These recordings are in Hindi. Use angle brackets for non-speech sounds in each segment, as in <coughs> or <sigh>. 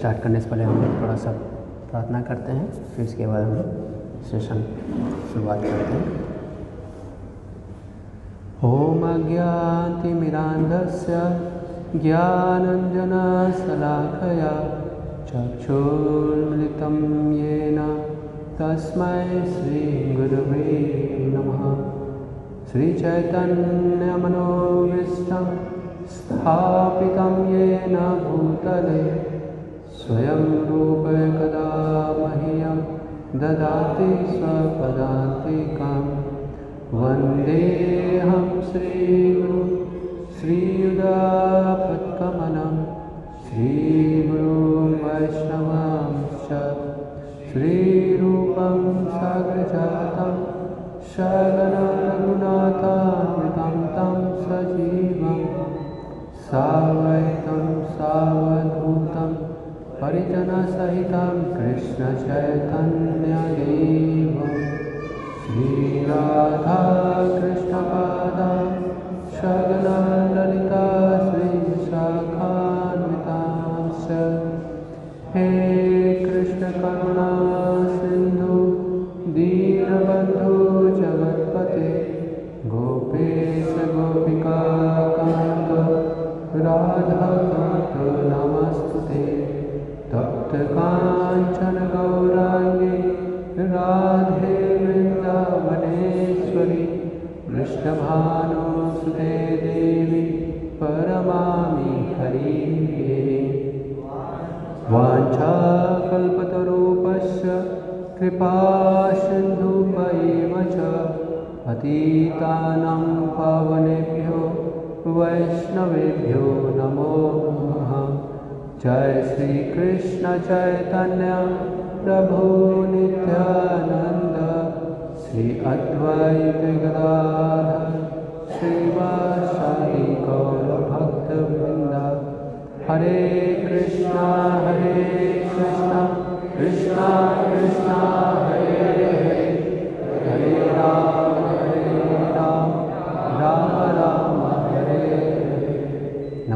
स्टार्ट करने से पहले हम लोग थोड़ा सा प्रार्थना करते हैं, फिर इसके बाद हम लोग सेशन शुरुआत करते हैं। ओम अज्ञातिमिरान्धस्य ज्ञानञ्जनशलाखया चक्षुर्मिलितं येन तस्मै श्रीगुरवे नमः। श्रीचैतन्यमनोविष्टं स्थापितं येन भूतले ददाति स्वपदान्तिकां वन्देऽहं श्रीगुरु श्रीयुदापत्कमलं श्रीगुरुं वैष्णवांश्च श्रीरूपं साग्रजातं शगनरघुनाथामृतं तं सजीवं सावैतं सावधूतं परिजनसहितं कृष्णचैतन्यदेवं। श्रीराधाकृष्णपादं सगनं ललिता तप्तकाञ्चन गौराङ्गे राधे वृन्दावनेश्वरि वृष्णभानुसुते देवी, परमामि हरिः वाञ्छाकल्पतरूपस्य कृपा सिन्धुपैव च पतितानां पावनेभ्यो, वैष्णवेभ्यो नमो नमः श्री कृष्ण चैतन्य प्रभु नित्यानंद श्री अद्वैत गदाधर। भक्त वृंद हरे कृष्णा हरे कृष्णा। कृष्णा कृष्णा।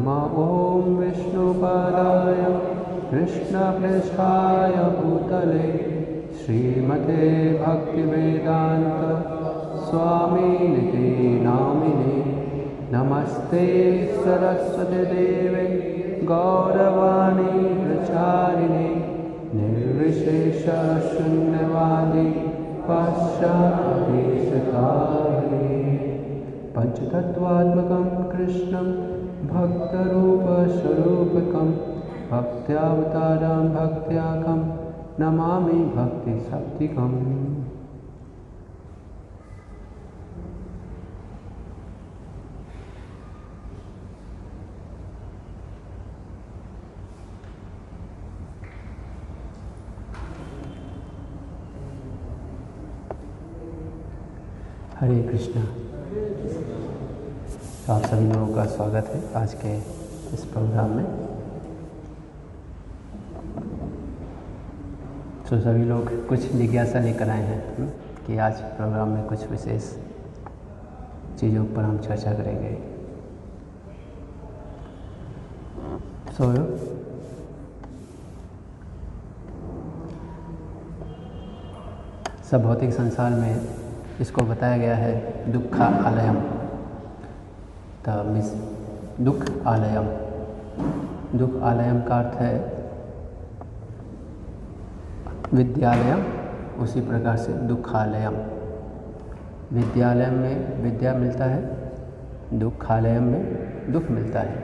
ॐ विष्णुपादाय कृष्णपृष्ठाय भूतले श्रीमते भक्तिवेदान्त स्वामिनिति नामिने नमस्ते सरस्वतीदेवे गौरवाणी प्रचारिणे निर्विशेषशून्यवादी पश्चादेशकारिणे पञ्चतत्त्वात्मकं कृष्णं भक्तरूपस्वरूपकं भक्त्यावतारं भक्त्याकं नमामि भक्तिशक्तिकम् हरे कृष्णा। आप सभी लोगों का स्वागत है आज के इस प्रोग्राम में। तो सभी लोग कुछ जिज्ञासा लेकर आए हैं कि आज प्रोग्राम में कुछ विशेष चीज़ों पर हम चर्चा करेंगे। सो so, सब भौतिक संसार में इसको बताया गया है दुखा आलयम। द मिस दुख आलयम। दुख आलयम का अर्थ है विद्यालयम उसी प्रकार से दुखालयम। विद्यालय में विद्या मिलता है दुखालयम में दुख मिलता है।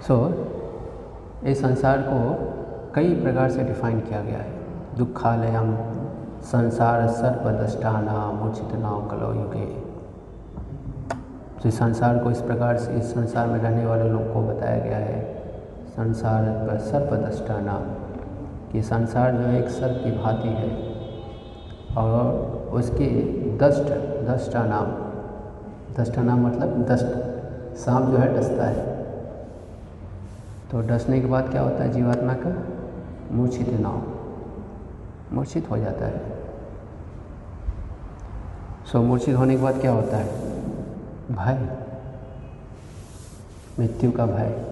सो so, इस संसार को कई प्रकार से डिफाइन किया गया है। दुखालयम संसार सर्पदष्टानाम उचित नाम कलो युगे तो इस संसार को इस प्रकार से इस संसार में रहने वाले लोगों को बताया गया है, संसार पर सर्पदष्टा नाम कि संसार जो है एक सर्प की भांति है और उसके दष्ट दष्टा नाम दष्टा नाम मतलब दष्ट, सांप जो है डसता है। तो डसने के बाद क्या होता है, जीवात्मा का मूर्छित नाम मूर्छित हो जाता है। सो मूर्छित होने के बाद क्या होता है? भय। मृत्यु का भय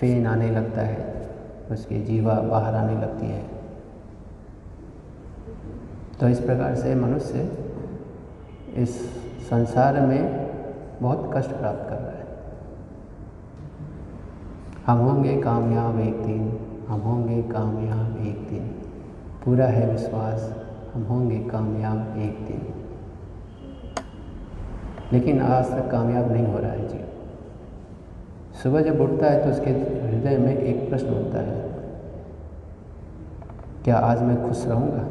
फेन आने लगता है, उसकी जीवा बाहर आने लगती है। तो इस प्रकार से मनुष्य इस संसार में बहुत कष्ट प्राप्त कर रहा है। हम होंगे कामयाब एक दिन, हम होंगे कामयाब एक दिन। पूरा है विश्वास, हम होंगे कामयाब एक दिन। लेकिन आज तक कामयाब नहीं हो रहा है जी। सुबह जब उठता है तो उसके हृदय में एक प्रश्न होता है, क्या आज मैं खुश रहूँगा?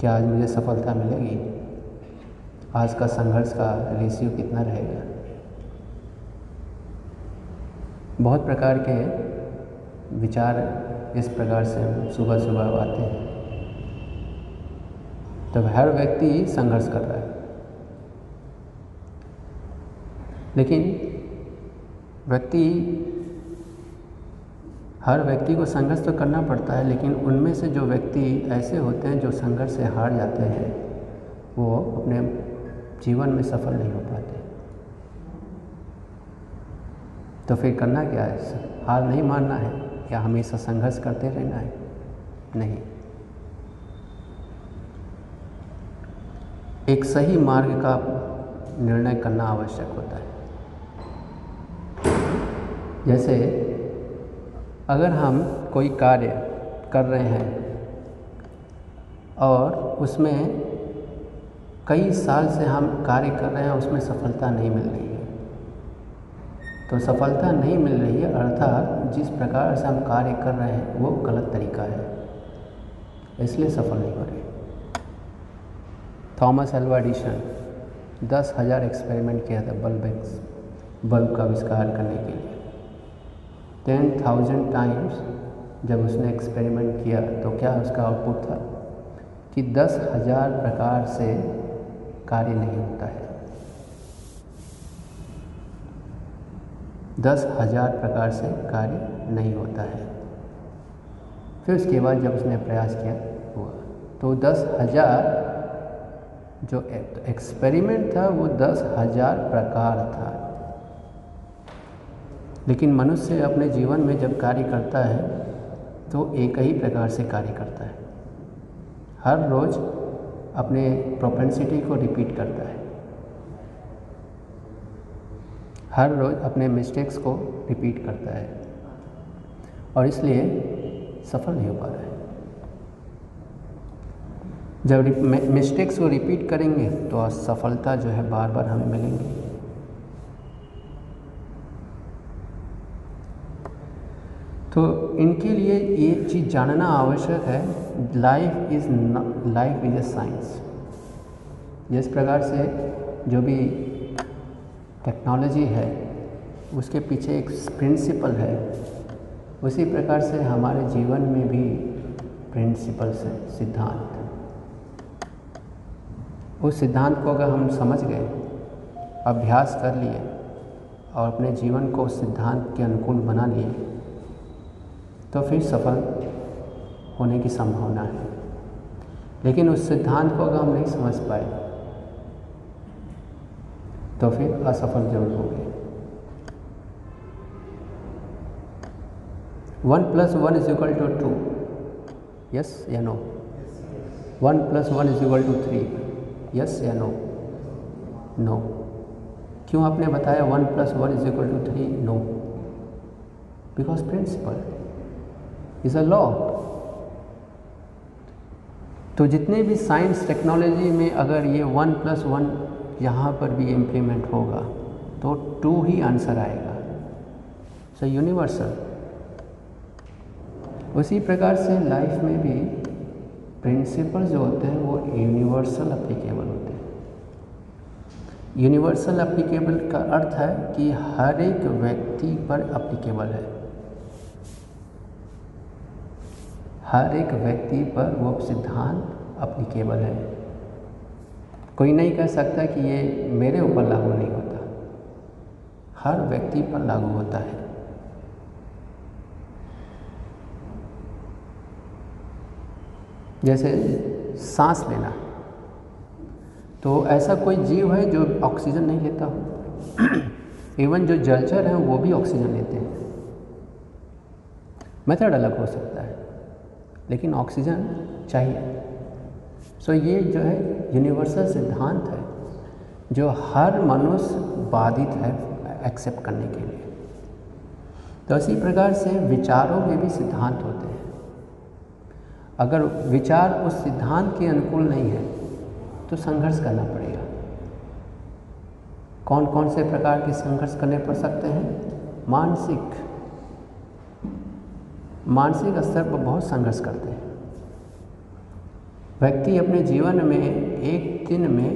क्या आज मुझे सफलता मिलेगी? आज का संघर्ष का रेशियो कितना रहेगा? बहुत प्रकार के विचार इस प्रकार से हम सुबह सुबह आते हैं। तो हर व्यक्ति संघर्ष कर रहा है। लेकिन व्यक्ति, हर व्यक्ति को संघर्ष तो करना पड़ता है, लेकिन उनमें से जो व्यक्ति ऐसे होते हैं जो संघर्ष से हार जाते हैं, वो अपने जीवन में सफल नहीं हो पाते। तो फिर करना क्या है? हार नहीं मानना है, या हमेशा संघर्ष करते रहना है? नहीं। एक सही मार्ग का निर्णय करना आवश्यक होता है। जैसे, अगर हम कोई कार्य कर रहे हैं और उसमें कई साल से हम कार्य कर रहे हैं उसमें सफलता नहीं मिल रही है तो सफलता नहीं मिल रही है, अर्थात जिस प्रकार से हम कार्य कर रहे हैं, वो गलत तरीका है। इसलिए सफल नहीं हो रहे थॉमस एल्वा एडिशन दस हज़ार एक्सपेरिमेंट किया था बल्ब बल्ब का आविष्कार करने के लिए। टेन थाउज़ेंड टाइम्स जब उसने एक्सपेरिमेंट किया तो क्या उसका आउटपुट था? कि दस हज़ार प्रकार से कार्य नहीं होता है। दस हज़ार प्रकार से कार्य नहीं होता है। फिर उसके बाद जब उसने प्रयास किया, हुआ। तो दस हज़ार जो एक्सपेरिमेंट था, वो दस हज़ार प्रकार था। लेकिन मनुष्य अपने जीवन में जब कार्य करता है तो एक ही प्रकार से कार्य करता है। हर रोज़ अपने प्रोपेंसिटी को रिपीट करता है। हर रोज़ अपने मिस्टेक्स को रिपीट करता है। और इसलिए सफल नहीं हो पा रहा है। जब मिस्टेक्स को रिपीट करेंगे तो असफलता जो है बार बार हमें मिलेंगी। तो इनके लिए ये चीज़ जानना आवश्यक है। Life is life is a science जिस प्रकार से जो भी टेक्नोलॉजी है, उसके पीछे एक प्रिंसिपल है, उसी प्रकार से हमारे जीवन में भी प्रिंसिपल्स हैं, सिद्धांत। उस सिद्धांत को अगर हम समझ गए, अभ्यास कर लिए और अपने जीवन को उस सिद्धांत के अनुकूल बना लिए तो फिर सफल होने की संभावना है। लेकिन उस सिद्धांत को अगर हम नहीं समझ पाए तो फिर असफल ज़रूर हो गए one plus one is equal to two. Yes या no? One plus one is equal to three. Yes या नो? नो। क्यों आपने बताया one plus one is equal to three? No. Because principle. Is a law तो जितने भी साइंस टेक्नोलॉजी में अगर ये वन प्लस वन यहाँ पर भी इम्प्लीमेंट होगा तो टू ही आंसर आएगा। सो यूनिवर्सल उसी प्रकार से लाइफ में भी प्रिंसिपल जो होते हैं, वो यूनिवर्सल अप्लीकेबल होते हैं। यूनिवर्सल अप्लीकेबल का अर्थ है कि हर एक व्यक्ति पर अप्लीकेबल है। हर एक व्यक्ति पर वो सिद्धांत अप्लीकेबल है। कोई नहीं कह सकता कि ये मेरे ऊपर लागू नहीं होता। हर व्यक्ति पर लागू होता है। जैसे सांस लेना तो ऐसा कोई जीव है जो ऑक्सीजन नहीं लेता हो? इवन जो जलचर हैं, वो भी ऑक्सीजन लेते हैं। मेथड अलग हो सकता है। लेकिन ऑक्सीजन चाहिए। सो so, ये जो है यूनिवर्सल सिद्धांत है, जो हर मनुष्य बाधित है एक्सेप्ट करने के लिए। तो इसी प्रकार से विचारों में भी सिद्धांत होते हैं। अगर विचार उस सिद्धांत के अनुकूल नहीं है तो संघर्ष करना पड़ेगा। कौन कौन से प्रकार के संघर्ष करने पड़ सकते हैं? मानसिक मानसिक स्तर पर बहुत संघर्ष करते हैं। व्यक्ति अपने जीवन में एक दिन में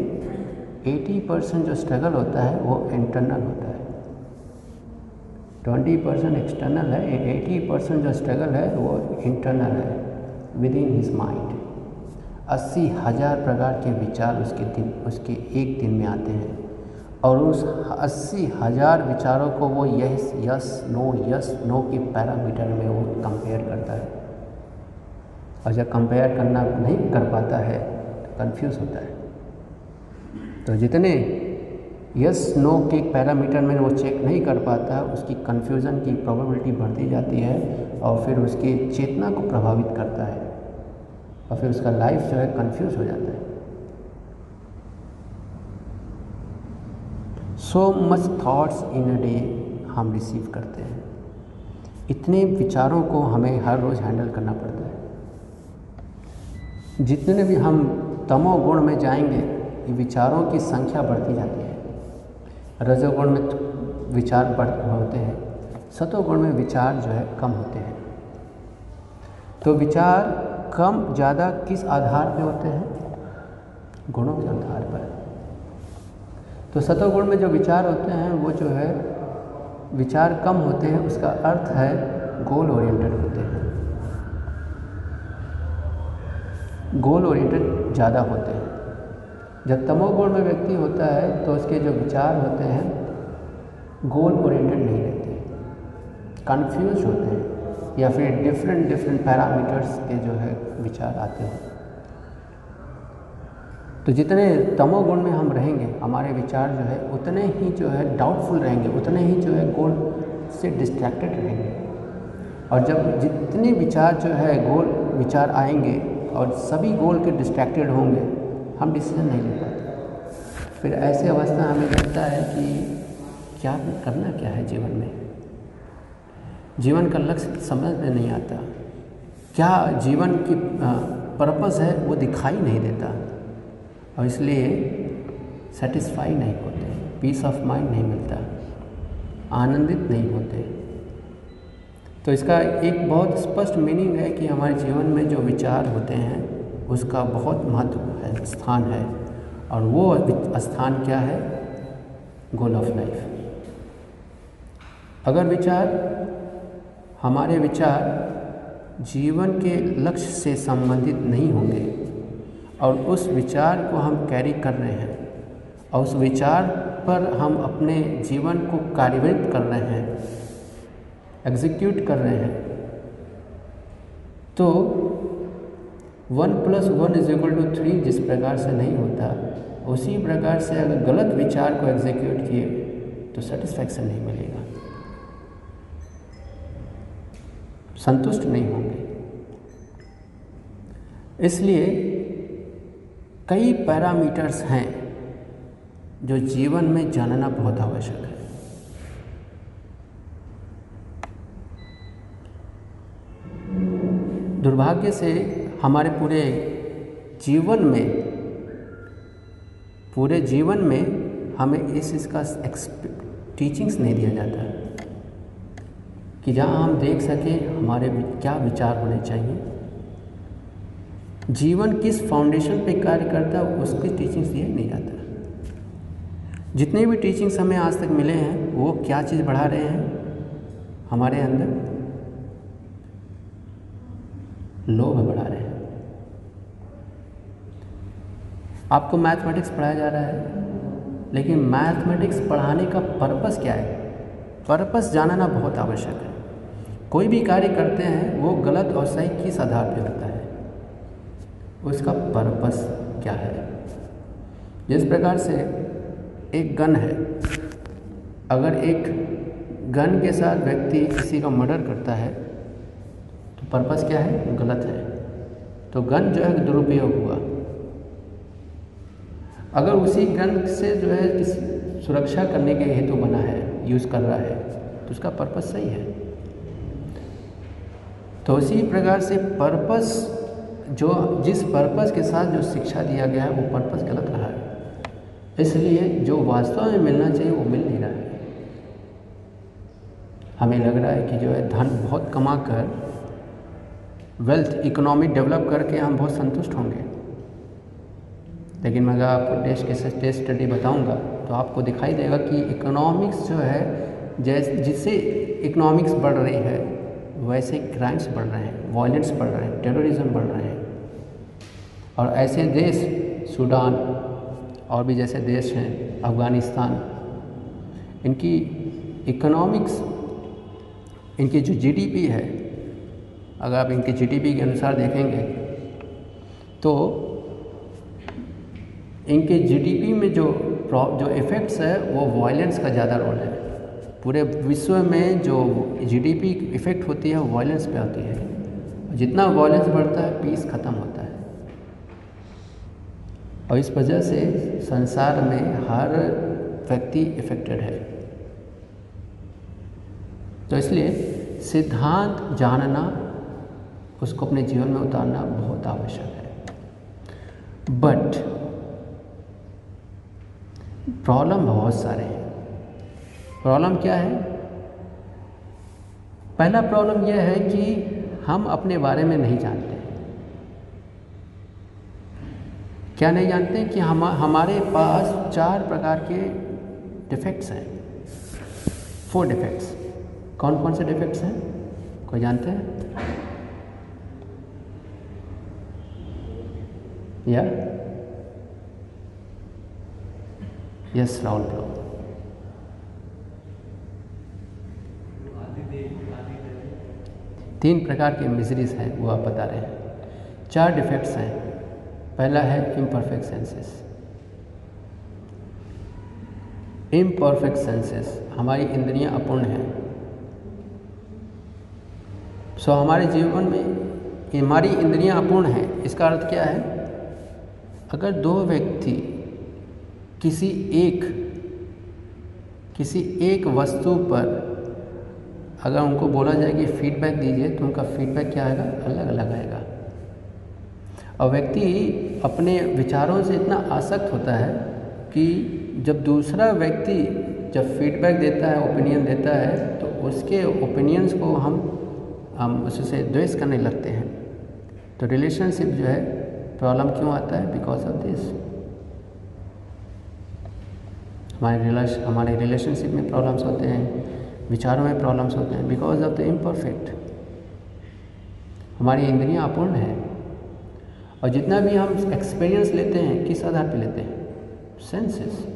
80 परसेंट जो स्ट्रगल होता है, वो इंटरनल होता है। 20 परसेंट एक्सटर्नल है 80 परसेंट जो स्ट्रगल है, वो इंटरनल है विद इन हिज माइंड अस्सी हज़ार प्रकार के विचार उसके दिन, उसके एक दिन में आते हैं। और उस अस्सी हज़ार विचारों को वो yes yes, no yes, no के पैरामीटर में वो कंपेयर करता है। और जब कंपेयर करना नहीं कर पाता है तो कन्फ्यूज़ होता है। तो जितने यस, नो के पैरामीटर में वो चेक नहीं कर पाता, उसकी कन्फ्यूज़न की प्रोबेबिलिटी बढ़ती जाती है और फिर उसकी चेतना को प्रभावित करता है। और फिर उसका लाइफ जो है कन्फ्यूज़ हो जाता है। So much thoughts in a day हम रिसीव करते हैं। इतने विचारों को हमें हर रोज़ हैंडल करना पड़ता है। जितने भी हम तमोगुण में जाएँगे विचारों की संख्या बढ़ती जाती है। रजोगुण में विचार बढ़ होते हैं सतोगुण में विचार जो है कम होते हैं। तो विचार कम ज़्यादा किस आधार पे होते हैं? गुणों के आधार पर। तो सतोगुण में जो विचार होते हैं, वो जो है, विचार कम होते हैं, उसका अर्थ है गोल ओरिएंटेड होते हैं। गोल ओरिएंटेड ज़्यादा होते हैं। जब तमोगुण में व्यक्ति होता है तो उसके जो विचार होते हैं, गोल ओरिएंटेड नहीं रहते। कन्फ्यूज़ होते हैं, या फिर डिफरेंट डिफरेंट पैरामीटर्स के जो है, विचार आते हैं। तो जितने तमोगुण में हम रहेंगे, हमारे विचार जो है, उतने ही जो है डाउटफुल रहेंगे, उतने ही जो है गोल से डिस्ट्रैक्टेड रहेंगे। और जब जितने विचार जो है गोल विचार आएँगे और सभी गोल के डिस्ट्रैक्टेड होंगे, हम डिसीज़न नहीं ले पाते फिर ऐसे अवस्था हमें लगता है कि क्या, करना क्या है जीवन में? जीवन का लक्ष्य समझ में नहीं आता। क्या जीवन की पर्पज़ है, वो दिखाई नहीं देता। और इसलिए सेटिस्फाई नहीं होते पीस ऑफ़ माइंड नहीं मिलता, आनंदित नहीं होते। तो इसका एक बहुत स्पष्ट मीनिंग है कि हमारे जीवन में जो विचार होते हैं, उसका बहुत महत्व है, स्थान है। और वो स्थान क्या है? गोल ऑफ़ लाइफ अगर विचार, हमारे विचार जीवन के लक्ष्य से संबंधित नहीं होंगे और उस विचार को हम कैरी कर रहे हैं। और उस विचार पर हम अपने जीवन को कार्यान्वित कर रहे हैं। एग्जीक्यूट कर रहे हैं। तो one plus one is equal to three जिस प्रकार से नहीं होता, उसी प्रकार से अगर गलत विचार को एग्जीक्यूट किए तो सेटिस्फैक्शन नहीं मिलेगा। संतुष्ट नहीं होंगे। इसलिए कई पैरामीटर्स हैं जो जीवन में जानना बहुत आवश्यक है। दुर्भाग्य से हमारे पूरे जीवन में, पूरे जीवन में हमें इस, इसका टीचिंग्स नहीं दिया जाता कि जहाँ हम देख सकें हमारे क्या विचार होने चाहिए। जीवन किस फाउंडेशन पे कार्य करता है, उसकी टीचिंग्स दिया नहीं जाता जितने भी टीचिंग्स हमें आज तक मिले हैं, वो क्या चीज़ बढ़ा रहे हैं, हमारे अंदर लोभ बढ़ा रहे हैं। आपको मैथमेटिक्स पढ़ाया जा रहा है, लेकिन मैथमेटिक्स पढ़ाने का पर्पस क्या है? पर्पस जानना बहुत आवश्यक है। कोई भी कार्य करते हैं, वो गलत और सही किस आधार पर होता है? उसका पर्पस क्या है? जिस प्रकार से एक गन है, अगर एक गन के साथ व्यक्ति किसी का मर्डर करता है तो पर्पस क्या है? गलत है। तो गन जो है, दुरुपयोग हुआ। अगर उसी गन से जो है, किसी सुरक्षा करने के हेतु तो बना है यूज़ कर रहा है तो उसका पर्पस सही है। तो उसी प्रकार से पर्पस जो जिस पर्पज़ के साथ जो शिक्षा दिया गया है, वो पर्पज़ गलत रहा है। इसलिए जो वास्तव में मिलना चाहिए, वो मिल नहीं रहा है। हमें लग रहा है कि जो है धन बहुत कमा कर वेल्थ इकोनॉमी डेवलप करके हम बहुत संतुष्ट होंगे। लेकिन मैं अगर आपको टेस्ट के टेस्ट स्टडी बताऊँगा तो आपको दिखाई देगा कि इकोनॉमिक्स जो है, जैसे, जिससे इकोनॉमिक्स बढ़ रही है, वैसे क्राइम्स बढ़ रहे हैं वायलेंस बढ़ रहे हैं टेररिज्म बढ़ रहे हैं। और ऐसे देश, सूडान और भी जैसे देश हैं, अफ़गानिस्तान, इनकी इकोनॉमिक्स इनकी जो जीडीपी है, अगर आप इनकी जीडीपी के अनुसार देखेंगे तो इनके जीडीपी में जो जो इफ़ेक्ट्स है, वो वायलेंस का ज़्यादा रोल है। पूरे विश्व में जो जीडीपी इफ़ेक्ट होती है, वो वायलेंस पे होती है। जितना वायलेंस बढ़ता है पीस ख़त्म होता है। और इस वजह से संसार में हर व्यक्ति इफेक्टेड है। तो इसलिए सिद्धांत जानना, उसको अपने जीवन में उतारना बहुत आवश्यक है। बट प्रॉब्लम बहुत सारे हैं। प्रॉब्लम क्या है? पहला प्रॉब्लम यह है कि हम अपने बारे में नहीं जानते क्या नहीं जानते कि हम, हमारे पास चार प्रकार के डिफेक्ट्स हैं? फोर डिफेक्ट्स कौन कौन से डिफेक्ट्स हैं? कोई जानते हैं? या यस राहुल ब्रो तीन प्रकार के मिजरीज हैं, वो आप बता रहे हैं। चार डिफेक्ट्स हैं। पहला है इम्परफेक्ट सेंसेस इम्परफेक्ट सेंसेस हमारी इंद्रियाँ अपूर्ण हैं। सो हमारे जीवन में हमारी इंद्रियाँ अपूर्ण हैं, इसका अर्थ क्या है? अगर दो व्यक्ति किसी एक किसी एक वस्तु पर अगर उनको बोला जाए कि फीडबैक दीजिए तो उनका फीडबैक क्या आएगा? अलग अलग आएगा। और व्यक्ति अपने विचारों से इतना आसक्त होता है कि जब दूसरा व्यक्ति जब फीडबैक देता है ओपिनियन देता है तो उसके ओपिनियंस को हम हम उससे द्वेष करने लगते हैं। तो रिलेशनशिप जो है प्रॉब्लम क्यों आता है? बिकॉज़ ऑफ़ दिस हमारे रिलेशन हमारे रिलेशनशिप में प्रॉब्लम्स होते हैं, विचारों में प्रॉब्लम्स होते हैं बिकॉज़ ऑफ़ द इम्परफेक्ट हमारी इंद्रियाँ अपूर्ण हैं। और जितना भी हम एक्सपीरियंस लेते हैं, किस आधार पर लेते हैं? सेंसेस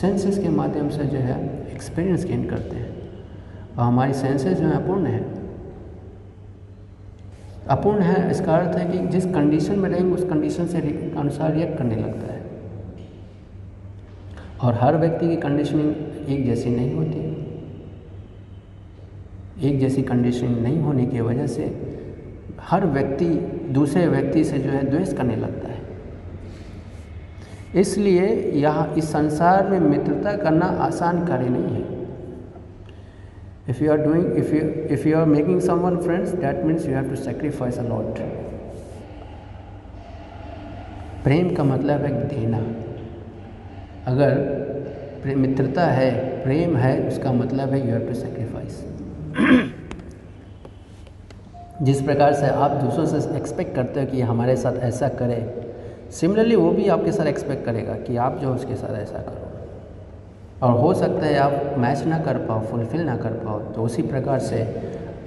सेंसेस के माध्यम से जो है एक्सपीरियंस गेन करते हैं। और हमारी सेंसेस जो है, अपूर्ण है। अपूर्ण है, इसका अर्थ है कि जिस कंडीशन में रहेंगे, उस कंडीशन से अनुसार रिएक्ट करने लगता है। और हर व्यक्ति की कंडीशनिंग एक जैसी नहीं होती। एक जैसी कंडीशनिंग नहीं होने की वजह से हर व्यक्ति दूसरे व्यक्ति से जो है द्वेष करने लगता है। इसलिए यहाँ इस संसार में मित्रता करना आसान कार्य नहीं है। If you are doing if you if you are making someone friends that means you have to sacrifice a lot प्रेम का मतलब है देना। अगर मित्रता है, प्रेम है, उसका मतलब है यू हैव टू सेक्रीफाइस जिस प्रकार से आप दूसरों से एक्सपेक्ट करते हो कि हमारे साथ ऐसा करे सिमिलरली वो भी आपके साथ एक्सपेक्ट करेगा कि आप जो उसके साथ ऐसा करो। और हो सकता है आप मैच ना कर पाओ फुलफिल ना कर पाओ तो उसी प्रकार से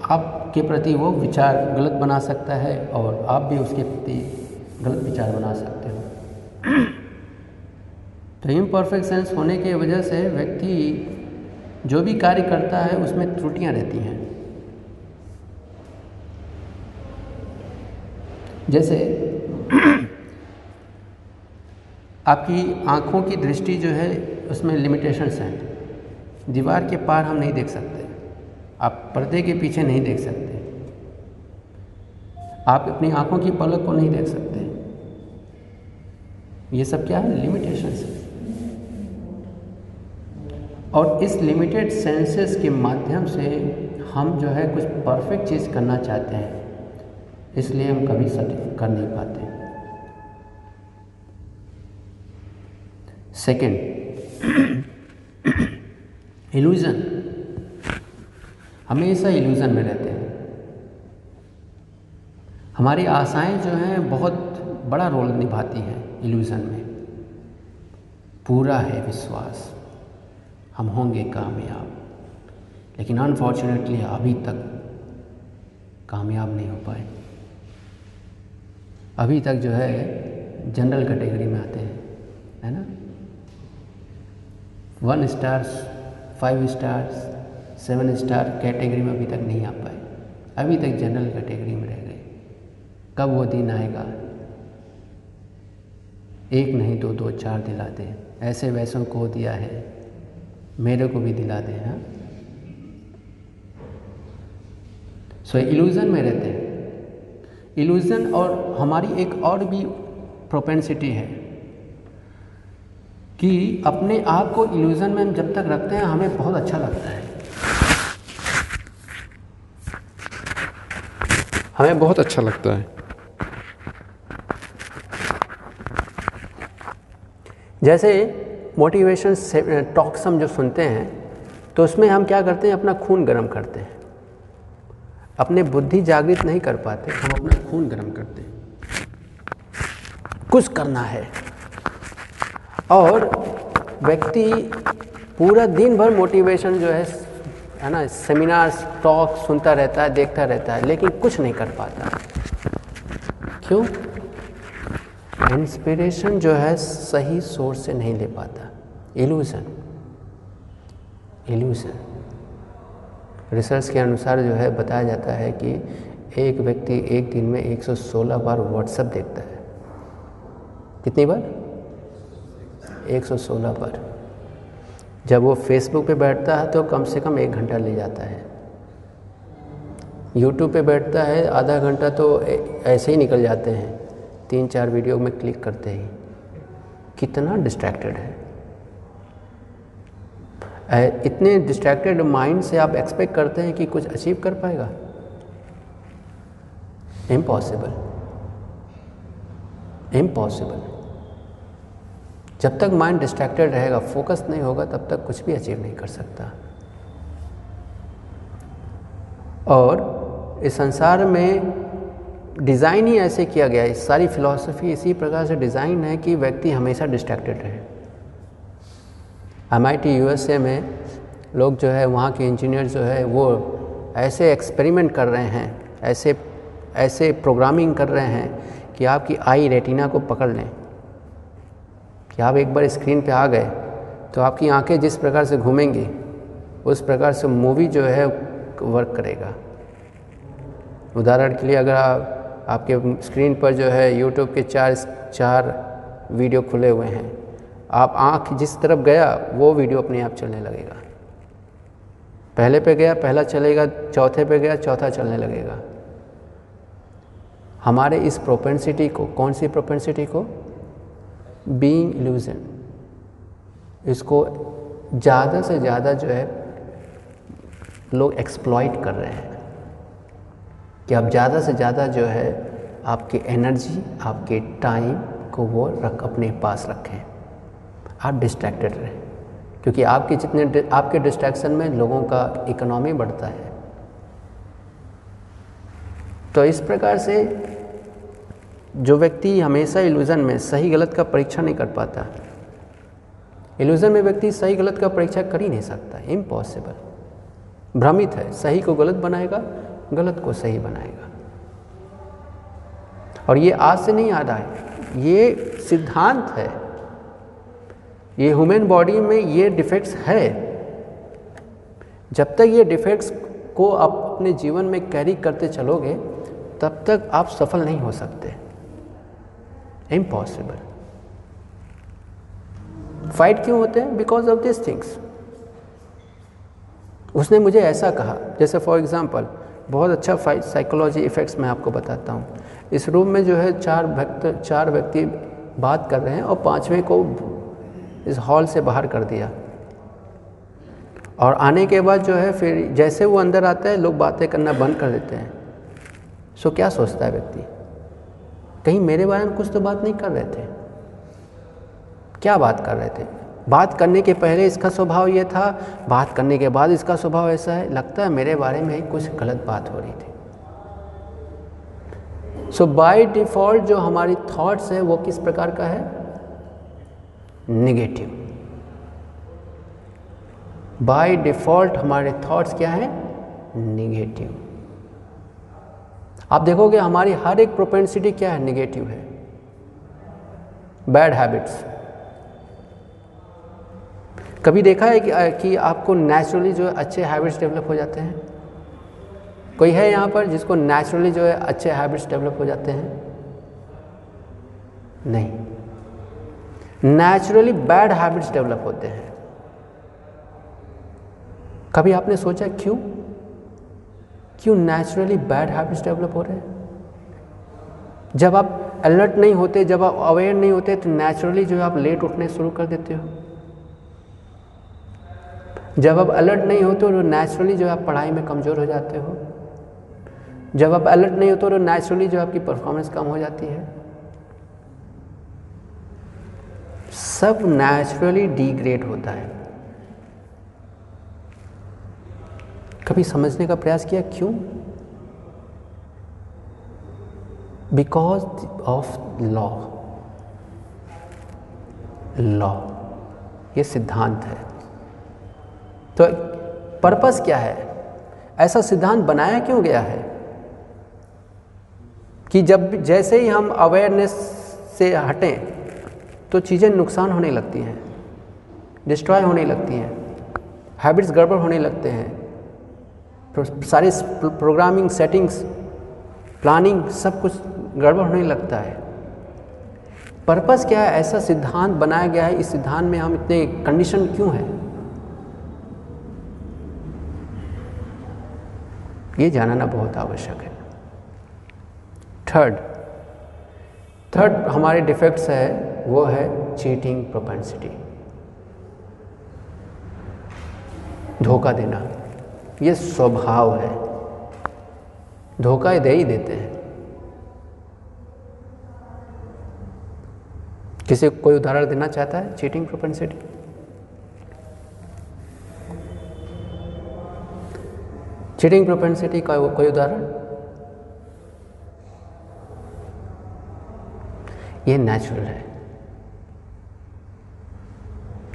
आपके प्रति वो विचार गलत बना सकता है और आप भी उसके प्रति गलत विचार बना सकते हो। <clears throat> तो इम परफेक्ट सेंस होने की वजह से व्यक्ति जो भी कार्य करता है, उसमें त्रुटियाँ रहती हैं। जैसे <clears throat> आपकी आँखों की दृष्टि जो है, उसमें लिमिटेशंस हैं। दीवार के पार हम नहीं देख सकते। आप पर्दे के पीछे नहीं देख सकते। आप अपनी आँखों की पलक को नहीं देख सकते। ये सब क्या है? लिमिटेशंस है। और इस लिमिटेड सेंसेस के माध्यम से हम जो है कुछ परफेक्ट चीज़ करना चाहते हैं। इसलिए हम कभी सटिक कर नहीं पाते। सेकंड इल्यूज़न हमेशा इल्यूज़न में रहते हैं। हमारी आशाएँ जो हैं, बहुत बड़ा रोल निभाती हैं इल्यूज़न में। पूरा है विश्वास। हम होंगे कामयाब। लेकिन अनफॉर्चुनेटली अभी तक कामयाब नहीं हो पाए। अभी तक जो है जनरल कैटेगरी में आते हैं, है ना? One stars five stars seven star category में अभी तक नहीं आ पाए। अभी तक जनरल कैटेगरी में रह गए। कब वो दिन आएगा? एक नहीं तो दो, चार दिला दे ऐसे वैसों को दिया है। मेरे को भी दिला दे हाँ? सो इल्यूज़न में रहते हैं। इल्यूज़न और हमारी एक और भी प्रोपेंसिटी है कि अपने आप को इल्यूज़न में हम जब तक रखते हैं, हमें बहुत अच्छा लगता है। हमें बहुत अच्छा लगता है। जैसे मोटिवेशन टॉक्स हम जो सुनते हैं तो उसमें हम क्या करते हैं, अपना खून गर्म करते हैं। अपने बुद्धि जागृत नहीं कर पाते। हम अपना खून गर्म करते हैं। कुछ करना है। और व्यक्ति पूरा दिन भर मोटिवेशन जो है है ना सेमिनार टॉक सुनता रहता है देखता रहता है लेकिन कुछ नहीं कर पाता। क्यों? इंस्पिरेशन जो है सही सोर्स से नहीं ले पाता। इल्यूज़न इल्यूज़न रिसर्च के अनुसार जो है बताया जाता है कि एक व्यक्ति एक दिन में 116 बार व्हाट्सएप देखता है। कितनी बार? 116 बार। जब वो फेसबुक पे बैठता है तो कम से कम एक घंटा ले जाता है। यूट्यूब पे बैठता है, आधा घंटा तो ऐसे ही निकल जाते हैं। तीन चार वीडियो में क्लिक करते ही। कितना डिस्ट्रैक्टेड है। इतने डिस्ट्रैक्टेड माइंड से आप एक्सपेक्ट करते हैं कि कुछ अचीव कर पाएगा? इम्पॉसिबल इम्पॉसिबल जब तक माइंड डिस्ट्रैक्टेड रहेगा फोकस नहीं होगा, तब तक कुछ भी अचीव नहीं कर सकता। और इस संसार में डिज़ाइन ही ऐसे किया गया है। सारी फिलॉसफी इसी प्रकार से डिज़ाइन है कि व्यक्ति हमेशा डिस्ट्रैक्टेड रहे। एम आई यूएसए में लोग जो है, वहाँ के इंजीनियर जो है, वो ऐसे एक्सपेरिमेंट कर रहे हैं, ऐसे ऐसे प्रोग्रामिंग कर रहे हैं कि आपकी आई रेटिना को पकड़ लें। कि आप एक बार स्क्रीन पे आ गए तो आपकी आँखें जिस प्रकार से घूमेंगी, उस प्रकार से मूवी जो है वर्क करेगा। उदाहरण के लिए अगर आप, आपके स्क्रीन पर जो है यूट्यूब के चार चार वीडियो खुले हुए हैं आप आँख जिस तरफ़ गया, वो वीडियो अपने आप चलने लगेगा। पहले पे गया, पहला चलेगा, चौथे पे गया, चौथा चलने लगेगा। हमारे इस प्रोपेंसिटी को, कौन सी प्रोपेंसिटी को? बीइंग इल्यूजन इसको ज़्यादा से ज़्यादा जो है, लोग एक्सप्लॉइट कर रहे हैं। कि आप ज़्यादा से ज़्यादा जो है, आपकी एनर्जी आपके टाइम को वो रख, अपने पास रखें। आप डिस्ट्रैक्टेड रहें। क्योंकि आपके जितने आपके डिस्ट्रैक्शन में लोगों का इकोनॉमी बढ़ता है। तो इस प्रकार से जो व्यक्ति हमेशा इल्यूज़न में सही गलत का परीक्षा नहीं कर पाता इल्यूज़न में व्यक्ति सही गलत का परीक्षा कर ही नहीं सकता इम्पॉसिबल भ्रमित है, सही को गलत बनाएगा, गलत को सही बनाएगा। और ये आज से नहीं आ रहा है ये सिद्धांत है ये ह्यूमन बॉडी में ये डिफेक्ट्स है। जब तक ये डिफेक्ट्स को आप अपने जीवन में कैरी करते चलोगे, तब तक आप सफल नहीं हो सकते। इम्पॉसिबल फाइट क्यों होते हैं? बिकॉज़ ऑफ़ दिस थिंग्स उसने मुझे ऐसा कहा, जैसे फॉर एग्ज़ाम्पल बहुत अच्छा फाइट साइकोलॉजी इफ़ेक्ट्स मैं आपको बताता हूँ। इस रूम में जो है चार भक्त, चार व्यक्ति बात कर रहे हैं और पाँचवें को इस हॉल से बाहर कर दिया। और आने के बाद जो है फिर जैसे वो अंदर आता है, लोग बातें करना बंद कर देते हैं। सो क्या सोचता है व्यक्ति? कहीं मेरे बारे में कुछ तो बात नहीं कर रहे थे। क्या बात कर रहे थे? बात करने के पहले इसका स्वभाव ये था, बात करने के बाद इसका स्वभाव ऐसा है, लगता है मेरे बारे में ही कुछ गलत बात हो रही थी। सो बाय डिफ़ॉल्ट जो हमारी थॉट्स है, वो किस प्रकार का है? निगेटिव। बाय डिफ़ॉल्ट हमारे थॉट्स क्या है? निगेटिव। आप देखोगे हमारी हर एक प्रोपेंसिटी क्या है? निगेटिव है। बैड हैबिट्स कभी देखा है कि, कि आपको नेचुरली जो है अच्छे हैबिट्स डेवलप हो जाते हैं? कोई है यहाँ पर जिसको नेचुरली जो है अच्छे हैबिट्स डेवलप हो जाते हैं? नहीं। नेचुरली बैड हैबिट्स डेवलप होते हैं। कभी आपने सोचा क्यों? क्यों नेचुरली बैड हैबिट्स डेवलप हो रहे हैं? जब आप अलर्ट नहीं होते, जब आप अवेयर नहीं होते तो नेचुरली जो है आप लेट उठने शुरू कर देते हो। जब आप अलर्ट नहीं होते हो तो नेचुरली जो आप पढ़ाई में कमज़ोर हो जाते हो। जब आप अलर्ट नहीं होते हो तो नेचुरली जो आपकी परफॉर्मेंस कम हो जाती है। सब नेचुरली डिग्रेड होता है। कभी समझने का प्रयास किया क्यों? बिकॉज़ ऑफ़ लॉ लॉ ये सिद्धांत है। तो पर्पस क्या है? ऐसा सिद्धांत बनाया क्यों गया है? कि जब जैसे ही हम अवेयरनेस से हटें तो चीज़ें नुकसान होने लगती हैं डिस्ट्रॉय होने लगती हैं हैबिट्स गड़बड़ होने लगते हैं सारे प्रोग्रामिंग सेटिंग्स प्लानिंग सब कुछ गड़बड़ होने लगता है। पर्पस क्या है? ऐसा सिद्धांत बनाया गया है, इस सिद्धांत में हम इतने कंडीशन क्यों हैं? ये जानना बहुत आवश्यक है। थर्ड थर्ड हमारे डिफेक्ट्स है वो है चीटिंग प्रोपेंसिटी धोखा देना, ये स्वभाव है। धोखा दे ही देते हैं। किसी कोई उदाहरण देना चाहता है चीटिंग प्रोपेंसिटी चीटिंग प्रोपेंसिटी का कोई उदाहरण? ये नेचुरल है।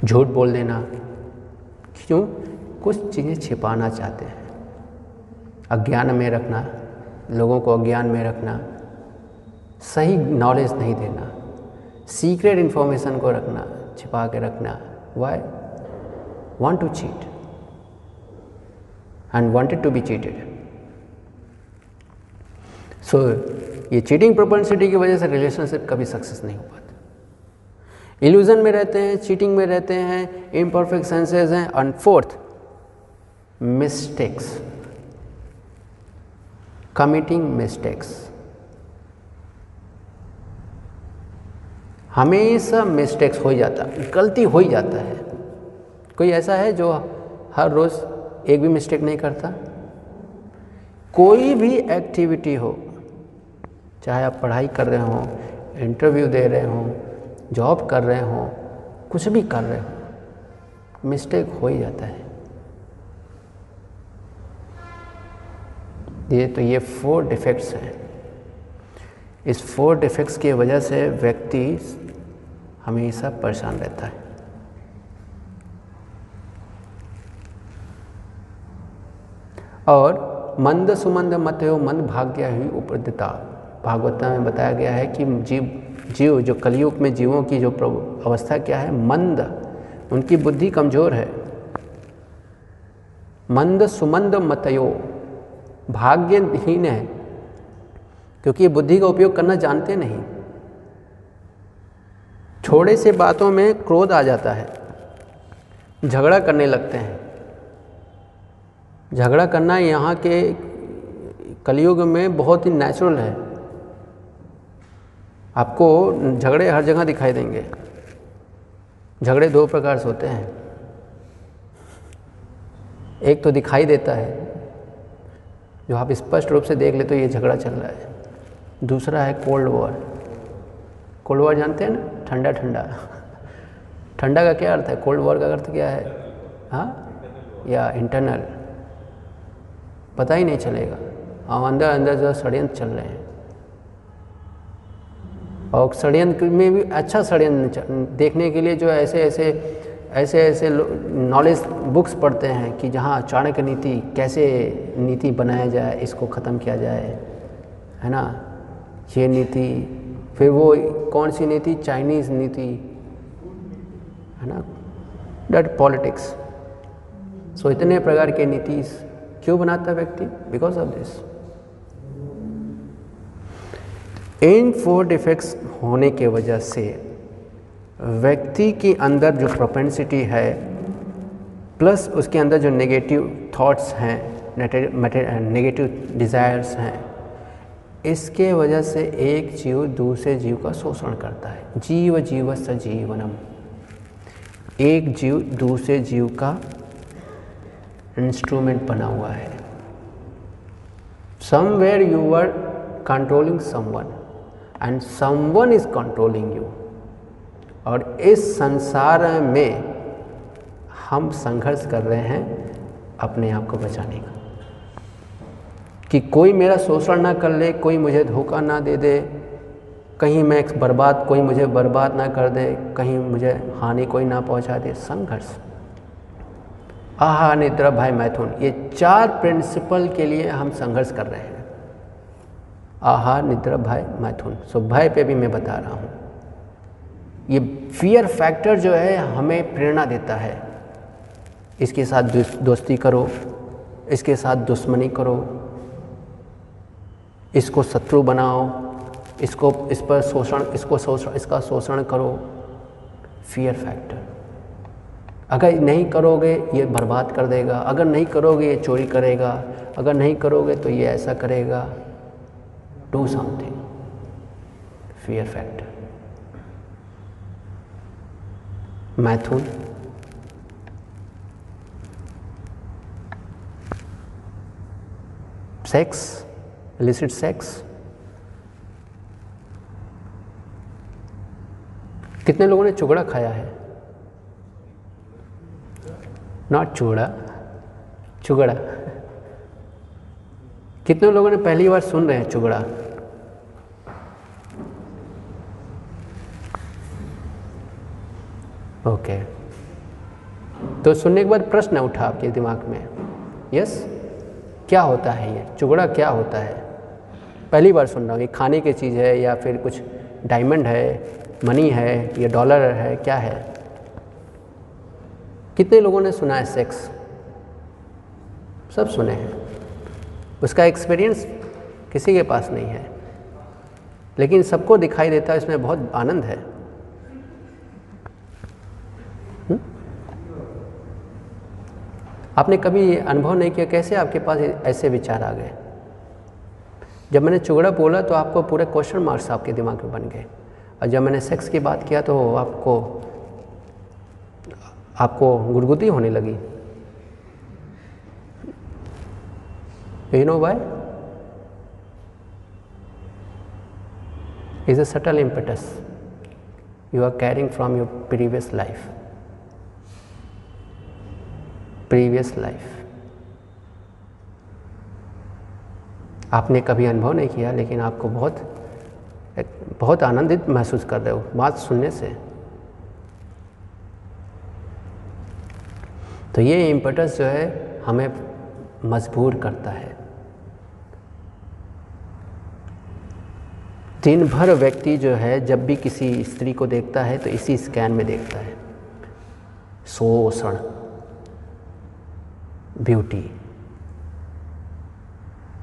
झूठ बोल देना। क्यों? कुछ चीज़ें छिपाना चाहते हैं। अज्ञान में रखना, लोगों को अज्ञान में रखना, सही नॉलेज नहीं देना सीक्रेट इन्फॉर्मेशन को रखना, छिपा के रखना। Why want to cheat and wanted to be cheated so ये चीटिंग प्रोपेंसिटी की वजह से रिलेशनशिप कभी सक्सेस नहीं हो पाते। इल्यूजन में रहते हैं चीटिंग में रहते हैं इम्परफेक्ट सेंसेस हैं and fourth mistakes committing mistakes हमेशा मिस्टेक्स हो ही जाता गलती हो ही जाता है। कोई ऐसा है जो हर रोज़ एक भी मिस्टेक नहीं करता? कोई भी एक्टिविटी हो, चाहे आप पढ़ाई कर रहे हो इंटरव्यू दे रहे हो जॉब कर रहे हो, कुछ भी कर रहे हो, मिस्टेक हो ही जाता है। ये तो ये फोर डिफेक्ट्स हैं। इस फोर डिफेक्ट्स की वजह से व्यक्ति हमेशा परेशान रहता है। और मंद सुमंद मत हो मंद भाग्य ही उपदिता भागवता में बताया गया है कि जीव जीव, जो कलयुग में जीवों की जो अवस्था क्या है? मंद। उनकी बुद्धि कमज़ोर है। मंद सुमंद मतयो। भाग्यहीन है। क्योंकि ये बुद्धि का उपयोग करना जानते नहीं। थोड़े से बातों में क्रोध आ जाता है। झगड़ा करने लगते हैं। झगड़ा करना यहाँ के कलयुग में बहुत ही नेचुरल है। आपको झगड़े हर जगह दिखाई देंगे। झगड़े दो प्रकार से होते हैं। एक तो दिखाई देता है, जो आप स्पष्ट रूप से देख ले तो ये झगड़ा चल रहा है। दूसरा है कोल्ड वॉर। कोल्ड वॉर जानते हैं ना? ठंडा ठंडा। ठंडा का क्या अर्थ है? कोल्ड वॉर का अर्थ क्या है? हाँ? या इंटरनल। पता ही नहीं चलेगा। हम अंदर अंदर जो षडयंत्र चल रहे हैं। और षडयंत्र में भी अच्छा षडयंत्र देखने के लिए जो ऐसे ऐसे ऐसे ऐसे नॉलेज बुक्स पढ़ते हैं कि जहाँ चाणक्य नीति कैसे नीति बनाया जाए, इसको ख़त्म किया जाए, है ना? ये नीति, फिर वो कौन सी नीति? चाइनीज़ नीति, है ना? डेट पॉलिटिक्स सो इतने प्रकार के नीति क्यों बनाता व्यक्ति? Because of this in four defects होने के वजह से व्यक्ति के अंदर जो प्रोपेंसिटी है प्लस उसके अंदर जो नेगेटिव थॉट्स हैं नेगेटिव डिज़ायर्स हैं, इसके वजह से एक जीव दूसरे जीव का शोषण करता है। जीव जीव सजीवनम एक जीव दूसरे जीव का इंस्ट्रूमेंट बना हुआ है। Somewhere you are controlling someone and someone is controlling you और इस संसार में हम संघर्ष कर रहे हैं अपने आप को बचाने का। कि कोई मेरा शोषण ना कर ले, कोई मुझे धोखा ना दे दे, कहीं मैं बर्बाद, कोई मुझे बर्बाद ना कर दे, कहीं मुझे हानि कोई ना पहुँचा दे, संघर्ष। आहा निद्रा भाई मैथुन, ये चार प्रिंसिपल के लिए हम संघर्ष कर रहे हैं। आहार निद्रा भय मैथुन सो भय पे भी मैं बता रहा हूँ। ये फियर फैक्टर जो है, हमें प्रेरणा देता है। इसके साथ दोस्ती करो। इसके साथ दुश्मनी करो। इसको शत्रु बनाओ। इसको, इस पर शोषण, इसको शोषण इसका शोषण करो। फियर फैक्टर अगर नहीं करोगे, ये बर्बाद कर देगा। अगर नहीं करोगे, ये चोरी करेगा। अगर नहीं करोगे तो ये ऐसा करेगा। Do something. Fear factor. Mathun. Sex, illicit sex. कितने लोगों ने चुगड़ा खाया है नॉट चुगड़ा चुगड़ा कितने लोगों ने पहली बार सुन रहे हैं चुगड़ा ओके तो सुनने के बाद प्रश्न उठा आपके दिमाग में। यस क्या होता है ये? चुगड़ा क्या होता है? पहली बार सुन रहा हूँ। ये खाने की चीज़ है या फिर कुछ डायमंड है मनी है, या डॉलर है, क्या है? कितने लोगों ने सुना है सेक्स सब सुने हैं। उसका एक्सपीरियंस किसी के पास नहीं है। लेकिन सबको दिखाई देता है, इसमें बहुत आनंद है। आपने कभी अनुभव नहीं किया, कैसे आपके पास ऐसे विचार आ गए? जब मैंने चुगड़ा बोला तो आपको पूरे क्वेश्चन मार्क्स आपके दिमाग में बन गए। और जब मैंने सेक्स की बात किया तो आपको आपको गुदगुदी होने लगी। You know why is a subtle impetus. You are carrying from your previous life. Previous life आपने कभी अनुभव नहीं किया, लेकिन आपको बहुत एक बहुत आनंदित महसूस कर रहे हो बात सुनने से। तो ये इम्पटस जो है, हमें मजबूर करता है। दिन भर व्यक्ति जो है, जब भी किसी स्त्री को देखता है तो इसी स्कैन में देखता है। शोषण ब्यूटी।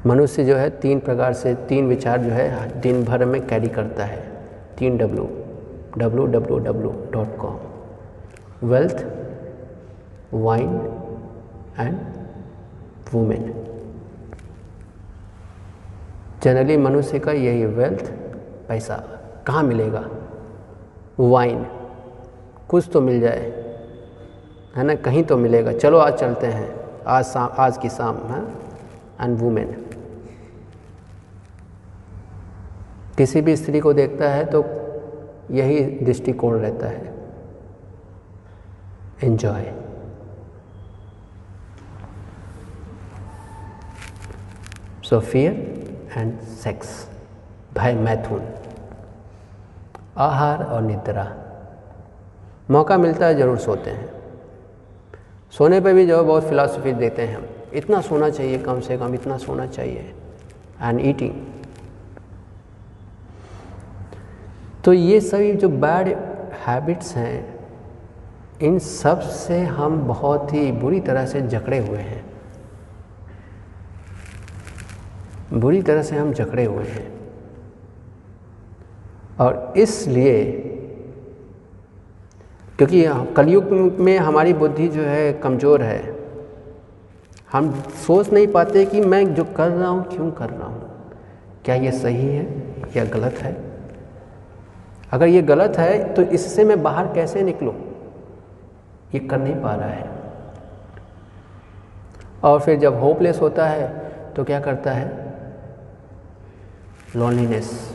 मनुष्य जो है तीन प्रकार से, तीन विचार जो है दिन भर में कैरी करता है। तीन W W W W dot com wealth wine and women generally मनुष्य का यही वेल्थ पैसा कहाँ मिलेगा? वाइन कुछ तो मिल जाए, है ना? कहीं तो मिलेगा। चलो आज चलते हैं। आज आज की शाम, है? एंड वुमेन किसी भी स्त्री को देखता है तो यही दृष्टिकोण रहता है। Enjoy so fear and sex भय मैथुन। आहार और निद्रा। मौका मिलता है ज़रूर सोते हैं। सोने पे भी जो है बहुत फिलासफी देते हैं हम। इतना सोना चाहिए कम से कम, इतना सोना चाहिए। एंड ईटिंग तो ये सभी जो बैड हैबिट्स हैं, इन सबसे हम बहुत ही बुरी तरह से जकड़े हुए हैं। बुरी तरह से हम जकड़े हुए हैं। और इसलिए क्योंकि कलयुग में हमारी बुद्धि जो है कमज़ोर है। हम सोच नहीं पाते कि मैं जो कर रहा हूँ, क्यों कर रहा हूँ? क्या ये सही है? या गलत है? अगर ये गलत है तो इससे मैं बाहर कैसे निकलूँ? ये कर नहीं पा रहा है। और फिर जब होपलेस होता है तो क्या करता है? लॉनलीनेस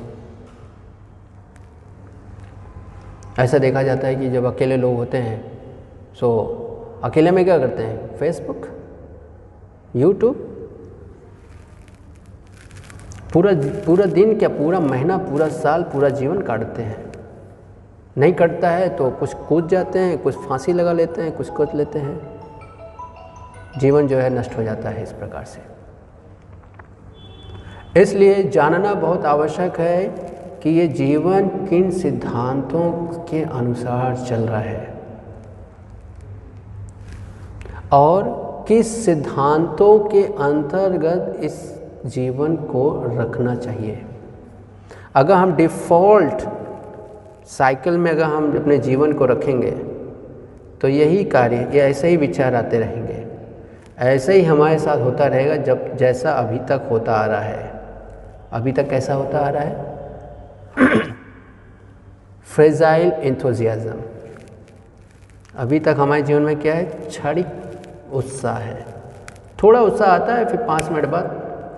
ऐसा देखा जाता है कि जब अकेले लोग होते हैं सो अकेले में क्या करते हैं? फेसबुक यूट्यूब पूरा पूरा दिन क्या, पूरा महीना, पूरा साल, पूरा जीवन काटते हैं। नहीं कटता है तो कुछ कूद जाते हैं, कुछ फांसी लगा लेते हैं, कुछ कूद लेते हैं। जीवन जो है नष्ट हो जाता है इस प्रकार से। इसलिए जानना बहुत आवश्यक है कि ये जीवन किन सिद्धांतों के अनुसार चल रहा है? और किस सिद्धांतों के अंतर्गत इस जीवन को रखना चाहिए? अगर हम डिफ़ॉल्ट साइकिल में अगर हम अपने जीवन को रखेंगे तो यही कार्य, ये ऐसे ही विचार आते रहेंगे। ऐसे ही हमारे साथ होता रहेगा जब जैसा अभी तक होता आ रहा है। अभी तक कैसा होता आ रहा है? <coughs> फ्रेजाइल इंथोजियाज़म अभी तक हमारे जीवन में क्या है? क्षणिक उत्साह है। थोड़ा उत्साह आता है, फिर पाँच मिनट बाद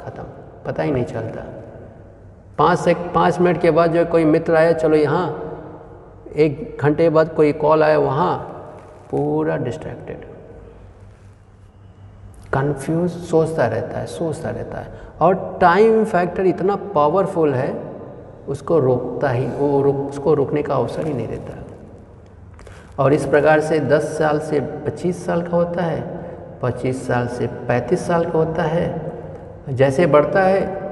ख़त्म। पता ही नहीं चलता। पाँच से, पाँच मिनट के बाद जो कोई मित्र आया, चलो यहाँ। एक घंटे बाद कोई कॉल आया, वहाँ पूरा डिस्ट्रैक्टेड कंफ्यूज सोचता रहता है, सोचता रहता है। और टाइम फैक्टर इतना पावरफुल है उसको रोकता ही, वो रोक, उसको रोकने का अवसर ही नहीं देता। और इस प्रकार से 10 साल से 25 साल का होता है 25 साल से 35 साल का होता है। जैसे बढ़ता है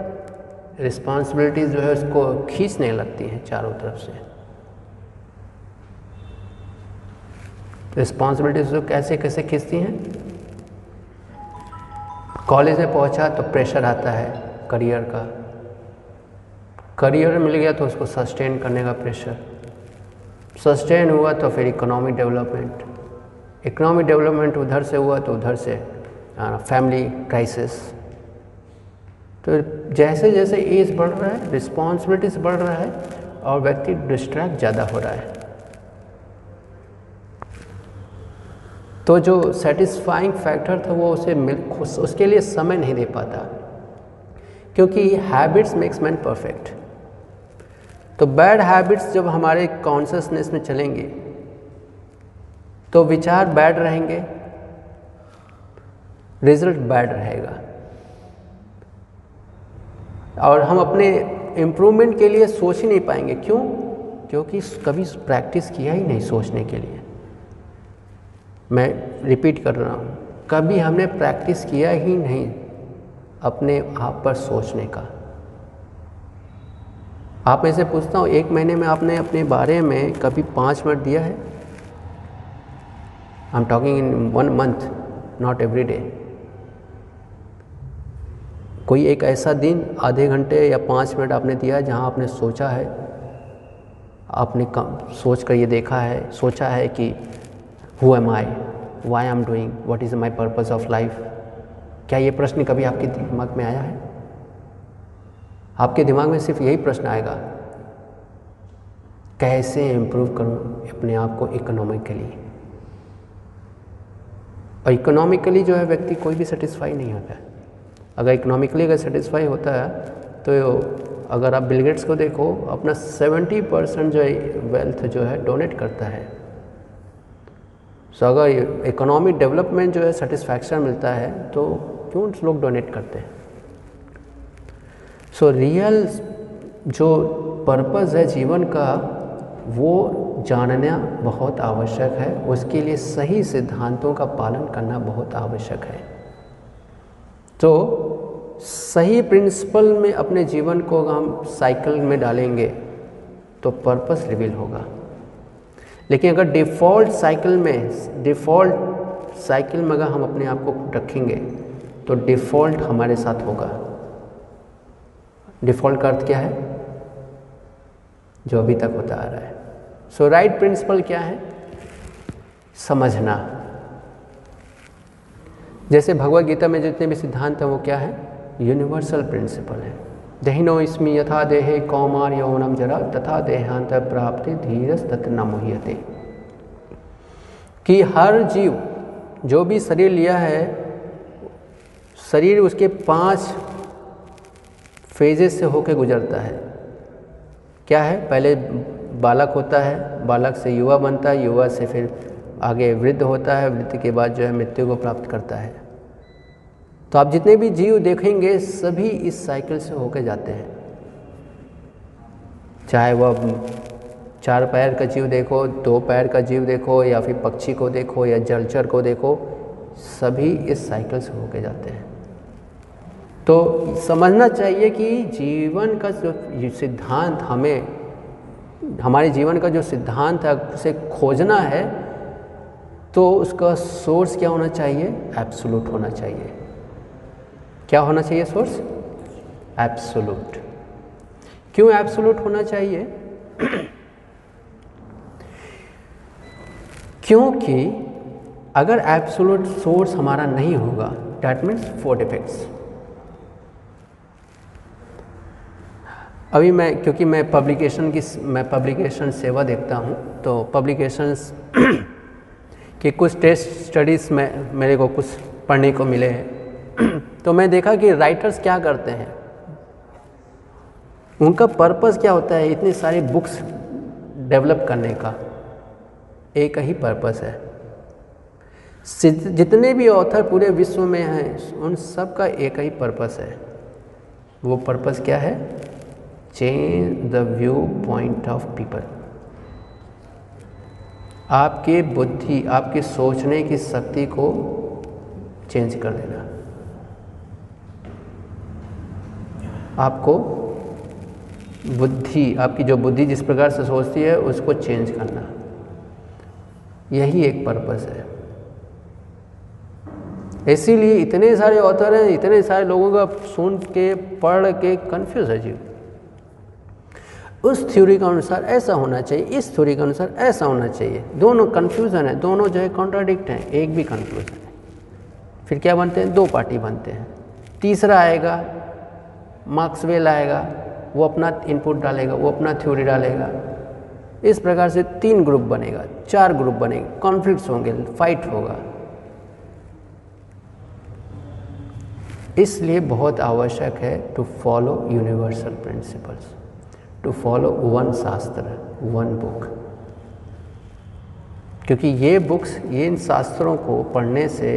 रिस्पॉन्सिबिलिटीज़ जो है उसको खींचने लगती हैं चारों तरफ़ से। रिस्पॉन्सिबिलिटीज़ जो कैसे कैसे खींचती हैं? कॉलेज में पहुँचा तो प्रेशर आता है करियर का। करियर मिल गया तो उसको सस्टेन करने का प्रेशर सस्टेन हुआ तो फिर इकोनॉमिक डेवलपमेंट इकोनॉमिक डेवलपमेंट उधर से हुआ तो उधर से फैमिली क्राइसिस तो जैसे जैसे एज बढ़ रहा है रिस्पॉन्सिबिलिटीज बढ़ रहा है और व्यक्ति डिस्ट्रैक्ट ज़्यादा हो रहा है। तो जो सेटिस्फाइंग फैक्टर था वो उसे मिल उसके लिए समय नहीं दे पाता। क्योंकि हैबिट्स मेक्स मैन परफेक्ट तो बैड हैबिट्स जब हमारे कॉन्शसनेस में चलेंगे तो विचार बैड रहेंगे रिज़ल्ट बैड रहेगा। और हम अपने इम्प्रूवमेंट के लिए सोच ही नहीं पाएँगे। क्यों? क्योंकि कभी प्रैक्टिस किया ही नहीं सोचने के लिए। मैं रिपीट कर रहा हूँ, कभी हमने प्रैक्टिस किया ही नहीं अपने आप पर सोचने का। आप में से पूछता हूँ, एक महीने में आपने अपने बारे में कभी पाँच मिनट दिया है? I am talking in one month not every day कोई एक ऐसा दिन, आधे घंटे या पाँच मिनट आपने दिया है जहाँ आपने सोचा है? आपने कम, सोच कर ये देखा है, सोचा है कि who am I why am doing what is my purpose of life क्या ये प्रश्न कभी आपके दिमाग में आया है? आपके दिमाग में सिर्फ़ यही प्रश्न आएगा, कैसे इम्प्रूव करूँ अपने आप को इकोनॉमिकली और इकोनॉमिकली जो है, व्यक्ति कोई भी सेटिस्फाई नहीं होता है। अगर इकोनॉमिकली अगर सेटिस्फाई होता है तो अगर आप बिलगेट्स को देखो, अपना 70 परसेंट जो है वेल्थ जो है डोनेट करता है। सो अगर इकोनॉमिक डेवलपमेंट जो है सेटिस्फैक्शन मिलता है तो क्यों लोग डोनेट करते हैं? सो रियल जो पर्पज़ है जीवन का, वो जानना बहुत आवश्यक है। उसके लिए सही सिद्धांतों का पालन करना बहुत आवश्यक है। तो सही प्रिंसिपल में अपने जीवन को हम साइकिल में डालेंगे तो पर्पस रिवील होगा। लेकिन अगर डिफ़ॉल्ट साइकिल में डिफ़ॉल्ट साइकिल में अगर हम अपने आप को रखेंगे तो डिफ़ॉल्ट हमारे साथ होगा। डिफ़ॉल्ट का अर्थ क्या है? जो अभी तक होता आ रहा है। सो राइट प्रिंसिपल क्या है? समझना। जैसे भगवत गीता में जितने भी सिद्धांत हैं, वो क्या है? यूनिवर्सल प्रिंसिपल है। दहिनो इसमें यथा देहे कौमार यौनम जरा, तथा देहांत प्राप्ति धीरस तत् न मुह्यते। कि हर जीव, जो भी शरीर लिया है, शरीर उसके पाँच फेजेस से होकर गुजरता है। क्या है? पहले बालक होता है, बालक से युवा बनता है, युवा से फिर आगे वृद्ध होता है, वृद्ध के बाद जो है मृत्यु को प्राप्त करता है। तो आप जितने भी जीव देखेंगे, सभी इस साइकिल से होकर जाते हैं। चाहे वह चार पैर का जीव देखो, दो पैर का जीव देखो, या फिर पक्षी को देखो, या जलचर को देखो, सभी इस साइकिल से होके जाते हैं। तो समझना चाहिए कि जीवन का जो सिद्धांत हमें, हमारे जीवन का जो सिद्धांत है, उसे खोजना है तो उसका सोर्स क्या होना चाहिए? एब्सोलूट होना चाहिए। क्या होना चाहिए सोर्स? एब्सोलूट क्यों एब्सोलूट होना चाहिए? क्योंकि अगर एब्सोलूट सोर्स हमारा नहीं होगा डैट मीन्स फोर डिफेक्ट्स अभी मैं, क्योंकि मैं पब्लिकेशन की मैं पब्लिकेशन सेवा देखता हूँ तो पब्लिकेशंस <clears throat> के कुछ टेस्ट स्टडीज़ में, मेरे को कुछ पढ़ने को मिले हैं। <clears throat> तो मैं देखा कि राइटर्स क्या करते हैं। उनका पर्पस क्या होता है, इतनी सारी बुक्स डेवलप करने का। एक ही पर्पस है। जितने भी ऑथर पूरे विश्व में हैं, उन सब का एक ही पर्पस है। वो पर्पस क्या है? Change the view point of people आपके बुद्धि, आपके सोचने की शक्ति को चेंज कर देना। आपको बुद्धि, आपकी जो बुद्धि जिस प्रकार से सोचती है, उसको चेंज करना। यही एक पर्पस है। इसीलिए इतने सारे ऑथर हैं, इतने सारे लोगों का सुन के, पढ़ के कंफ्यूज है जीव। उस थ्योरी के अनुसार ऐसा होना चाहिए, इस थ्योरी के अनुसार ऐसा होना चाहिए। दोनों कन्फ्यूज़न है, दोनों जो है कॉन्ट्राडिक्ट हैं, एक भी कन्फ्यूज़न है। फिर क्या बनते हैं? दो पार्टी बनते हैं। तीसरा आएगा मार्क्सवेल आएगा, वो अपना इनपुट डालेगा, वो अपना थ्योरी डालेगा। इस प्रकार से तीन ग्रुप बनेगा, चार ग्रुप बनेंगे कॉन्फ्लिक्ट्स होंगे फाइट होगा। इसलिए बहुत आवश्यक है to follow universal principles to follow one शास्त्र वन बुक क्योंकि ये बुक्स ये इन शास्त्रों को पढ़ने से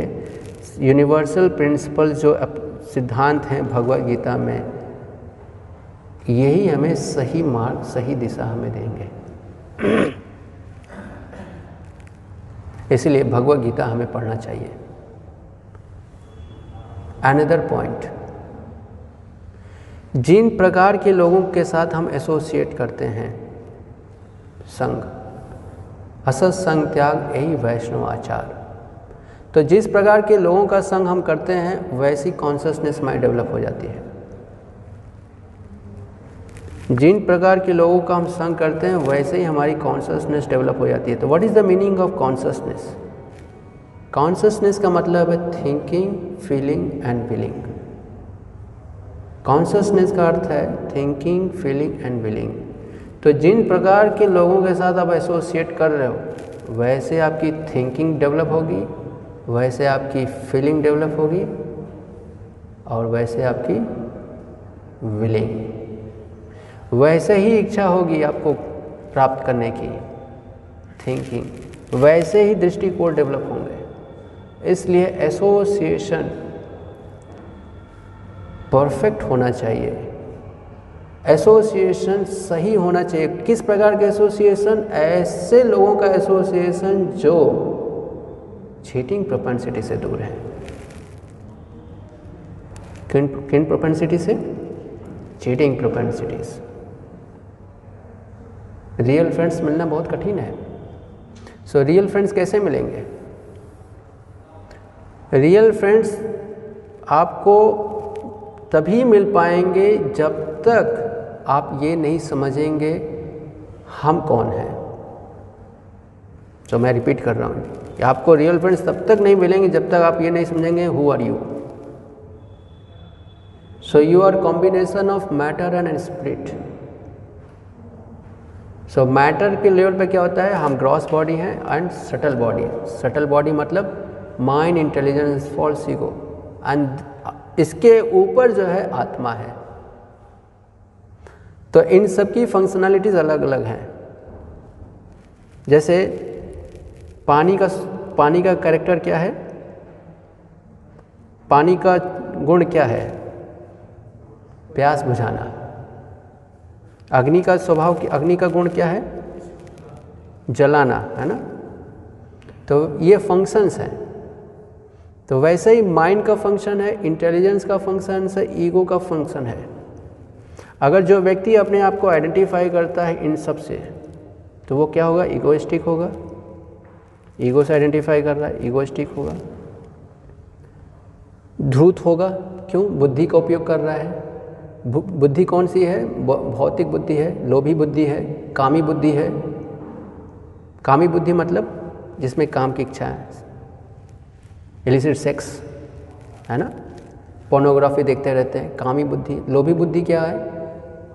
यूनिवर्सल प्रिंसिपल जो सिद्धांत हैं भगवत गीता में, यही हमें सही मार्ग, सही दिशा हमें देंगे। <clears throat> इसलिए भगवत गीता हमें पढ़ना चाहिए। अनदर पॉइंट जिन प्रकार के लोगों के साथ हम एसोसिएट करते हैं, संघ। असत संग त्याग, यही वैष्णव आचार। तो जिस प्रकार के लोगों का संग हम करते हैं, वैसी कॉन्सियसनेस माइंड डेवलप हो जाती है। जिन प्रकार के लोगों का हम संग करते हैं, वैसे ही हमारी कॉन्शसनेस डेवलप हो जाती है। तो what is the meaning of consciousness consciousness का मतलब है thinking feeling and willing consciousness का अर्थ है थिंकिंग फीलिंग एंड विलिंग तो जिन प्रकार के लोगों के साथ आप एसोसिएट कर रहे हो, वैसे आपकी थिंकिंग डेवलप होगी, वैसे आपकी फीलिंग डेवलप होगी, और वैसे आपकी विलिंग वैसे ही इच्छा होगी आपको प्राप्त करने की थिंकिंग वैसे ही दृष्टिकोण डेवलप होंगे. इसलिए एसोसिएशन परफेक्ट होना चाहिए। एसोसिएशन सही होना चाहिए। किस प्रकार के एसोसिएशन? ऐसे लोगों का एसोसिएशन जो चीटिंग प्रोपेंसिटी से दूर है। किन किन प्रोपेंसिटी से? चीटिंग प्रोपेंसिटीज़ रियल फ्रेंड्स मिलना बहुत कठिन है। सो रियल फ्रेंड्स कैसे मिलेंगे? रियल फ्रेंड्स आपको तभी मिल पाएँगे जब तक आप ये नहीं समझेंगे हम कौन हैं। तो मैं रिपीट कर रहा हूँ, कि आपको रियल फ्रेंड्स तब तक नहीं मिलेंगे जब तक आप ये नहीं समझेंगे who are you so you are combination of matter and spirit so matter के लेवल पे क्या होता है? हम ग्रॉस बॉडी हैं and subtle body subtle body मतलब mind intelligence false ego and इसके ऊपर जो है आत्मा है। तो इन सब की फंक्शनैलिटीज़ अलग अलग हैं। जैसे पानी का पानी का कैरेक्टर क्या है? पानी का गुण क्या है? प्यास बुझाना। अग्नि का स्वभाव अग्नि का गुण क्या है? जलाना, है ना? तो ये फ़ंक्शंस हैं। तो वैसे ही माइंड का फ़ंक्शन है इंटेलिजेंस का फ़ंक्शन है ईगो का फ़ंक्शन है। अगर जो व्यक्ति अपने आप को आइडेंटिफाई करता है इन सबसे तो वो क्या होगा? ईगोइस्टिक होगा। ईगो से आइडेंटिफाई कर रहा है ईगोइस्टिक होगा। ध्रुत होगा। क्यों? बुद्धि का उपयोग कर रहा है। बुद्धि कौन सी है? भौतिक बुद्धि है, लोभी बुद्धि है, कामी बुद्धि है। कामी बुद्धि मतलब जिसमें काम की इच्छा है। एलिसिट सेक्स, है ना? पोर्नोग्राफी देखते रहते हैं, कामी बुद्धि, लोभी बुद्धि क्या है?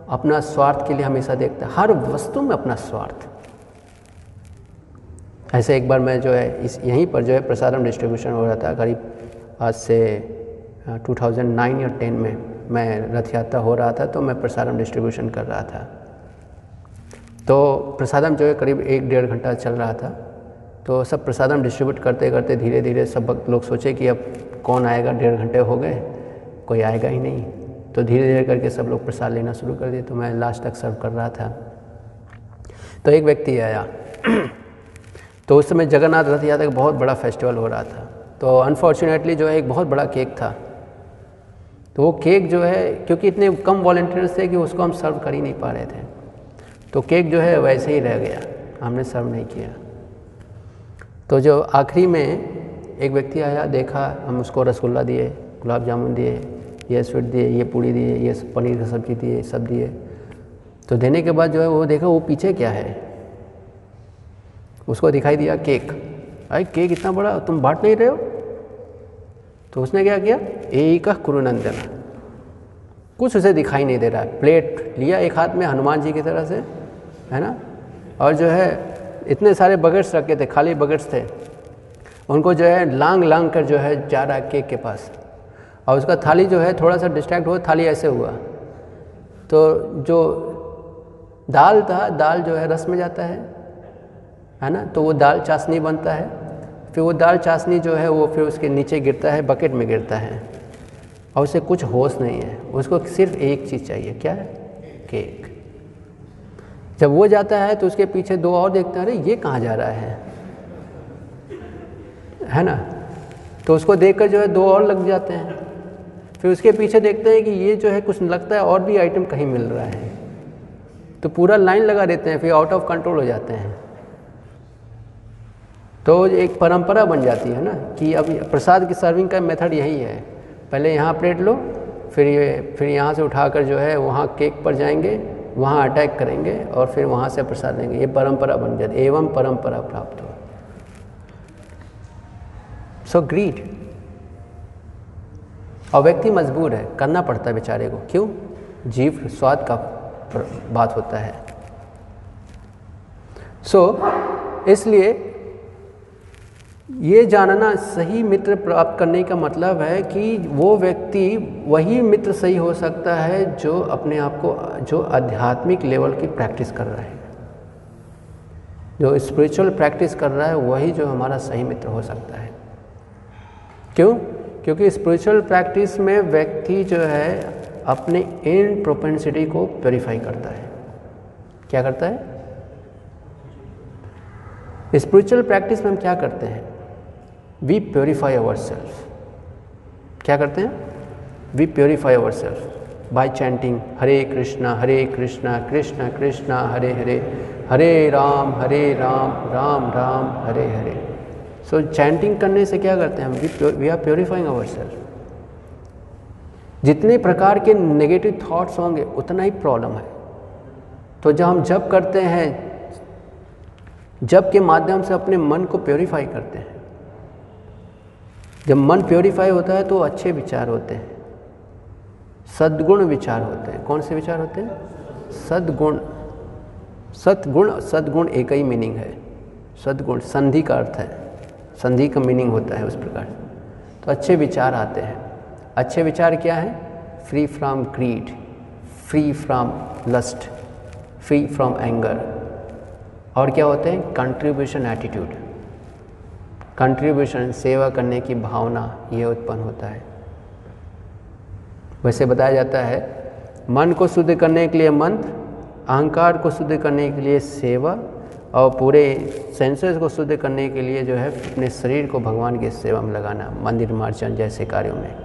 अपना स्वार्थ के लिए हमेशा देखता है। हर वस्तु में अपना स्वार्थ। ऐसे एक बार मैं जो है, इस यहीं पर जो है प्रसारम डिस्ट्रीब्यूशन हो रहा था, करीब आज से 2009 या 10 में मैं रथ यात्रा हो रहा था तो मैं प्रसारम डिस्ट्रीब्यूशन कर रहा था। तो प्रसादम जो है करीब एक डेढ़ घंटा चल रहा था। तो सब प्रसादम डिस्ट्रीब्यूट करते करते धीरे धीरे सब वक्त लोग सोचे कि अब कौन आएगा? डेढ़ घंटे हो गए, कोई आएगा ही नहीं। तो धीरे धीरे करके सब लोग प्रसाद लेना शुरू कर दिए। तो मैं लास्ट तक सर्व कर रहा था। तो एक व्यक्ति आया। <clears throat> तो उस समय जगन्नाथ रथ यात्रा का बहुत बड़ा फेस्टिवल हो रहा था। तो अनफॉर्चुनेटली जो है, एक बहुत बड़ा केक था। तो वो केक जो है, क्योंकि इतने कम वॉल्टियर्स थे कि उसको हम सर्व कर ही नहीं पा रहे थे। तो केक जो है, वैसे ही रह गया। हमने सर्व नहीं किया। तो जो आखिरी में एक व्यक्ति आया, देखा, हम उसको रसगुल्ला दिए, गुलाब जामुन दिए, ये स्वीट दिए, ये पूड़ी दिए, ये पनीर की सब्ज़ी दिए, सब दिए। तो देने के बाद जो है वो देखा, वो पीछे क्या है? उसको दिखाई दिया केक। अरे, केक इतना बड़ा, तुम बांट नहीं रहे हो? तो उसने क्या किया? एक कुरुनंदन। कुछ उसे दिखाई नहीं दे रहा। है प्लेट लिया एक हाथ में, हनुमान जी की तरह से, है ना? और जो है इतने सारे बगट्स रखे थे, खाली बगट्स थे। उनको जो है, लांग लांग कर जो है जा रहा केक के पास। और उसका थाली जो है थोड़ा सा डिस्ट्रैक्ट हुआ, थाली ऐसे हुआ। तो जो दाल था, दाल जो है, रस में जाता है है ना? तो वो दाल चाशनी बनता है। फिर वो दाल चाशनी जो है, वो फिर उसके नीचे गिरता है, बकेट में गिरता है। और उसे कुछ होश नहीं है। उसको सिर्फ़ एक चीज़ चाहिए, क्या? है केक। जब वो जाता है तो उसके पीछे दो और देखते हैं, अरे, ये कहाँ जा रहा है? है ना? तो उसको देखकर जो है दो और लग जाते हैं। फिर उसके पीछे देखते हैं कि ये जो है कुछ लगता है और भी आइटम कहीं मिल रहा है। तो पूरा लाइन लगा देते हैं, फिर आउट ऑफ़ कंट्रोल हो जाते हैं। तो एक परंपरा बन जाती है ना, कि अब प्रसाद की सर्विंग का मेथड यही है। पहले यहाँ प्लेट लो, फिर ये, फिर यहाँ से उठाकर जो है वहाँ केक पर जाएँगे। वहाँ अटैक करेंगे और फिर वहाँ से प्रसाद लेंगे। ये परंपरा बन जाती एवं परंपरा प्राप्त हो। सो ग्रीड और व्यक्ति मजबूर है। करना पड़ता है बेचारे को। क्यों? जीव स्वाद का बात होता है। सो so, इसलिए ये जानना सही मित्र प्राप्त करने का मतलब है कि वो व्यक्ति वही मित्र सही हो सकता है जो अपने आप को, जो आध्यात्मिक लेवल की प्रैक्टिस कर रहा है। जो स्पिरिचुअल प्रैक्टिस कर रहा है, वही जो हमारा सही मित्र हो सकता है। क्यों? क्योंकि स्पिरिचुअल प्रैक्टिस में व्यक्ति जो है, अपने इन प्रोपेंसिटी को प्योरीफाई करता है। क्या करता है? स्पिरिचुअल प्रैक्टिस में हम क्या करते हैं? वी प्योरीफाई अवर सेल्फ क्या करते हैं? We purify our self by chanting Hare Krishna Hare Krishna Krishna Krishna Hare Hare Hare Ram Hare Ram Ram Ram Hare Hare so so, chanting करने से क्या करते हैं हम? We are purifying our self जितने प्रकार के नेगेटिव थॉट्स होंगे उतना ही प्रॉब्लम है। तो जब हम जब करते हैं जब के माध्यम से अपने मन को प्योरीफाई करते हैं जब मन प्योरीफाई होता है तो अच्छे विचार होते हैं। सद्गुण विचार होते हैं। कौन से विचार होते हैं? सद्गुण। सतगुण सद्गुण एक ही मीनिंग है। सद्गुण, संधि का अर्थ है। संधि का मीनिंग होता है उस प्रकार। तो अच्छे विचार आते हैं। अच्छे विचार क्या है? Free from greed free from lust free from anger और क्या होते हैं? कंट्रीब्यूशन एटीट्यूड कंट्रीब्यूशन सेवा करने की भावना ये उत्पन्न होता है। वैसे बताया जाता है, मन को शुद्ध करने के लिए मंत्र, अहंकार को शुद्ध करने के लिए सेवा, और पूरे सेंसेस को शुद्ध करने के लिए जो है अपने शरीर को भगवान की सेवा में लगाना, मंदिर मार्चन जैसे कार्यों में।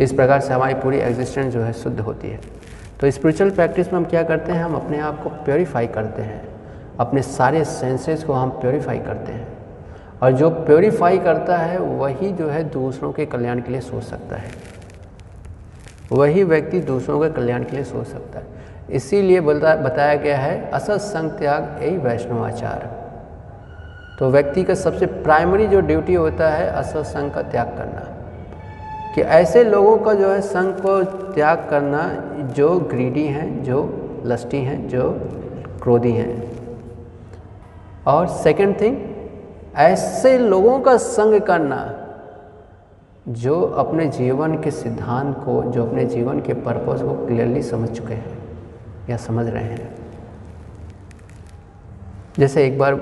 इस प्रकार से हमारी पूरी एग्जिस्टेंस जो है शुद्ध होती है। तो स्पिरिचुअल प्रैक्टिस में हम क्या करते हैं? हम अपने आप को प्योरीफाई करते हैं। अपने सारे सेंसेस को हम प्योरीफाई करते हैं। और जो प्योरीफाई करता है, वही जो है दूसरों के कल्याण के लिए सोच सकता है। वही व्यक्ति दूसरों के कल्याण के लिए सोच सकता है। इसीलिए बता बताया गया है, असत संग त्याग यही वैष्णवाचार तो व्यक्ति का सबसे प्राइमरी जो ड्यूटी होता है, असत संग का त्याग करना। कि ऐसे लोगों का जो है संग को त्याग करना, जो ग्रीडी हैं, जो लस्टी हैं, जो क्रोधी हैं। और सेकंड थिंग ऐसे लोगों का संग करना जो अपने जीवन के सिद्धांत को, जो अपने जीवन के पर्पज़ को क्लियरली समझ चुके हैं या समझ रहे हैं। जैसे एक बार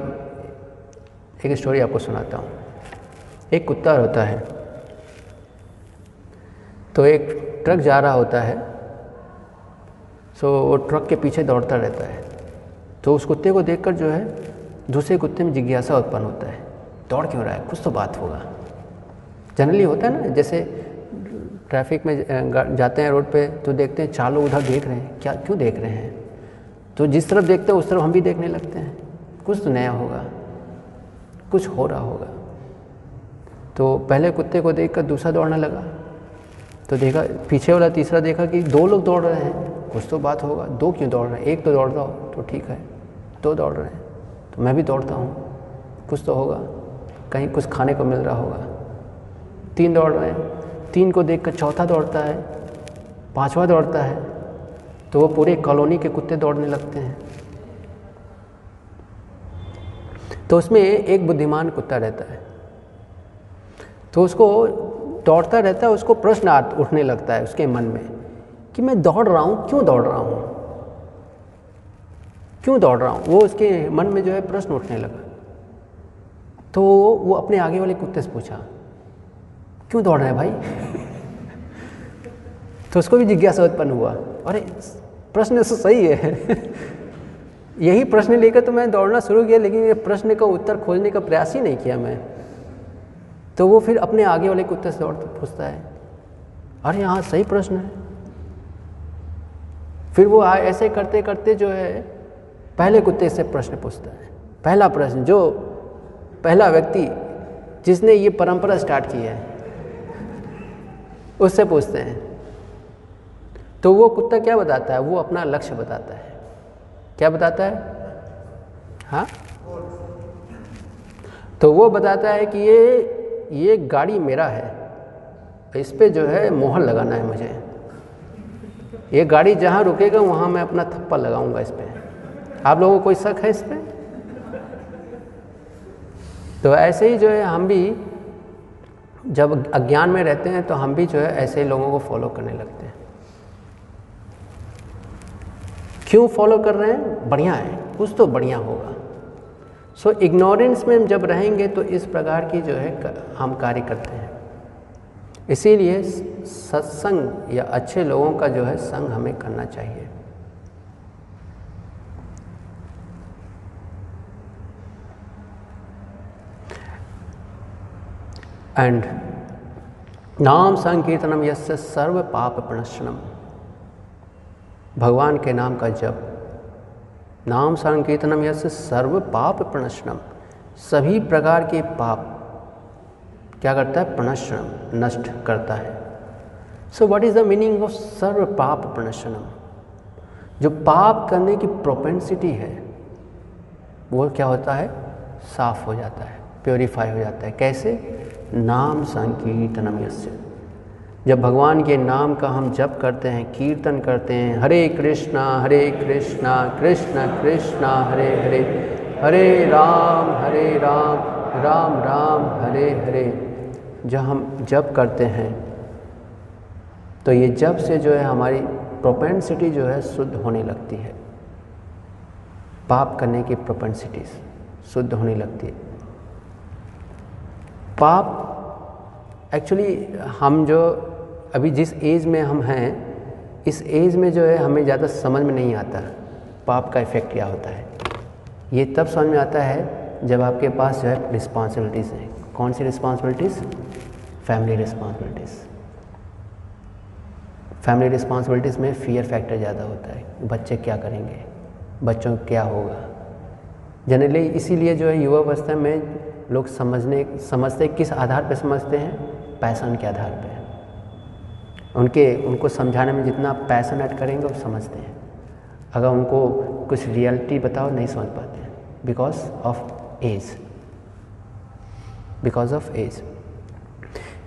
एक स्टोरी आपको सुनाता हूँ। एक कुत्ता होता है। तो एक ट्रक जा रहा होता है। सो वो ट्रक के पीछे दौड़ता रहता है। तो उस कुत्ते को देखकर जो है, दूसरे कुत्ते में जिज्ञासा उत्पन्न होता है। दौड़ क्यों रहा है? कुछ तो बात होगा। जनरली होता है ना, जैसे ट्रैफ़िक में जाते हैं रोड पे तो देखते हैं चार लोग उधर देख रहे हैं। क्या, क्यों देख रहे हैं? तो जिस तरफ़ देखते हैं, उस तरफ़ हम भी देखने लगते हैं। कुछ तो नया होगा। कुछ हो रहा होगा। तो पहले कुत्ते को देख कर दूसरा दौड़ने लगा। तो देखा, पीछे वाला तीसरा देखा कि दो लोग दौड़ रहे हैं। कुछ तो बात होगा। दो क्यों दौड़ रहे हैं? एक तो दौड़ रहा हो तो ठीक है। दो दौड़ रहे हैं। तो मैं भी दौड़ता हूँ। कुछ तो होगा। कहीं कुछ खाने को मिल रहा होगा। तीन दौड़ रहे हैं। तीन को देखकर चौथा दौड़ता है, पांचवा दौड़ता है तो वो पूरे कॉलोनी के कुत्ते दौड़ने लगते हैं। तो उसमें एक बुद्धिमान कुत्ता रहता है। तो उसको दौड़ता रहता है, उसको प्रश्न उठने लगता है उसके मन में कि मैं दौड़ रहा हूँ, क्यों दौड़ रहा हूँ? क्यों दौड़ रहा हूँ? वो उसके मन में जो है प्रश्न उठने लगा। तो वो अपने आगे वाले कुत्ते से पूछा, क्यों दौड़ रहे हैं भाई? <laughs> तो उसको भी जिज्ञासा उत्पन्न हुआ, अरे, प्रश्न तो सही है। <laughs> यही प्रश्न लेकर तो मैं दौड़ना शुरू किया, लेकिन ये प्रश्न का उत्तर खोजने का प्रयास ही नहीं किया मैं। तो वो फिर अपने आगे वाले कुत्ते से दौड़ पूछता है, अरे हाँ सही प्रश्न है। फिर वो ऐसे करते करते जो है, पहले कुत्ते से प्रश्न पूछता है, पहला प्रश्न जो पहला व्यक्ति जिसने ये परंपरा स्टार्ट की है, उससे पूछते हैं तो वो कुत्ता क्या बताता है? वो अपना लक्ष्य बताता है। क्या बताता है? हाँ? तो वो बताता है कि ये ये गाड़ी मेरा है। इस पर जो है मोहर लगाना है मुझे। ये गाड़ी जहाँ रुकेगा, वहाँ मैं अपना थप्पा लगाऊँगा इस पर आप लोगों को कोई शक है इस पर तो ऐसे ही जो है हम भी जब अज्ञान में रहते हैं तो हम भी जो है ऐसे लोगों को फॉलो करने लगते हैं। क्यों फॉलो कर रहे हैं? बढ़िया है कुछ तो बढ़िया होगा। सो so, इग्नोरेंस में हम जब रहेंगे तो इस प्रकार की जो है हम कार्य करते हैं। इसीलिए सत्संग या अच्छे लोगों का जो है संग हमें करना चाहिए। एंड नाम संकीर्तनम यस्य सर्व पाप प्रणशनम भगवान के नाम का जप। नाम संकीर्तनम यस्य सर्व पाप प्रणशनम सभी प्रकार के पाप क्या करता है? प्रणशनम नष्ट करता है। So what is the meaning of सर्व पाप प्रणशनम जो पाप करने की प्रोपेंसिटी है, वो क्या होता है? साफ़ हो जाता है प्योरीफाई हो जाता है। कैसे? नाम संकीर्तनम यस्य। जब भगवान के नाम का हम जप करते हैं, कीर्तन करते हैं, हरे कृष्णा हरे कृष्णा, कृष्ण, कृष्णा, हरे हरे हरे राम हरे राम राम राम, हरे हरे, जब हम जप करते हैं तो ये जप से जो है हमारी प्रोपेंसिटी जो है शुद्ध होने लगती है। पाप करने की प्रोपेंसिटीज शुद्ध होने लगती है। पाप एक्चुअली हम जो अभी जिस एज में हम हैं, इस एज में जो है हमें ज़्यादा समझ में नहीं आता पाप का इफ़ेक्ट क्या होता है। ये तब समझ में आता है जब आपके पास जो है रिस्पॉन्सिबिलिटीज़ हैं। कौन सी responsibilities family responsibilities family responsibilities में फियर फैक्टर ज़्यादा होता है बच्चे क्या करेंगे, बच्चों क्या होगा। जनरली इसीलिए जो है युवा अवस्था में लोग समझने, समझते किस आधार पर समझते हैं? पैसन के आधार पर उनके, उनको समझाने में जितना पैसन ऐड करेंगे, वो समझते हैं। अगर उनको कुछ रियलिटी बताओ, नहीं समझ पाते हैं। Because of age because of age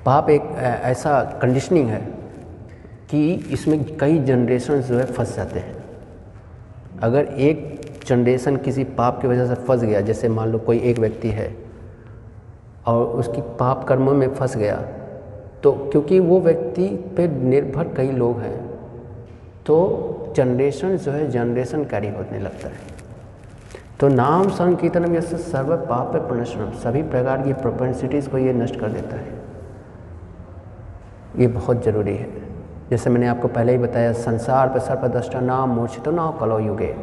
पाप एक ऐसा कंडीशनिंग है कि इसमें कई जनरेशन जो है फंस जाते हैं। अगर एक जनरेशन किसी पाप की वजह से फंस गया, जैसे मान लो कोई एक व्यक्ति है और उसकी पाप कर्मों में फंस गया। तो क्योंकि वो व्यक्ति पे निर्भर कई लोग हैं तो जनरेशन जो है जनरेशन कैरी होने लगता है। तो नाम संकीर्तनम जैसे सर्व पाप प्रणशनम सभी प्रकार की प्रोपेंसिटीज़ को ये नष्ट कर देता है। ये बहुत ज़रूरी है। जैसे मैंने आपको पहले ही बताया, संसार पर सर्पदष्टा नाम मूर्छितो नाम कलो युगे।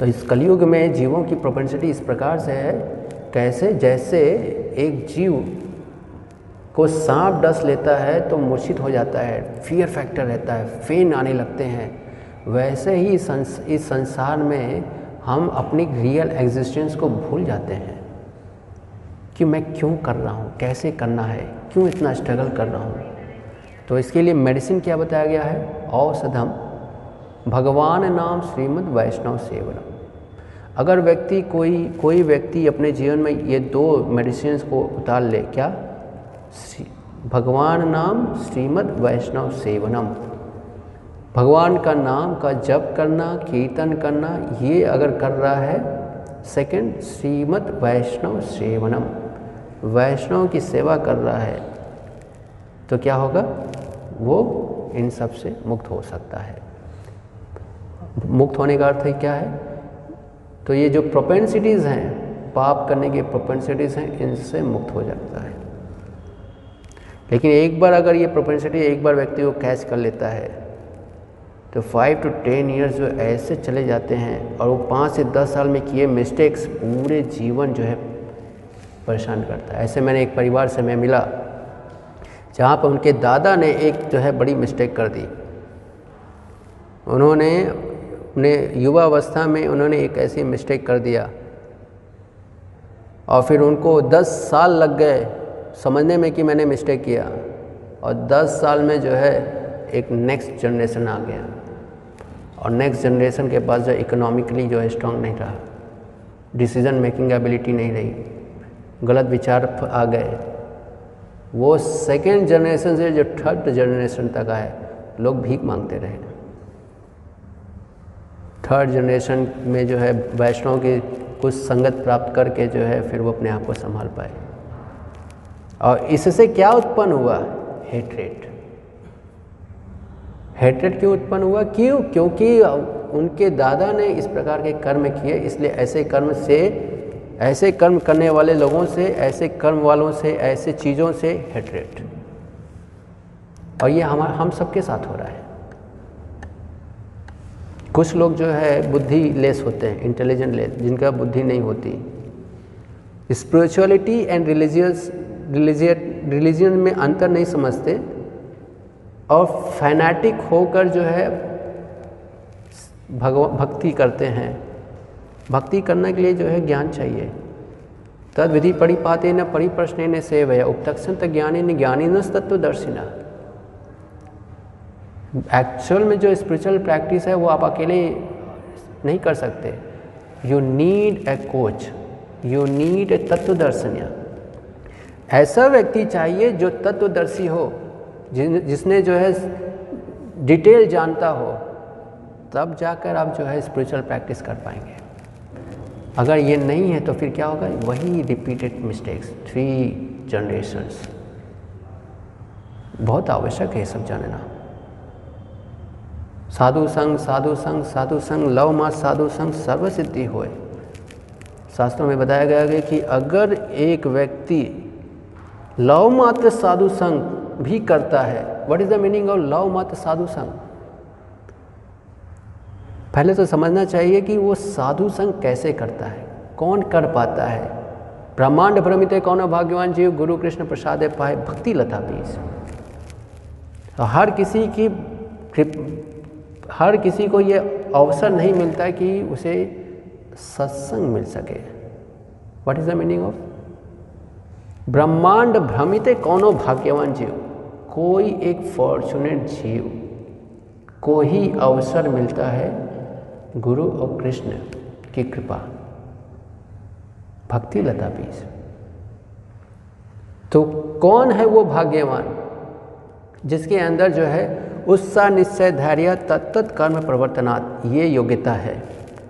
तो इस कलयुग में जीवों की प्रोपेंसिटी इस प्रकार से है कैसे? जैसे एक जीव को सांप डस लेता है तो मूर्छित हो जाता है फियर फैक्टर रहता है फेन आने लगते हैं। वैसे ही संस, इस संसार में हम अपनी रियल एग्जिस्टेंस को भूल जाते हैं कि मैं क्यों कर रहा हूँ कैसे करना है क्यों इतना स्ट्रगल कर रहा हूँ। तो इसके लिए मेडिसिन क्या बताया गया है? औषधम। भगवान नाम श्रीमद वैष्णव सेवनम। अगर व्यक्ति कोई कोई व्यक्ति अपने जीवन में ये दो मेडिसिन को उतार ले, क्या? भगवान नाम श्रीमद वैष्णव सेवनम। भगवान का नाम का जप करना, कीर्तन करना, ये अगर कर रहा है सेकंड श्रीमद वैष्णव सेवनम। वैष्णव की सेवा कर रहा है तो क्या होगा? वो इन सबसे मुक्त हो सकता है। मुक्त होने का अर्थ क्या है? तो ये जो प्रोपेंसिटीज़ हैं, पाप करने की प्रोपेंसिटीज़ हैं, इनसे मुक्त हो जाता है। लेकिन एक बार अगर ये प्रोपेंसिटी एक बार व्यक्ति को कैच कर लेता है तो फाइव टू टेन ईयर्स जो ऐसे चले जाते हैं और वो पाँच से दस साल में किए मिस्टेक्स पूरे जीवन जो है परेशान करता है। ऐसे मैंने एक परिवार से मैं मिला, जहाँ पर उनके दादा ने एक जो है बड़ी मिस्टेक कर दी। उन्होंने अपने युवा अवस्था में उन्होंने एक ऐसी मिस्टेक कर दिया। और फिर उनको 10 साल लग गए समझने में कि मैंने मिस्टेक किया। और 10 साल में जो है, एक नेक्स्ट जनरेशन आ गया। और नेक्स्ट जनरेशन के पास जो इकोनॉमिकली जो है स्ट्रांग नहीं रहा। डिसीज़न मेकिंग एबिलिटी नहीं रही। गलत विचार आ गए। वो सेकेंड जनरेशन से जो थर्ड जनरेशन तक आए, लोग भीख मांगते रहे। थर्ड जनरेशन में जो है वैष्णव की कुछ संगत प्राप्त करके जो है फिर वो अपने आप को संभाल पाए। और इससे क्या उत्पन्न हुआ? हेट्रेट हेट्रेट क्यों उत्पन्न हुआ? क्यों? क्योंकि उनके दादा ने इस प्रकार के कर्म किए, इसलिए ऐसे कर्म से, ऐसे कर्म करने वाले लोगों से, ऐसे कर्म वालों से, ऐसे चीज़ों से हेट्रेट और ये हमारा हम सबके साथ हो रहा है। कुछ लोग जो है बुद्धि लेस होते हैं इंटेलिजेंट लेस, जिनका बुद्धि नहीं होती। स्पिरिचुअलिटी एंड रिलीजियस रिलीजियन में अंतर नहीं समझते और फैनेटिक होकर जो है भगवान भक्ति करते हैं। भक्ति करने के लिए जो है ज्ञान चाहिए। तद विधि परिपाते न परिप्रश्न ने सेव उपतक्षण ज्ञानी न ज्ञानी न तत्वदर्शिना एक्चुअल में जो स्पिरिचुअल प्रैक्टिस है, वो आप अकेले नहीं कर सकते। You need a coach you need a तत्वदर्शनिया। ऐसा व्यक्ति चाहिए जो तत्वदर्शी हो, जिन, जिसने जो है डिटेल जानता हो, तब जाकर आप जो है स्पिरिचुअल प्रैक्टिस कर पाएँगे। अगर ये नहीं है तो फिर क्या होगा? वही रिपीटेड मिस्टेक्स थ्री जनरेशन्स बहुत आवश्यक है ये सब जानना। साधु संग साधु संग साधु संग, लव मात साधु संग, सर्व सिद्धि होए। शास्त्रों में बताया गया है कि अगर एक व्यक्ति लव मात्र साधु संग भी करता है what is the meaning of love मात्र साधु संग? पहले तो समझना चाहिए कि वो साधु संग कैसे करता है, कौन कर पाता है। ब्रह्मांड भ्रमित कौन भाग्यवान जीव, गुरु कृष्ण प्रसाद पाए, भक्ति लता बीज हर किसी की हर किसी को ये अवसर नहीं मिलता कि उसे सत्संग मिल सके। What is the meaning of ब्रह्मांड भ्रमित कौनो भाग्यवान जीव? कोई एक फॉर्चुनेट जीव को ही अवसर मिलता है गुरु और कृष्ण की कृपा। भक्ति लता बीज। तो कौन है वो भाग्यवान? जिसके अंदर जो है उत्साह निश्चय, धैर्य तत्त कर्म प्रवर्तनात् ये योग्यता है।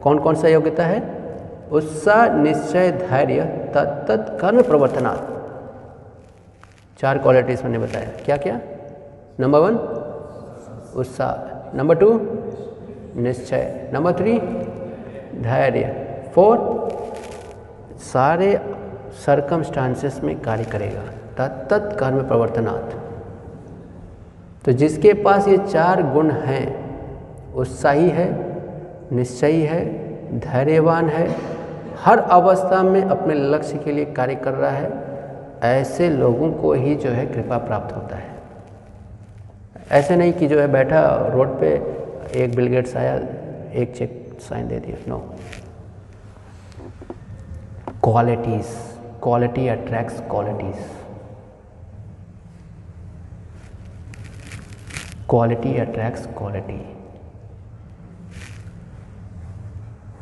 कौन कौन सा योग्यता है? उत्साह निश्चय, धैर्य तत्त कर्म प्रवर्तनात् चार क्वालिटीज मैंने बताया। क्या क्या नंबर वन उत्साह नंबर टू निश्चय। नंबर थ्री धैर्य। फोर सारे सरकमस्टांसेस में कार्य करेगा। तत्त कर्म प्रवर्तनात् तो जिसके पास ये चार गुण हैं उत्साही है, निश्चयी है, धैर्यवान है, हर अवस्था में अपने लक्ष्य के लिए कार्य कर रहा है, ऐसे लोगों को ही जो है कृपा प्राप्त होता है। ऐसे नहीं कि जो है बैठा रोड पे एक बिलगेट्स आया, एक चेक साइन दे दिया। No qualities quality attracts qualities quality attracts quality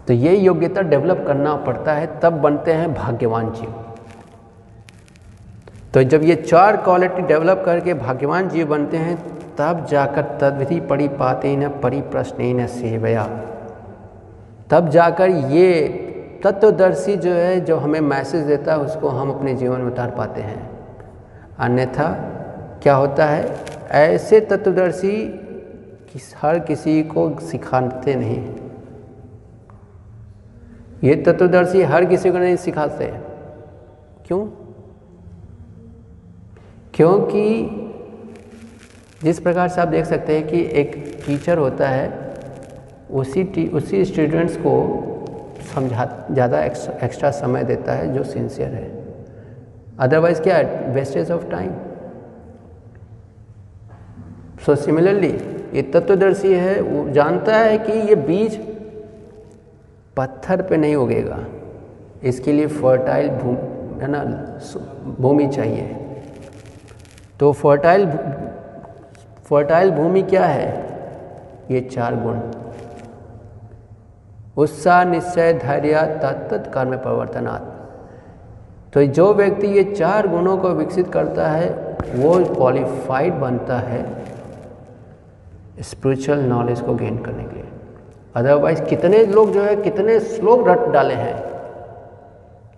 तो ये योग्यता डेवलप करना पड़ता है, तब बनते हैं भाग्यवान जीव। तो जब ये चार क्वालिटी डेवलप करके भाग्यवान जीव बनते हैं, तब जाकर तदविधि पड़ी पाते न परी प्रश्न न सेवया। तब जाकर ये तत्वदर्शी जो है, जो हमें मैसेज देता है, उसको हम अपने जीवन में उतार पाते हैं। अन्यथा क्या होता है? ऐसे तत्वदर्शी किस, हर किसी को सिखाते नहीं। ये तत्वदर्शी हर किसी को नहीं सिखाते। क्यों? क्योंकि जिस प्रकार से आप देख सकते हैं कि एक टीचर होता है, उसी टी, उसी स्टूडेंट्स को समझा, ज़्यादा एक्स्ट्रा समय देता है जो सिंसियर है। अदरवाइज़ क्या है wastage of time. So similarly ये तत्वदर्शी है, वो जानता है कि ये बीज पत्थर पे नहीं उगेगा। इसके लिए फर्टाइल भूमि है ना भूमि चाहिए। तो फर्टाइल फर्टाइल भूमि क्या है? ये चार गुण। उत्साह, निश्चय, धैर्य तत्त कर्म प्रवर्तनात् तो जो व्यक्ति ये चार गुणों को विकसित करता है, वो क्वालिफाइड बनता है। स्पिरिचुअल नॉलेज को गेन करने के लिए। अदरवाइज़ कितने लोग जो है कितने श्लोक रट डाले हैं।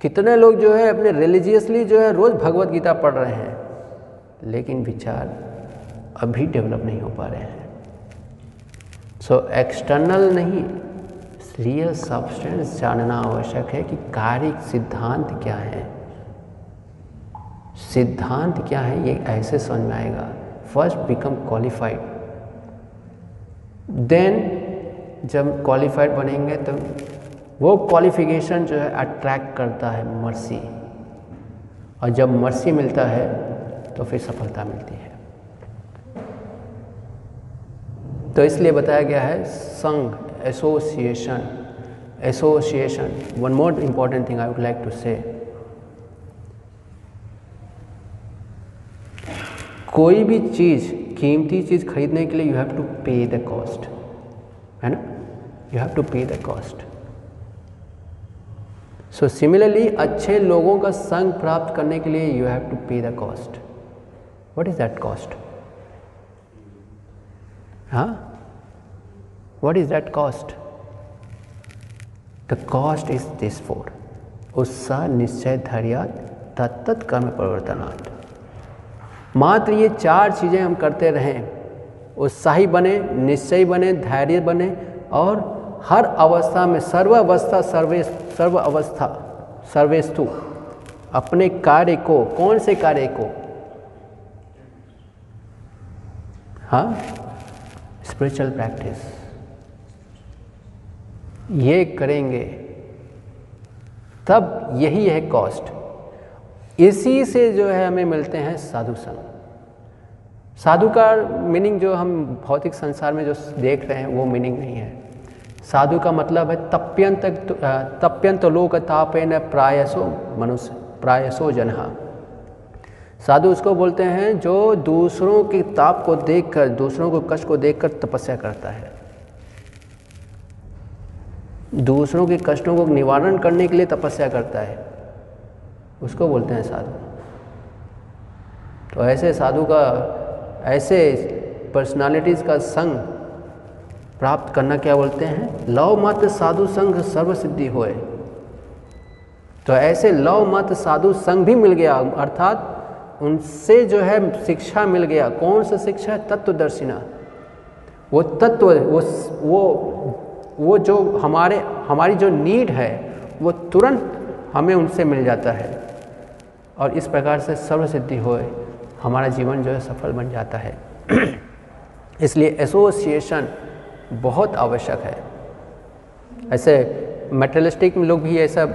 कितने लोग जो है अपने रिलीजियसली जो है रोज़ भगवत गीता पढ़ रहे हैं। लेकिन विचार अभी डेवलप नहीं हो पा रहे हैं। सो so, एक्सटर्नल नहीं रियल सब्सटेंस जानना आवश्यक है कि कार्य सिद्धांत क्या है। सिद्धांत क्या है ये ऐसे समझ में आएगा। फ़र्स्ट बिकम क्वालिफाइड देन जब क्वालिफाइड बनेंगे तो वो क्वालिफिकेशन जो है अट्रैक्ट करता है मर्सी और जब मर्सी मिलता है तो फिर सफलता मिलती है। तो इसलिए बताया गया है, संघ association association one more important thing I would like to say कोई भी चीज़ कीमती चीज़ खरीदने के लिए you have to pay the cost है ना? You have to pay the cost so similarly अच्छे लोगों का संग प्राप्त करने के लिए you have to pay the cost what is that cost हाँ what is that cost the cost is this four उत्साह निश्चय धैर्य तत्त कर्म प्रवर्तनात् मात्र ये चार चीज़ें हम करते रहें। उत्साही बने, निश्चयी बने, धैर्य बने और हर अवस्था में सर्व अवस्था सर्वे सर्व अवस्था सर्वेस्तु अपने कार्य को, कौन से कार्य को? हाँ? स्पिरिचुअल प्रैक्टिस ये करेंगे, तब यही है कॉस्ट इसी से जो है हमें मिलते हैं साधु संग साधु का मीनिंग जो हम भौतिक संसार में जो देख रहे हैं, वो मीनिंग नहीं है। साधु का मतलब है तप्यंत तप्यंत लोक तापे न प्रायसो मनुष्य, प्रायसो जनहा साधु उसको बोलते हैं जो दूसरों के ताप को देखकर, दूसरों को कष्ट को देखकर तपस्या करता है। दूसरों के कष्टों को निवारण करने के लिए तपस्या करता है। उसको बोलते हैं साधु। तो ऐसे साधु का, ऐसे पर्सनालिटीज़ का संग प्राप्त करना क्या बोलते हैं? लव मत साधु संघ सर्व सिद्धि होए। तो ऐसे लव मत साधु संघ भी मिल गया, अर्थात उनसे जो है शिक्षा मिल गया। कौन सा शिक्षा? है तत्वदर्शिना। वो तत्व, वो वो वो जो हमारे, हमारी जो नीड है, वो तुरंत हमें उनसे मिल जाता है। और इस प्रकार से सर्व सिद्धि होए हमारा जीवन जो है सफल बन जाता है। <clears throat> इसलिए एसोसिएशन बहुत आवश्यक है। ऐसे मेटलिस्टिक लोग भी ऐसा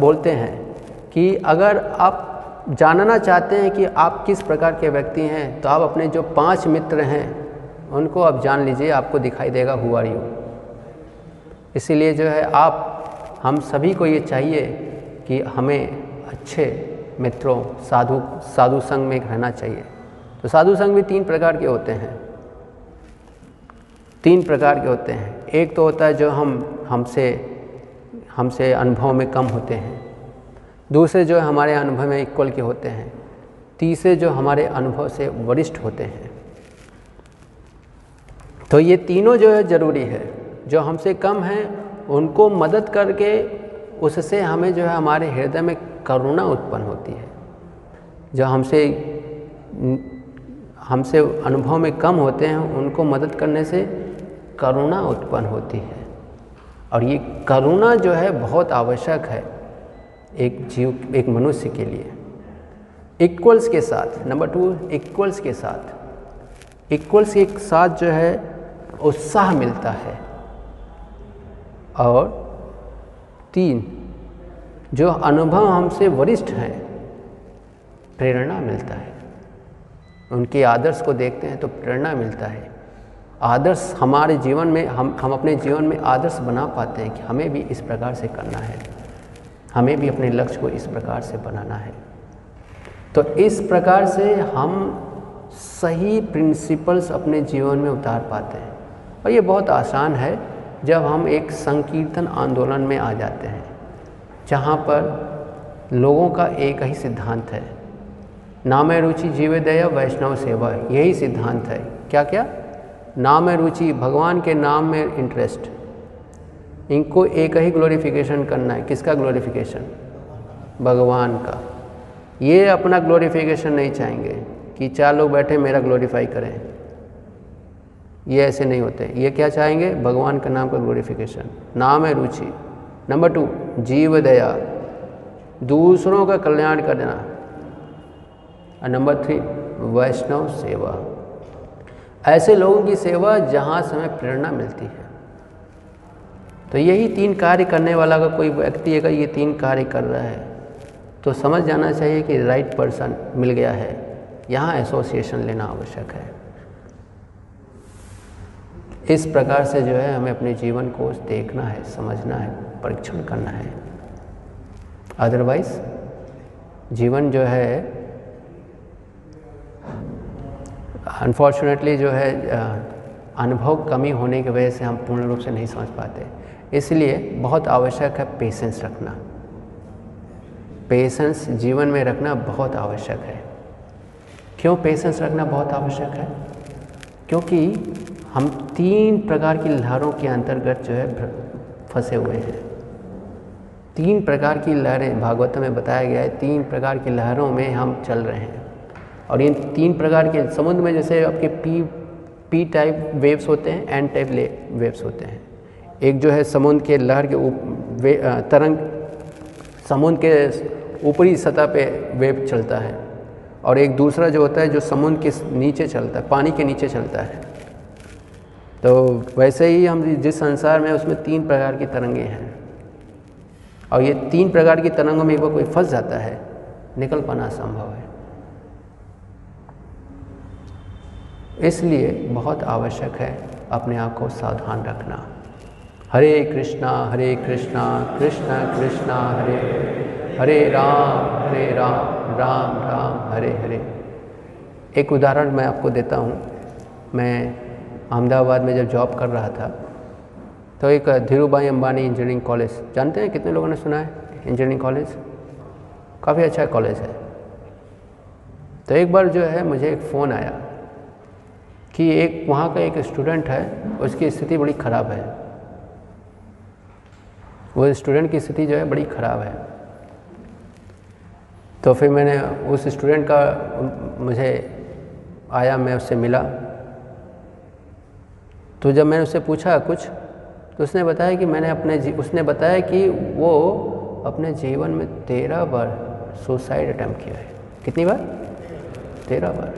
बोलते हैं कि अगर आप जानना चाहते हैं कि आप किस प्रकार के व्यक्ति हैं तो आप अपने जो पाँच मित्र हैं, उनको आप जान लीजिए, आपको दिखाई देगा हुआ यू इसीलिए जो है आप, हम सभी को ये चाहिए कि हमें अच्छे मित्रों, साधु साधु संघ में रहना चाहिए। तो साधु संघ भी तीन प्रकार के होते हैं। तीन प्रकार के होते हैं। एक तो होता है जो हम, हमसे हमसे अनुभव में कम होते हैं। दूसरे जो हमारे अनुभव में इक्वल के होते हैं। तीसरे जो हमारे अनुभव से वरिष्ठ होते हैं। तो ये तीनों जो है ज़रूरी है। जो हमसे कम हैं, उनको मदद करके उससे हमें जो है हमारे हृदय में करुणा उत्पन्न होती है। जो हमसे हमसे अनुभव में कम होते हैं, उनको मदद करने से करुणा उत्पन्न होती है। और ये करुणा जो है, बहुत आवश्यक है एक जीव, एक मनुष्य के लिए। इक्वल्स के साथ नंबर टू इक्वल्स के साथ। इक्वल्स के साथ जो है, उत्साह मिलता है। और तीन जो अनुभव हमसे वरिष्ठ हैं, प्रेरणा मिलता है। उनके आदर्श को देखते हैं तो प्रेरणा मिलता है। आदर्श हमारे जीवन में, हम हम अपने जीवन में आदर्श बना पाते हैं कि हमें भी इस प्रकार से करना है। हमें भी अपने लक्ष्य को इस प्रकार से बनाना है। तो इस प्रकार से हम सही प्रिंसिपल्स अपने जीवन में उतार पाते हैं। और ये बहुत आसान है, जब हम एक संकीर्तन आंदोलन में आ जाते हैं। जहाँ पर लोगों का एक ही सिद्धांत है। नाम रुचि जीव दया वैष्णव सेवा, यही सिद्धांत है। क्या क्या नाम रुचि, भगवान के नाम में इंटरेस्ट इनको एक ही ग्लोरिफिकेशन करना है। किसका ग्लोरिफिकेशन भगवान का। ये अपना ग्लोरिफिकेशन नहीं चाहेंगे कि चार लोग बैठे मेरा ग्लोरीफाई करें। ये ऐसे नहीं होते। ये क्या चाहेंगे? भगवान का नाम का ग्लोरिफिकेशन नाम है रुचि। नंबर टू जीव दया दूसरों का कल्याण करना और नंबर थ्री वैष्णव सेवा ऐसे लोगों की सेवा जहाँ से हमें प्रेरणा मिलती है। तो यही तीन कार्य करने वाला अगर कोई व्यक्ति अगर ये तीन कार्य कर रहा है तो समझ जाना चाहिए कि राइट पर्सन मिल गया है। यहाँ एसोसिएशन लेना आवश्यक है। इस प्रकार से जो है हमें अपने जीवन को देखना है, समझना है, परीक्षण करना है। अदरवाइज़ जीवन जो है अनफॉर्चुनेटली जो है अनुभव कमी होने की वजह से हम पूर्ण रूप से नहीं समझ पाते। इसलिए बहुत आवश्यक है पेशेंस रखना। पेशेंस जीवन में रखना बहुत आवश्यक है। क्यों पेशेंस रखना बहुत आवश्यक है? क्योंकि हम तीन प्रकार की लहरों के अंतर्गत जो है फंसे हुए हैं। तीन प्रकार की लहरें भागवत में बताया गया है तीन प्रकार की लहरों में हम चल रहे हैं। और इन तीन प्रकार के समुद्र में जैसे आपके पी पी टाइप वेव्स होते हैं एन टाइप वेव्स होते हैं। एक जो है समुद्र के लहर के वे, तरंग समुद्र के ऊपरी सतह पे वेव चलता है। और एक दूसरा जो होता है जो समुद्र के नीचे चलता है पानी के नीचे चलता है। तो वैसे ही हम जिस संसार में उसमें तीन प्रकार की तरंगे हैं। और ये तीन प्रकार की तरंगों में एक बार कोई फंस जाता है, निकल पाना संभव है। इसलिए बहुत आवश्यक है अपने आप को सावधान रखना। हरे कृष्णा हरे कृष्णा, कृष्ण, कृष्णा, हरे हरे राम हरे राम राम राम, हरे हरे। एक उदाहरण मैं आपको देता हूँ। मैं अहमदाबाद में जब जॉब कर रहा था तो एक धीरू भाई अम्बानी इंजीनियरिंग कॉलेज, जानते हैं कितने लोगों ने सुना है इंजीनियरिंग कॉलेज? काफ़ी अच्छा कॉलेज है। तो एक बार जो है मुझे एक फ़ोन आया कि एक, वहाँ का एक स्टूडेंट है, उसकी स्थिति बड़ी ख़राब है। वो स्टूडेंट की स्थिति जो है बड़ी ख़राब है। तो फिर मैंने उस स्टूडेंट का मुझे आया, मैं उससे मिला। तो जब मैंने उससे पूछा कुछ तो उसने बताया कि मैंने अपने उसने बताया कि वो अपने जीवन में तेरह बार सुसाइड अटैम्प्ट किया है। कितनी बार? तेरह बार।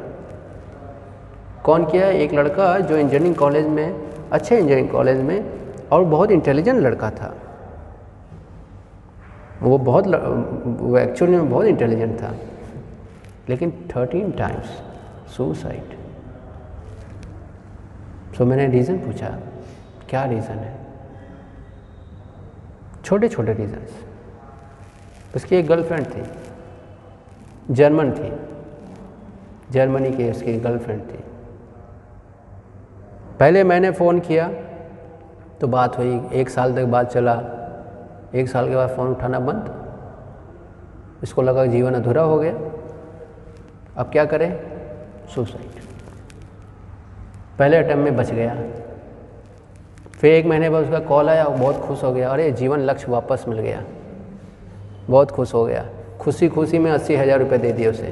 कौन किया है? एक लड़का जो इंजीनियरिंग कॉलेज में, अच्छे इंजीनियरिंग कॉलेज में, और बहुत इंटेलिजेंट लड़का था। वो बहुत वो एक्चुअली में बहुत इंटेलिजेंट था। लेकिन thirteen times suicide so so, मैंने रीज़न पूछा क्या रीज़न है? छोटे छोटे रीज़न्स उसकी एक गर्लफ्रेंड थी जर्मन थी. जर्मनी की उसकी गर्लफ्रेंड थी. पहले मैंने फ़ोन किया तो बात हुई एक साल तक बात चला. एक साल के बाद फ़ोन उठाना बंद. इसको लगा जीवन अधूरा हो गया. अब क्या करें? सुसाइड पहले अटैम्प में बच गया। फिर एक महीने बाद उसका कॉल आया, वो बहुत खुश हो गया। अरे, जीवन लक्ष्य वापस मिल गया। बहुत खुश हो गया। खुशी खुशी में अस्सी हज़ार रुपये दे दिए उसे।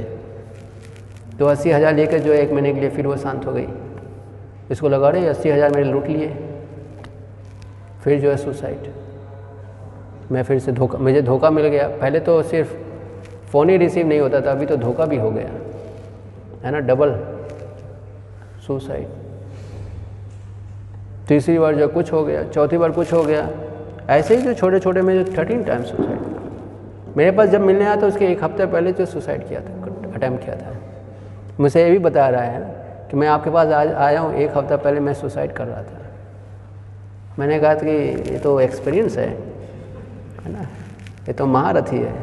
तो अस्सी हज़ार लेकर जो एक महीने के लिए फिर वो शांत हो गई। इसको लगा रहे अस्सी हज़ार मेरे लूट लिए। फिर जो है सुसाइड मैं फिर से धोखा, मुझे धोखा मिल गया। पहले तो सिर्फ़ फ़ोन ही रिसीव नहीं होता था, अभी तो धोखा भी हो गया। है ना? डबल सुसाइड तीसरी बार जो कुछ हो गया, चौथी बार कुछ हो गया, ऐसे ही जो छोटे छोटे में जो थर्टीन टाइम्स सुसाइड मेरे पास जब मिलने आया तो उसके एक हफ़्ते पहले जो सुसाइड किया था अटैम्प्ट किया था। मुझे ये भी बता रहा है कि मैं आपके पास आज आया हूँ, एक हफ़्ता पहले मैं सुसाइड कर रहा था। मैंने कहा था कि ये तो एक्सपीरियंस है है ना? ये तो महारथी है।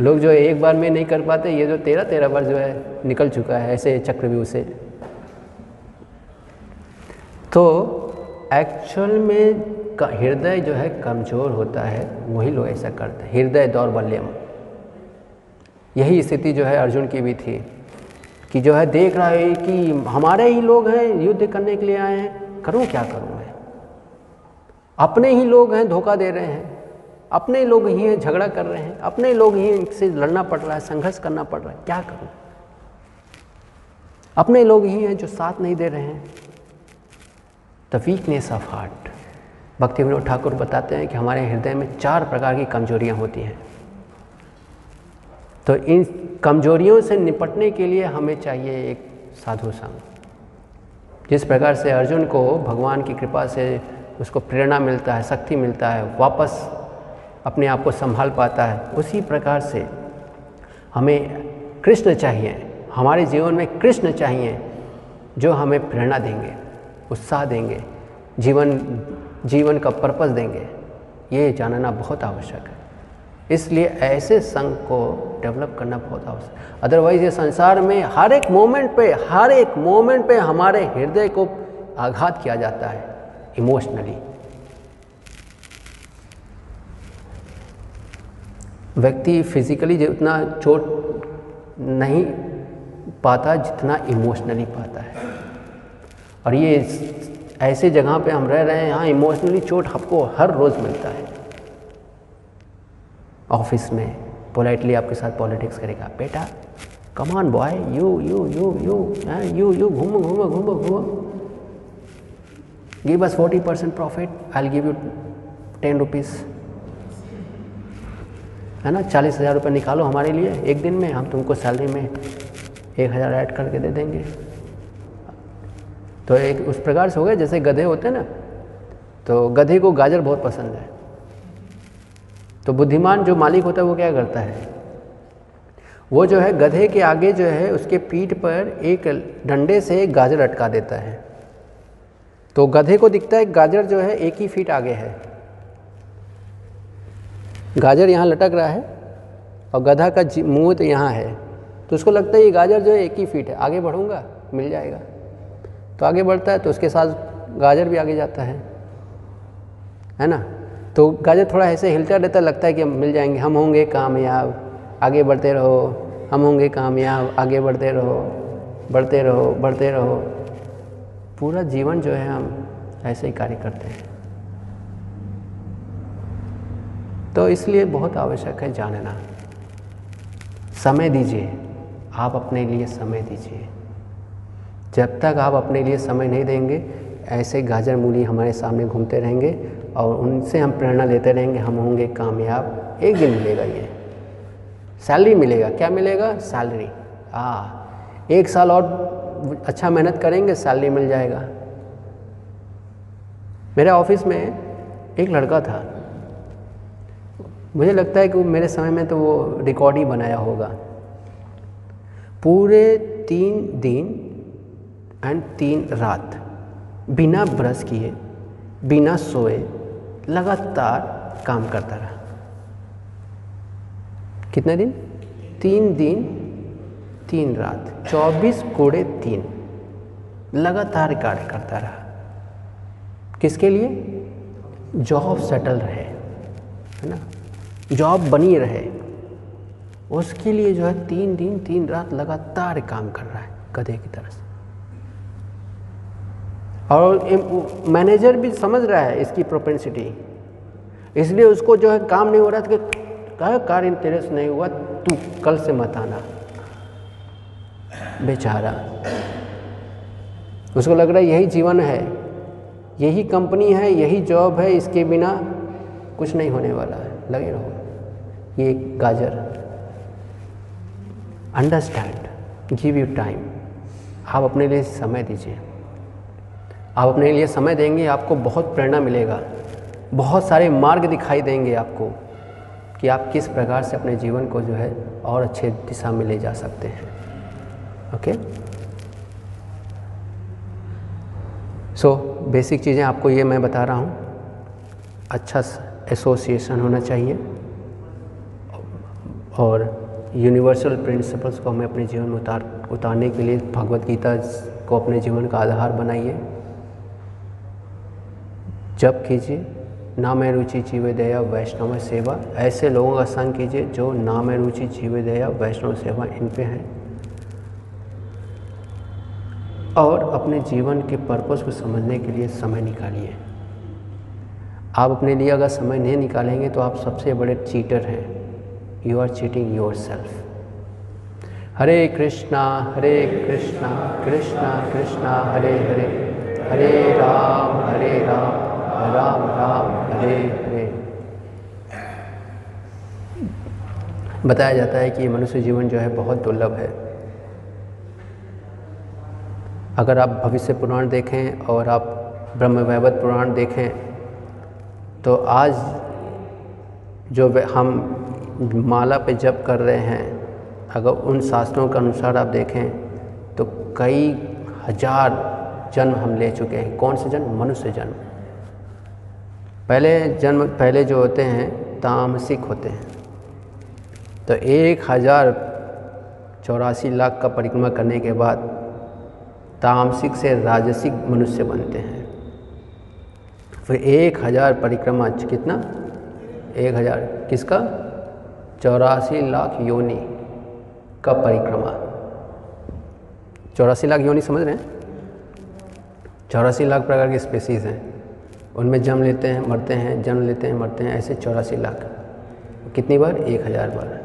लोग जो एक बार में नहीं कर पाते, ये जो तेरह तेरह बार जो है निकल चुका है, ऐसे चक्रव्यूह से। तो एक्चुअल में हृदय जो है कमज़ोर होता है, वही लोग ऐसा करते हैं। हृदय दौर्बल्यम। यही स्थिति जो है अर्जुन की भी थी कि जो है देख रहा है कि हमारे ही लोग हैं, युद्ध करने के लिए आए हैं। करूँ क्या करूँ मैं? अपने ही लोग हैं, धोखा दे रहे हैं। अपने लोग ही हैं, झगड़ा कर रहे हैं। अपने लोग ही इनसे लड़ना पड़ रहा है, संघर्ष करना पड़ रहा है। क्या करूँ? अपने लोग ही हैं जो साथ नहीं दे रहे हैं। The weakness of heart. Bhakti Vinod Thakur बताते हैं कि हमारे हृदय में चार प्रकार की कमजोरियाँ होती हैं। तो इन कमजोरियों से निपटने के लिए हमें चाहिए एक साधु संग। जिस प्रकार से अर्जुन को भगवान की कृपा से उसको प्रेरणा मिलता है, शक्ति मिलता है, वापस अपने आप को संभाल पाता है, उसी प्रकार से हमें कृष्ण चाहिए, हमारे जीवन में कृष्ण चाहिए, जो हमें प्रेरणा देंगे। उत्साह देंगे, जीवन जीवन का पर्पस देंगे। ये जानना बहुत आवश्यक है। इसलिए ऐसे संघ को डेवलप करना बहुत आवश्यक अदरवाइज़ ये संसार में हर एक मोमेंट पे, हर एक मोमेंट पे हमारे हृदय को आघात किया जाता है इमोशनली व्यक्ति फिजिकली जितना चोट नहीं पाता, जितना इमोशनली पाता है। और ये ऐसे जगह पे हम रह रहे हैं, यहाँ इमोशनली चोट आपको हर रोज़ मिलता है। ऑफ़िस में पोलाइटली आपके साथ पॉलिटिक्स करेगा, बेटा come on boy you you you you you you घूमो घूमो घूमो घूमो। Give us forty percent profit I give you ten rupees है ना? चालीस हज़ार रुपये निकालो हमारे लिए, एक दिन में हम तुमको सैलरी में एक हज़ार ऐड करके दे देंगे। तो एक उस प्रकार से हो गया, जैसे गधे होते हैं ना तो गधे को गाजर बहुत पसंद है। तो बुद्धिमान जो मालिक होता है, वो क्या करता है? वो जो है, गधे के आगे जो है, उसके पीठ पर एक डंडे से एक गाजर अटका देता है। तो गधे को दिखता है, गाजर जो है, एक ही फीट आगे है। गाजर यहाँ लटक रहा है, और गधा का मुँह तो यहाँ है। तो उसको लगता है, ये गाजर जो है, एक ही फीट है। आगे बढ़ूँगा, मिल जाएगा। तो आगे बढ़ता है तो उसके साथ गाजर भी आगे जाता है। है ना? तो गाजर थोड़ा ऐसे हिलता रहता, लगता है कि हम मिल जाएँगे। हम होंगे कामयाब, आगे बढ़ते रहो। हम होंगे कामयाब, आगे बढ़ते रहो बढ़ते रहो बढ़ते रहो। पूरा जीवन जो है, हम ऐसे ही कार्य करते हैं। तो इसलिए बहुत आवश्यक है जानना। समय दीजिए। आप अपने लिए समय दीजिए। जब तक आप अपने लिए समय नहीं देंगे, ऐसे गाजर मूली हमारे सामने घूमते रहेंगे और उनसे हम प्रेरणा लेते रहेंगे, हम होंगे कामयाब। एक दिन मिलेगा ये। सैलरी मिलेगा। क्या मिलेगा? सैलरी। हाँ। एक साल और अच्छा मेहनत करेंगे, सैलरी मिल जाएगा। मेरे ऑफ़िस में एक लड़का था। मुझे लगता है कि मेरे समय में तो वो रिकॉर्ड ही बनाया होगा। पूरे तीन दिन एंड तीन रात। बिना ब्रश किए, बिना सोए, लगातार काम करता रहा। कितने दिन? तीन दिन, तीन रात। चौबीस कोड़े तीन। लगातार कार्य करता रहा। किसके लिए? जॉब सेटल रहे, है ना? जॉब बनी रहे। उसके लिए जो है तीन दिन, तीन रात लगातार काम कर रहा है गधे की तरह से। और मैनेजर भी समझ रहा है इसकी प्रोपेंसिटी इसलिए उसको जो है काम नहीं हो रहा था कि कहा कार इंटरेस्ट नहीं हुआ, तू कल से मत आना। बेचारा। उसको लग रहा है यही जीवन है, यही कंपनी है, यही जॉब है, इसके बिना कुछ नहीं होने वाला है। लगे रहो, ये गाजर। अंडरस्टैंड गिव यू टाइम आप अपने लिए समय दीजिए। आप अपने लिए समय देंगे, आपको बहुत प्रेरणा मिलेगा। बहुत सारे मार्ग दिखाई देंगे आपको कि आप किस प्रकार से अपने जीवन को जो है और अच्छे दिशा में ले जा सकते हैं। ओके सो बेसिक चीज़ें आपको ये मैं बता रहा हूँ। अच्छा एसोसिएशन होना चाहिए। और यूनिवर्सल प्रिंसिपल्स को हमें अपने जीवन में उतार, उतारने के लिए भगवत गीता को अपने जीवन का आधार बनाइए। जब कीजिए नाम रुचि जीव दया, वैष्णव सेवा। ऐसे लोगों का संग कीजिए जो नाम रुचि जीव दया, वैष्णव सेवा इन पे हैं। और अपने जीवन के पर्पस को समझने के लिए समय निकालिए। आप अपने लिए अगर समय नहीं निकालेंगे तो आप सबसे बड़े चीटर हैं। You are cheating your self Hare Krishna Hare Krishna Krishna Krishna, Hare Hare. Hare Ram Hare Ram. Ram Ram Hare Hare. बताया जाता है कि मनुष्य जीवन जो है बहुत दुर्लभ है। अगर आप भविष्य पुराण देखें और आप ब्रह्म वैवत पुराण देखें तो आज जो हम माला पे जप कर रहे हैं, अगर उन शास्त्रों के अनुसार आप देखें तो कई हज़ार जन्म हम ले चुके हैं। कौन से जन्म? मनुष्य जन्म। पहले जन्म, पहले जो होते हैं, तामसिक होते हैं। तो एक हज़ार चौरासी लाख का परिक्रमा करने के बाद तामसिक से राजसिक मनुष्य बनते हैं। फिर एक हज़ार परिक्रमा, कितना? एक हज़ार, किसका? चौरासी लाख योनि का परिक्रमा। चौरासी लाख योनि समझ रहे हैं? चौरासी लाख प्रकार की स्पेसीज़ हैं। उनमें जन्म लेते हैं, मरते हैं, जन्म लेते हैं, मरते हैं, ऐसे चौरासी लाख। कितनी बार? एक हज़ार बार।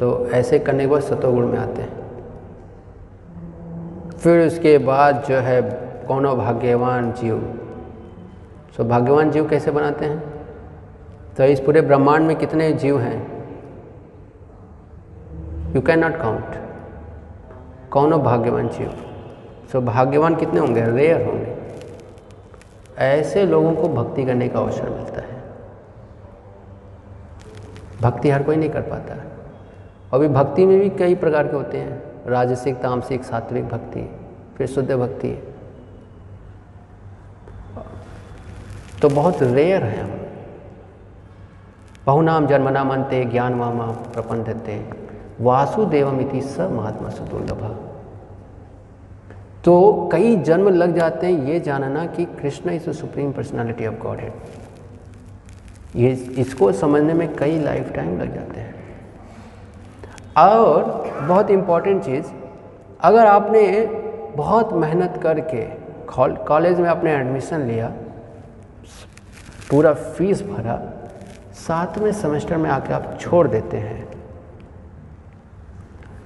तो ऐसे करने के बाद सतोगुण में आते हैं। फिर उसके बाद जो है, कौनो भाग्यवान जीव। सो भाग्यवान जीव कैसे बनाते हैं? तो इस पूरे ब्रह्मांड में कितने जीव हैं? यू कैन नॉट काउंट कौन भाग्यवान जीव। सो भाग्यवान कितने होंगे? रेयर होंगे। ऐसे लोगों को भक्ति करने का अवसर मिलता है। भक्ति हर कोई नहीं कर पाता। अभी भक्ति में भी कई प्रकार के होते हैं। राजसिक, तामसिक, सात्विक भक्ति, फिर शुद्ध भक्ति। तो बहुत रेयर है हम। बहुनाम जन्मना मनते ज्ञान वामा प्रपंचते वासुदेवम इति स महात्मा सुदुर्लभ। तो कई जन्म लग जाते हैं, ये जानना कि Krishna is the supreme personality of Godhead ये इसको समझने में कई लाइफ टाइम लग जाते हैं। और बहुत इंपॉर्टेंट चीज़, अगर आपने बहुत मेहनत करके कॉलेज में आपने एडमिशन लिया, पूरा फ़ीस भरा, सातवें सेमेस्टर में आके आप छोड़ देते हैं।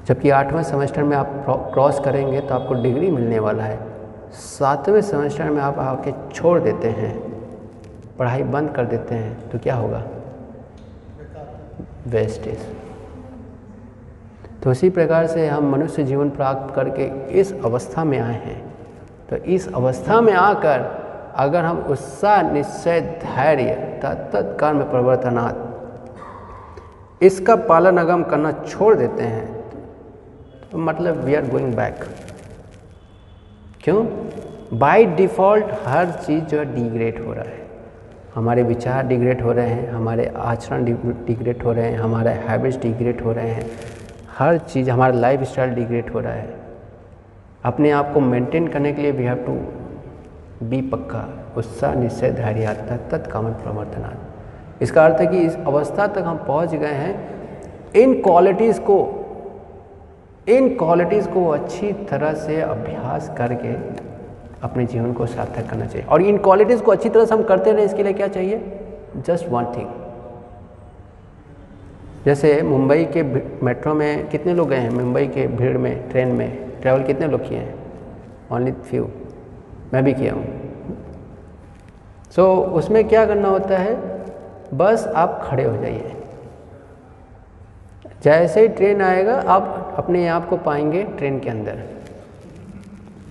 जबकि आठवें सेमेस्टर में आप क्रॉस करेंगे तो आपको डिग्री मिलने वाला है। सातवें सेमेस्टर में आप आके छोड़ देते हैं, पढ़ाई बंद कर देते हैं तो क्या होगा? वेस्टेज तो इसी प्रकार से हम मनुष्य जीवन प्राप्त करके इस अवस्था में आए हैं। तो इस अवस्था में आकर अगर हम उत्साह, निश्चय, धैर्य तत्त कर्म प्रवर्तनात् इसका पालन अगर हम करना छोड़ देते हैं तो मतलब वी आर गोइंग बैक क्यों? बाय डिफ़ॉल्ट हर चीज़ जो है डिग्रेड हो रहा है। हमारे विचार डिग्रेड हो रहे हैं, हमारे आचरण डिग्रेड हो रहे हैं, हमारे हैबिट्स डिग्रेड हो रहे हैं। हर चीज़, हमारा लाइफ स्टाइल डिग्रेड हो रहा है। अपने आप को मेंटेन करने के लिए वी हैव टू बी पक्का उत्साह निश्चय धैर्य तत्कामन प्रवर्तनात् इसका अर्थ है कि इस अवस्था तक हम पहुँच गए हैं इन क्वालिटीज़ को इन क्वालिटीज़ को अच्छी तरह से अभ्यास करके अपने जीवन को सार्थक करना चाहिए। और इन क्वालिटीज़ को अच्छी तरह से हम करते रहे इसके लिए क्या चाहिए? जस्ट वन थिंग जैसे मुंबई के मेट्रो में कितने लोग गए हैं? मुंबई के भीड़ में ट्रेन में ट्रैवल कितने लोग किए हैं? ओनली फ्यू मैं भी किया हूँ। सो so, उसमें क्या करना होता है? बस आप खड़े हो जाइए। जैसे ही ट्रेन आएगा, आप अपने आप को पाएँगे ट्रेन के अंदर।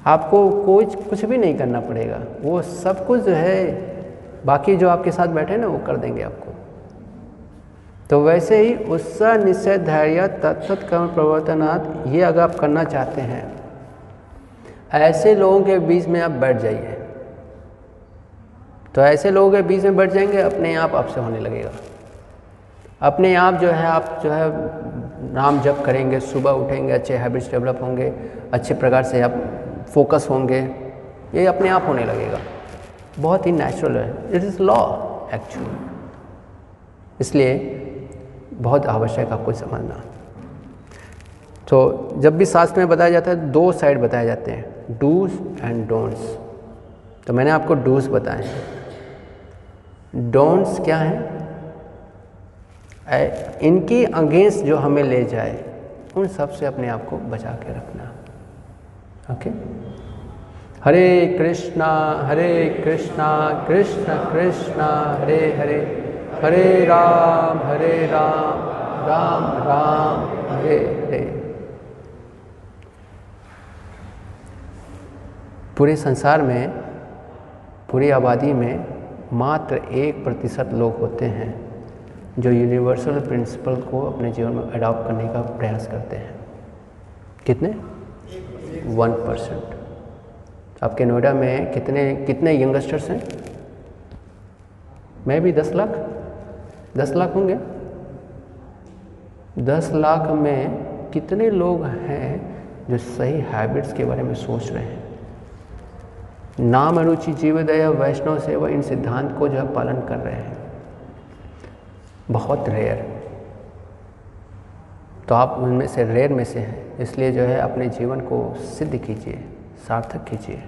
आपको कुछ कुछ भी नहीं करना पड़ेगा। वो सब कुछ जो है, बाकी जो आपके साथ बैठे ना, वो कर देंगे आपको। तो वैसे ही उत्साह, निश्चय, धैर्य तत्त कर्म प्रवर्तनात्, ये अगर आप करना चाहते हैं, ऐसे लोगों के बीच में आप बैठ जाइए। तो ऐसे लोगों के बीच में बैठ जाएँगे, अपने आप आपसे होने लगेगा। अपने आप जो है, आप जो है, नाम जप करेंगे, सुबह उठेंगे, अच्छे हैबिट्स डेवलप होंगे, अच्छे प्रकार से आप फोकस होंगे, ये अपने आप होने लगेगा। बहुत ही नेचुरल है। इट इज़ लॉ एक्चुअली इसलिए बहुत आवश्यक आपको समझना। तो जब भी शास्त्र में बताया जाता है, दो साइड बताए जाते हैं डूज एंड डोंट्स तो मैंने आपको डूज बताए हैं। डोंट्स क्या हैं? इनकी अगेंस्ट जो हमें ले जाए, उन सबसे अपने आप को बचा के रखना। ओके? हरे कृष्णा हरे कृष्णा, कृष्ण कृष्णा, हरे हरे हरे राम हरे राम राम राम, हरे हरे। पूरे संसार में, पूरी आबादी में मात्र एक प्रतिशत लोग होते हैं। जो यूनिवर्सल प्रिंसिपल को अपने जीवन में अडॉप्ट करने का प्रयास करते हैं। कितने? वन परसेंट आपके नोएडा में कितने कितने यंगस्टर्स हैं? मैं भी दस लाख। दस लाख होंगे। दस लाख में कितने लोग हैं जो सही हैबिट्स के बारे में सोच रहे हैं? नाम अनुचि जीवदया, वैष्णव सेवा, इन सिद्धांत को जो है पालन कर रहे हैं। बहुत रेयर तो आप उनमें से रेयर में से हैं। इसलिए जो है अपने जीवन को सिद्ध कीजिए, सार्थक कीजिए।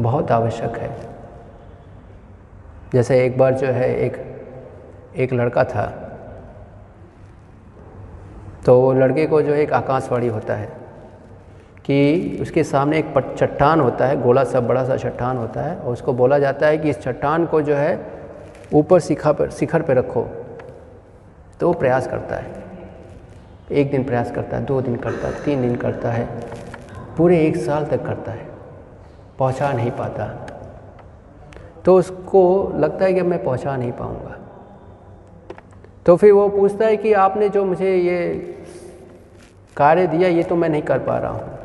बहुत आवश्यक है। जैसे एक बार जो है एक एक लड़का था। तो लड़के को जो एक आकाशवाणी होता है कि उसके सामने एक चट्टान होता है, गोला सा, बड़ा सा चट्टान होता है। और उसको बोला जाता है कि इस चट्टान को जो है ऊपर शिखा पर, शिखर पर रखो। तो वो प्रयास करता है। एक दिन प्रयास करता है, दो दिन करता है, तीन दिन करता है, पूरे एक साल तक करता है, पहुँचा नहीं पाता। तो उसको लगता है कि मैं पहुँचा नहीं पाऊँगा। तो फिर वो पूछता है कि आपने जो मुझे ये कार्य दिया, ये तो मैं नहीं कर पा रहा हूँ।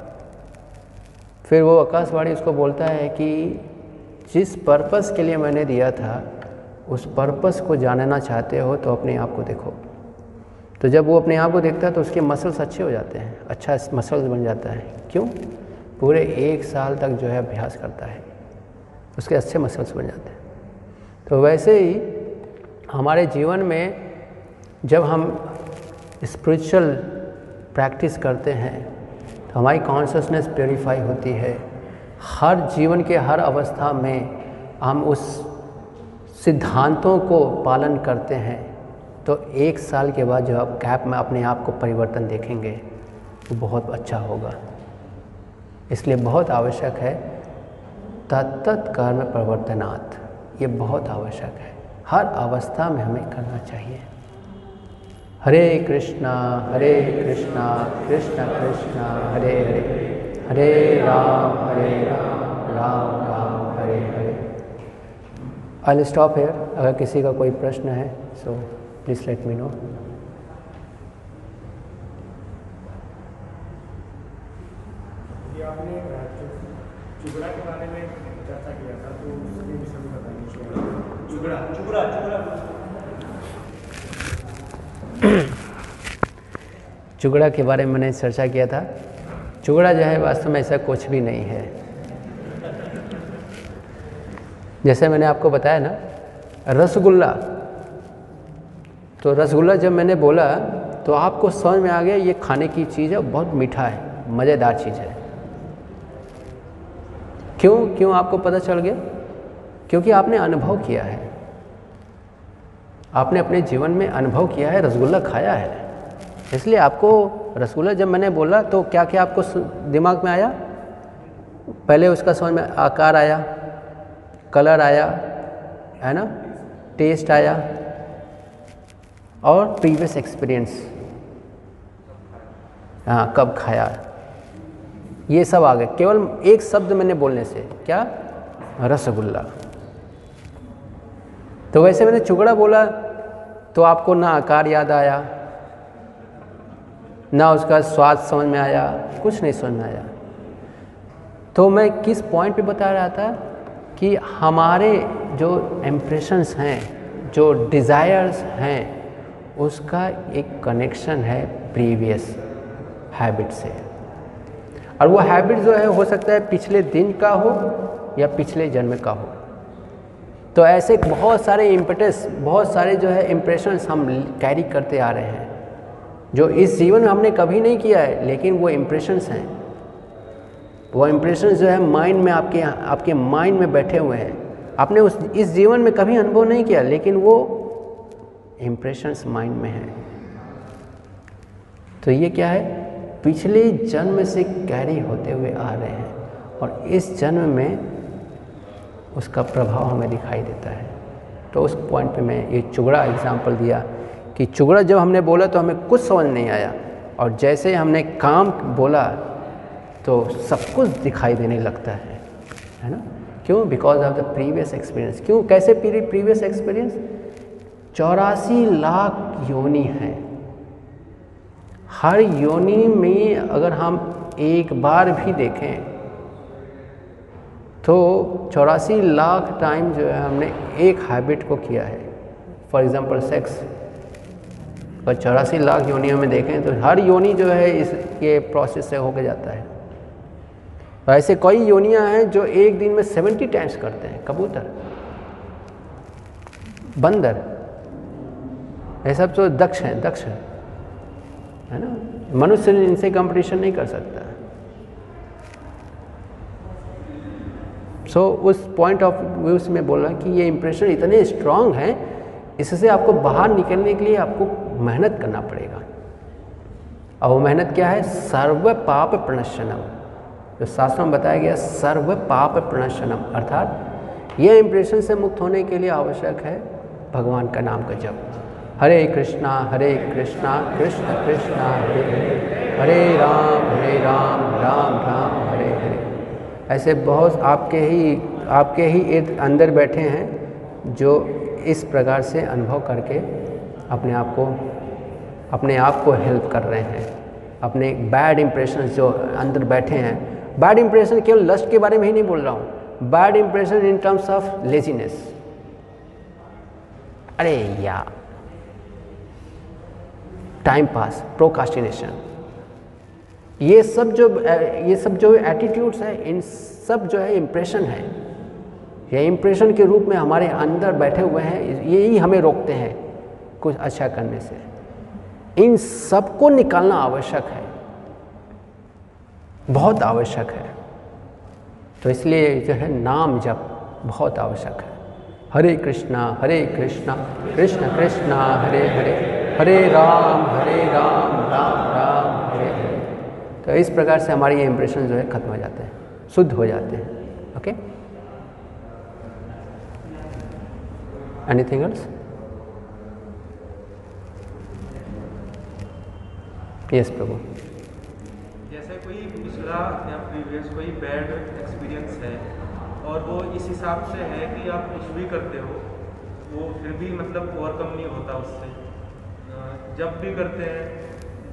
फिर वो आकाशवाणी उसको बोलता है कि जिस पर्पस के लिए मैंने दिया था उस पर्पस को जानना चाहते हो तो अपने आप को देखो। तो जब वो अपने आप को देखता है तो उसके मसल्स अच्छे हो जाते हैं अच्छा मसल्स बन जाता है। क्यों? पूरे एक साल तक जो है अभ्यास करता है। उसके अच्छे मसल्स बन जाते हैं। तो वैसे ही हमारे जीवन में जब हम स्पिरिचुअल प्रैक्टिस करते हैं तो हमारी कॉन्शसनेस प्योरीफाई होती है। हर जीवन के हर अवस्था में हम उस सिद्धांतों को पालन करते हैं तो एक साल के बाद जो आप गैप में अपने आप को परिवर्तन देखेंगे वो बहुत अच्छा होगा। इसलिए बहुत आवश्यक है तत्त कर्म प्रवर्तनात्। ये बहुत आवश्यक है। हर अवस्था में हमें करना चाहिए। Hare Krishna Hare Krishna, Krishna Krishna, Hare Hare Hare Ram Hare Ram Ram. I stop here अगर किसी का कोई प्रश्न है so please let me know आपने चुगड़ा के बारे में चर्चा किया था तो उसके विषय में बताइए चुगड़ा चुगड़ा चुगड़ा। चुगड़ा के बारे में मैंने चर्चा किया था। चुगड़ा जो है वास्तव में ऐसा कुछ भी नहीं है। जैसे मैंने आपको बताया ना, रसगुल्ला। तो रसगुल्ला जब मैंने बोला तो आपको समझ में आ गया, ये खाने की चीज़ है, बहुत मीठा है, मज़ेदार चीज़ है। क्यों क्यों आपको पता चल गया? क्योंकि आपने अनुभव किया है। आपने अपने जीवन में अनुभव किया है, रसगुल्ला खाया है। इसलिए आपको रसगुल्ला जब मैंने बोला तो क्या क्या आपको दिमाग में आया? पहले उसका समझ में आकार आया। कलर आया, है ना? टेस्ट आया और प्रीवियस एक्सपीरियंस हाँ कब खाया? ये सब आ गए। केवल एक शब्द मैंने बोलने से। क्या? रसगुल्ला। तो वैसे मैंने चुगड़ा बोला तो आपको ना आकार याद आया, ना उसका स्वाद समझ में आया, कुछ नहीं समझ में आया। तो मैं किस पॉइंट पे बता रहा था? कि हमारे जो इम्प्रेशंस हैं, जो डिज़ायर्स हैं, उसका एक कनेक्शन है प्रीवियस हैबिट से। और वो हैबिट जो है, हो सकता है पिछले दिन का हो या पिछले जन्म का हो। तो ऐसे बहुत सारे इम्पटस बहुत सारे जो है इम्प्रेशंस हम कैरी करते आ रहे हैं, जो इस जीवन में हमने कभी नहीं किया है, लेकिन वो इम्प्रेशंस हैं। वो इम्प्रेशन जो है माइंड में आपके आपके माइंड में बैठे हुए हैं। आपने उस, इस जीवन में कभी अनुभव नहीं किया, लेकिन वो इम्प्रेशंस माइंड में है। तो ये क्या है? पिछले जन्म से कैरी होते हुए आ रहे हैं और इस जन्म में उसका प्रभाव हमें दिखाई देता है। तो उस पॉइंट पे मैं ये चुगड़ा एग्ज़ाम्पल दिया कि चुगड़ा जब हमने बोला तो हमें कुछ समझ नहीं आया और जैसे हमने काम बोला तो सब कुछ दिखाई देने लगता है है ना? क्यों? Because of the previous experience क्यों? कैसे प्रीवियस एक्सपीरियंस चौरासी लाख योनि हैं। हर योनि में अगर हम एक बार भी देखें तो चौरासी लाख टाइम जो है हमने एक हैबिट को किया है। फॉर एग्ज़ाम्पल सेक्स और चौरासी लाख योनियों में देखें तो हर योनि जो है इसके प्रोसेस से होके जाता है। और ऐसे कई योनियाँ हैं जो एक दिन में सेवेंटी टाइम्स करते हैं कबूतर बंदर ये सब तो दक्ष हैं दक्ष है ना? मनुष्य इनसे कंपटीशन नहीं कर सकता। सो so, उस पॉइंट ऑफ़ व्यू से मैं बोल रहा कि ये इम्प्रेशन इतने स्ट्रांग हैं इससे आपको बाहर निकलने के लिए आपको मेहनत करना पड़ेगा। और वो मेहनत क्या है? सर्व पाप प्रणशनम जो शास्त्रों में बताया गया सर्व पाप प्रणशनम अर्थात ये इम्प्रेशन से मुक्त होने के लिए आवश्यक है भगवान का नाम का जप। हरे कृष्णा हरे कृष्णा, कृष्ण कृष्णा, हरे हरे हरे राम हरे राम राम राम, हरे हरे। ऐसे बहुत आपके ही आपके ही इर्द अंदर बैठे हैं जो इस प्रकार से अनुभव करके अपने आप को, अपने आप को हेल्प कर रहे हैं। अपने बैड इम्प्रेशन जो अंदर बैठे हैं बैड इंप्रेशन केवल लस्ट के बारे में ही नहीं बोल रहा हूँ। Bad impression in terms of laziness अरे या। टाइम पास प्रोकास्टिनेशन ये सब जो, ये सब जो एटीट्यूड्स है, इन सब जो है इम्प्रेशन है। ये इम्प्रेशन के रूप में हमारे अंदर बैठे हुए हैं, यही हमें रोकते हैं कुछ अच्छा करने से। इन सबको निकालना आवश्यक है। बहुत आवश्यक है। तो इसलिए जो है नाम जप बहुत आवश्यक है। हरे कृष्णा हरे कृष्णा, कृष्ण कृष्णा, हरे हरे हरे राम हरे राम राम राम, हरे हरे। तो इस प्रकार से हमारे ये इम्प्रेशन जो है खत्म हो जाते हैं, शुद्ध हो जाते हैं। ओके एनीथिंग एल्स यस प्रभु पिछला या प्रीवियस कोई बैड एक्सपीरियंस है और वो इस हिसाब से है कि आप कुछ भी करते हो, वो फिर भी मतलब ओवरकम नहीं होता उससे। जब भी करते हैं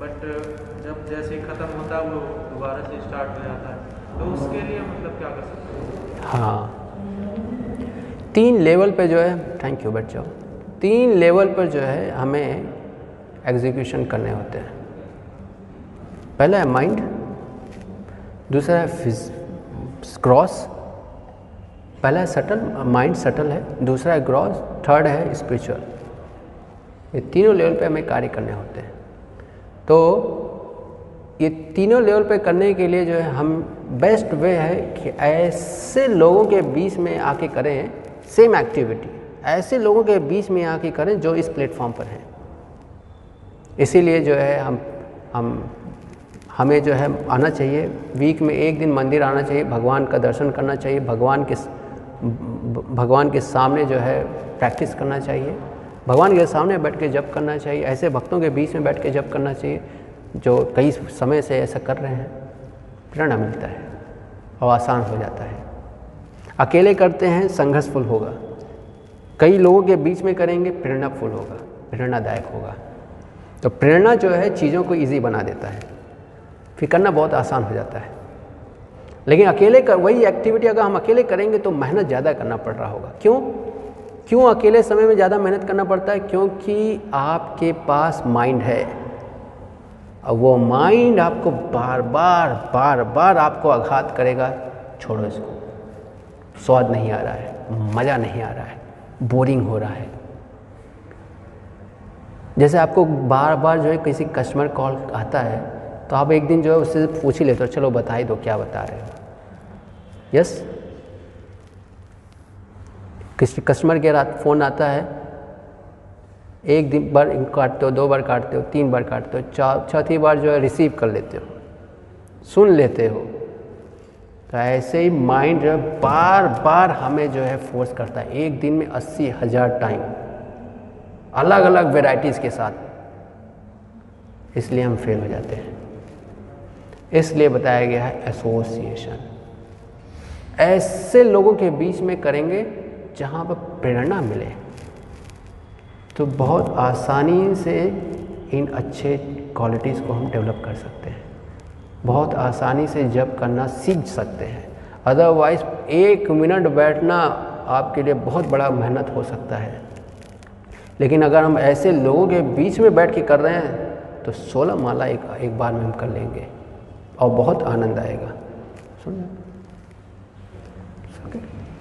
बट जब जैसे ख़त्म होता है, वो दोबारा से स्टार्ट हो जाता है। तो उसके लिए मतलब क्या कर सकते हैं? हाँ। तीन लेवल पे जो है थैंक यू बच्चों। तीन लेवल पर जो है, हमें एग्जीक्यूशन करने होते हैं। पहला है माइंड दूसरा है फिज, क्रॉस। पहला है सटल, माइंड सटल है। दूसरा है ग्रॉस थर्ड है स्पिरिचुअल। ये तीनों लेवल पे हमें कार्य करने होते हैं। तो ये तीनों लेवल पे करने के लिए जो है, हम बेस्ट वे है कि ऐसे लोगों के बीच में आके करें सेम एक्टिविटी ऐसे लोगों के बीच में आके करें जो इस प्लेटफॉर्म पर हैं। इसीलिए जो है, हम हम हमें जो है आना चाहिए। वीक में एक दिन मंदिर आना चाहिए, भगवान का दर्शन करना चाहिए, भगवान के भगवान के सामने जो है प्रैक्टिस करना चाहिए। भगवान के सामने बैठ के जप करना चाहिए, ऐसे भक्तों के बीच में बैठ के जप करना चाहिए, जो कई समय से ऐसा कर रहे हैं। प्रेरणा मिलता है और आसान हो जाता है। अकेले करते हैं संघर्षफुल होगा। कई लोगों के बीच में करेंगे प्रेरणाफुल होगा, प्रेरणादायक होगा। तो प्रेरणा जो है चीज़ों को ईजी बना देता है। फिर करना बहुत आसान हो जाता है। लेकिन अकेले कर, वही एक्टिविटी अगर हम अकेले करेंगे तो मेहनत ज़्यादा करना पड़ रहा होगा। क्यों? क्यों अकेले समय में ज़्यादा मेहनत करना पड़ता है? क्योंकि आपके पास माइंड है। और वो माइंड आपको बार बार बार बार आपको आघात करेगा। छोड़ो इसको। स्वाद नहीं आ रहा है, मज़ा नहीं आ रहा है बोरिंग हो रहा है। जैसे आपको बार बार जो है किसी कस्टमर कॉल आता है तो आप एक दिन जो है उससे पूछ ही लेते हो, चलो बता ही दो, क्या बता रहे हो? यस किसी कस्टमर के रात फ़ोन आता है, एक दिन बार काटते हो, दो बार काटते हो, तीन बार काटते हो चौथी बार जो है रिसीव कर लेते हो, सुन लेते हो। तो ऐसे ही माइंड जो है बार बार हमें जो है फोर्स करता है। एक दिन में अस्सी हज़ार टाइम अलग अलग वेराइटीज़ के साथ। इसलिए हम फेल हो जाते हैं। इसलिए बताया गया है एसोसिएशन ऐसे लोगों के बीच में करेंगे जहाँ पर प्रेरणा मिले। तो बहुत आसानी से इन अच्छे क्वालिटीज़ को हम डेवलप कर सकते हैं। बहुत आसानी से जब करना सीख सकते हैं। अदरवाइज़ एक मिनट बैठना आपके लिए बहुत बड़ा मेहनत हो सकता है। लेकिन अगर हम ऐसे लोगों के बीच में बैठ के कर रहे हैं तो सोलह माला एक एक बार में हम कर लेंगे। और बहुत आनंद आएगा। सुन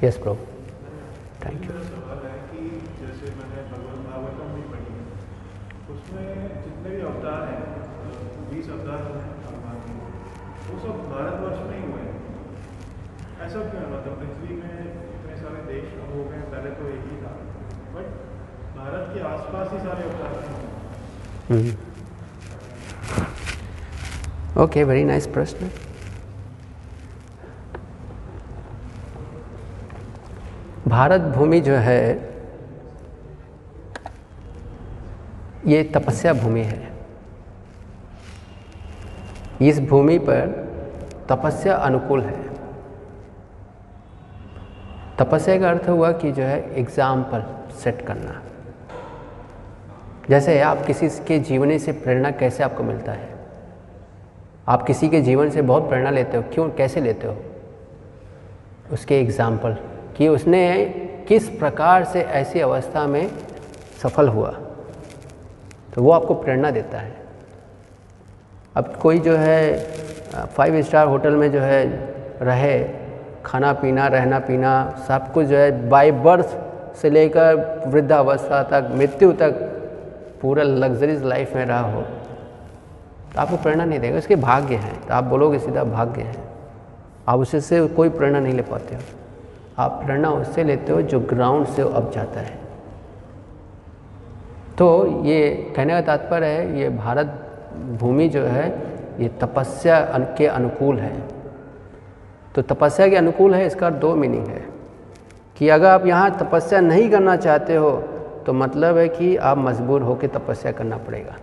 यस प्रो थैंक यू सवाल कि जैसे मैंने भगवत भागवतम भी पढ़ी उसमें जितने भी अवतार हैं बीस अवतार हैं वो सब भारतवर्ष में ही हुए हैं। ऐसा क्यों है? मतलब पृथ्वी में इतने सारे देश हो गए पहले तो एक ही था बट भारत के आसपास ही सारे अवतार हैं। ओके वेरी नाइस प्रश्न भारत भूमि जो है, ये तपस्या भूमि है। इस भूमि पर तपस्या अनुकूल है। तपस्या का अर्थ हुआ कि जो है एग्ज़ाम्पल सेट करना। जैसे आप किसी के जीवनी से प्रेरणा कैसे आपको मिलता है? आप किसी के जीवन से बहुत प्रेरणा लेते हो, क्यों, कैसे लेते हो? उसके एग्ज़ाम्पल कि उसने किस प्रकार से ऐसी अवस्था में सफल हुआ तो वो आपको प्रेरणा देता है। अब कोई जो है फाइव स्टार होटल में जो है, रहे, खाना पीना, रहना पीना, सब कुछ जो है बाय बर्थ से लेकर वृद्धावस्था तक, मृत्यु तक, पूरा लग्जरीज लाइफ में रहा हो तो आपको प्रेरणा नहीं देगा, इसके भाग्य हैं। तो आप बोलोगे सीधा, भाग्य है। आप उसे से कोई प्रेरणा नहीं ले पाते हो। आप प्रेरणा उससे लेते हो जो ग्राउंड से अब जाता है। तो ये कहने का तात्पर्य है, ये भारत भूमि जो है, ये तपस्या के अनुकूल है। तो तपस्या के अनुकूल है, इसका दो मीनिंग है। कि अगर आप यहाँ तपस्या नहीं करना चाहते हो तो मतलब है कि आप मजबूर होकर तपस्या करना पड़ेगा।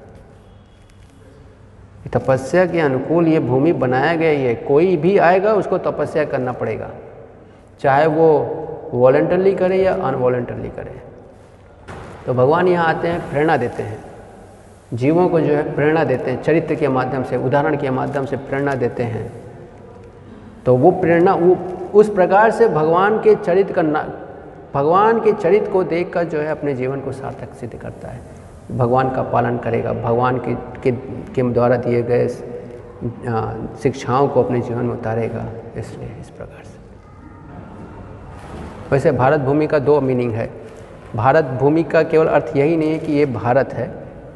तपस्या के अनुकूल ये भूमि बनाया गया है कोई भी आएगा, उसको तपस्या करना पड़ेगा। चाहे वो वॉल्टरली करे या अनवॉल्टरली करे। तो भगवान यहाँ आते हैं, प्रेरणा देते हैं। जीवों को जो है, प्रेरणा देते हैं। चरित्र के माध्यम से, उदाहरण के माध्यम से प्रेरणा देते हैं। तो वो प्रेरणा, वो, उस प्रकार से भगवान के चरित्र का भगवान के चरित्र को देखकर जो है, अपने जीवन को सार्थक सिद्ध करता है। भगवान का पालन करेगा। भगवान के के, के द्वारा दिए गए शिक्षाओं को अपने जीवन में उतारेगा इसलिए इस प्रकार से। वैसे भारत भूमि का दो मीनिंग है। भारत भूमि का केवल अर्थ यही नहीं है कि ये भारत है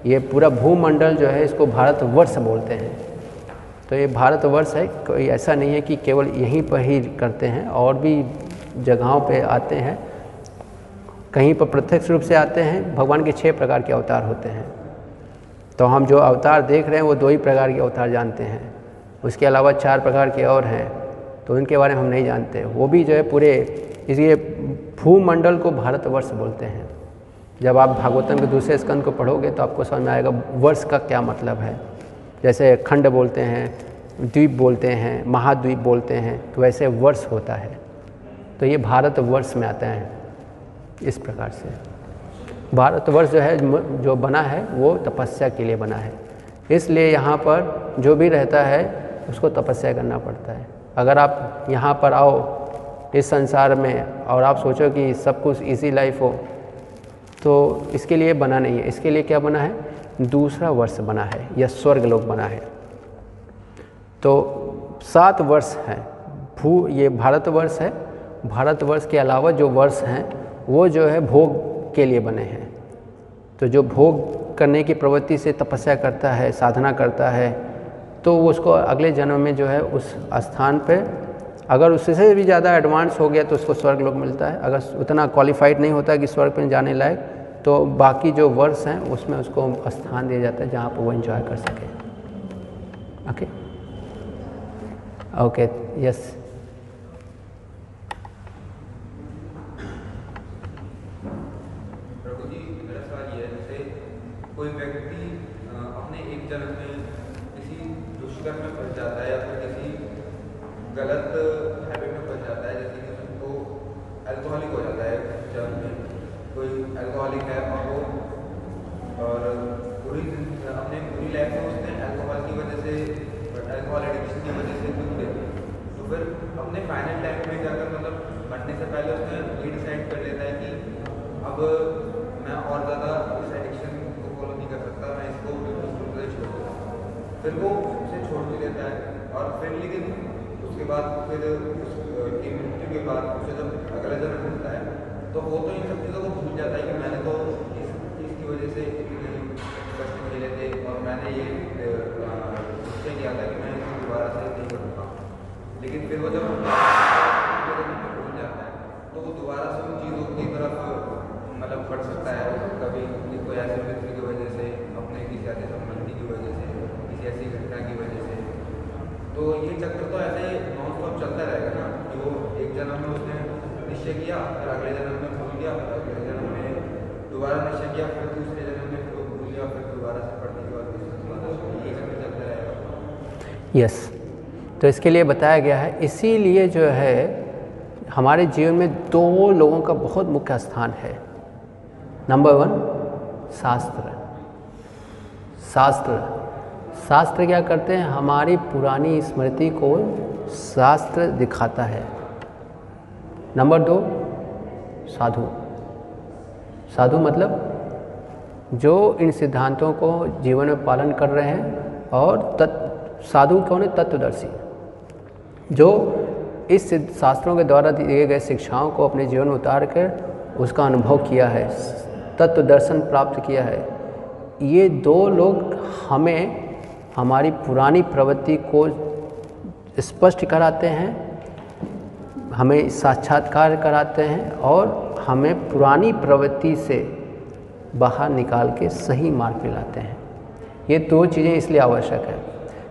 ये पूरा भूमंडल जो है इसको भारतवर्ष बोलते हैं। तो ये भारतवर्ष है कोई ऐसा नहीं है कि केवल यहीं पर ही करते हैं और भी जगहों पे आते हैं। कहीं पर प्रत्यक्ष रूप से आते हैं, भगवान के छह प्रकार के अवतार होते हैं। तो हम जो अवतार देख रहे हैं, वो दो ही प्रकार के अवतार जानते हैं। उसके अलावा चार प्रकार के और हैं तो उनके बारे में हम नहीं जानते। वो भी जो है पूरे, इसलिए भूमंडल को भारतवर्ष बोलते हैं। जब आप भागवतम के दूसरे स्कंद को पढ़ोगे तो आपको समझ में आएगा वर्ष का क्या मतलब है। जैसे खंड बोलते हैं, द्वीप बोलते हैं, महाद्वीप बोलते हैं तो वैसे वर्ष होता है। तो ये भारतवर्ष में आता है। इस प्रकार से। भारतवर्ष जो है, जो बना है, वो तपस्या के लिए बना है। इसलिए यहाँ पर जो भी रहता है, उसको तपस्या करना पड़ता है। अगर आप यहाँ पर आओ, इस संसार में, और आप सोचो कि सब कुछ इजी लाइफ हो तो इसके लिए बना नहीं है। इसके लिए क्या बना है? दूसरा वर्ष बना है, या स्वर्ग लोक बना है। तो सात वर्ष हैं। भू, ये भारतवर्ष है। भारतवर्ष के अलावा जो वर्ष हैं वो जो है भोग के लिए बने हैं। तो जो भोग करने की प्रवृत्ति से तपस्या करता है, साधना करता है तो उसको अगले जन्म में जो है उस स्थान पे अगर उससे भी ज़्यादा एडवांस हो गया तो उसको स्वर्ग लोग मिलता है। अगर उतना क्वालिफाइड नहीं होता कि स्वर्ग में जाने लायक तो बाकी जो वर्ष हैं उसमें उसको स्थान दिया जाता है जहाँ पर वो इन्जॉय कर सके। ओके ओके यस कोई व्यक्ति अपने एक जन्म में किसी दुष्कर्म में फंस जाता है या फिर किसी गलत हैबिट में फंस जाता है जैसे कि उसको अल्कोहलिक हो जाता है जन्म में कोई अल्कोहलिक है और वो और पूरी अपने पूरी लाइफ में उसने अल्कोहल की वजह से अल्कोहल एडिक्शन की वजह से दुख दे तो फिर अपने फाइनल टाइम में जाकर मतलब मरने से पहले उसने ये डिसाइड कर लेता है कि अब मैं और ज़्यादा इस एडिक्शन फिर वो उसे छोड़ भी देता है और फिर लेकिन उसके बाद फिर उसकी मृत्यु के बाद उसे जब अगला जन्म मिलता है तो वो तो इन सब चीज़ों को भूल जाता है कि मैंने तो इस चीज़ की वजह से इतने कष्ट मिले थे और मैंने ये निश्चय किया था कि मैं इसे दोबारा से नहीं करूँगा लेकिन फिर वो जब भूल जाता है तो वो दोबारा से उन चीज़ों की तरफ़ मतलब बढ़ सकता है कभी कोई ऐसी मृत्यु की वजह से अपने किसी ऐसे संबंधी की वजह से किसी ऐसी घटना की वजह से निश्चय किया फिर अगले जन्म में भूल गया फिर अगले जन्म में दोबारा निश्चय किया फिर दूसरे जन्म में फिर वो भूल गया फिर दोबारा से पढ़ने के बाद दूसरे ये सब चलता यस तो इसके लिए बताया गया है, इसीलिए जो है, हमारे जीवन में दो लोगों का बहुत मुख्य स्थान है। नंबर वन शास्त्र। शास्त्र। शास्त्र क्या करते हैं? हमारी पुरानी स्मृति को शास्त्र दिखाता है। नंबर दो साधु। साधु मतलब जो इन सिद्धांतों को जीवन में पालन कर रहे हैं और तत् साधु कौन है? तत्वदर्शी। जो इस शास्त्रों के द्वारा दिए गए शिक्षाओं को अपने जीवन में उतार कर उसका अनुभव किया है तत्व दर्शन प्राप्त किया है, ये दो लोग हमें हमारी पुरानी प्रवृत्ति को स्पष्ट कराते हैं, हमें साक्षात्कार कराते हैं और हमें पुरानी प्रवृत्ति से बाहर निकाल के सही मार्ग पे लाते हैं। ये दो चीज़ें इसलिए आवश्यक है।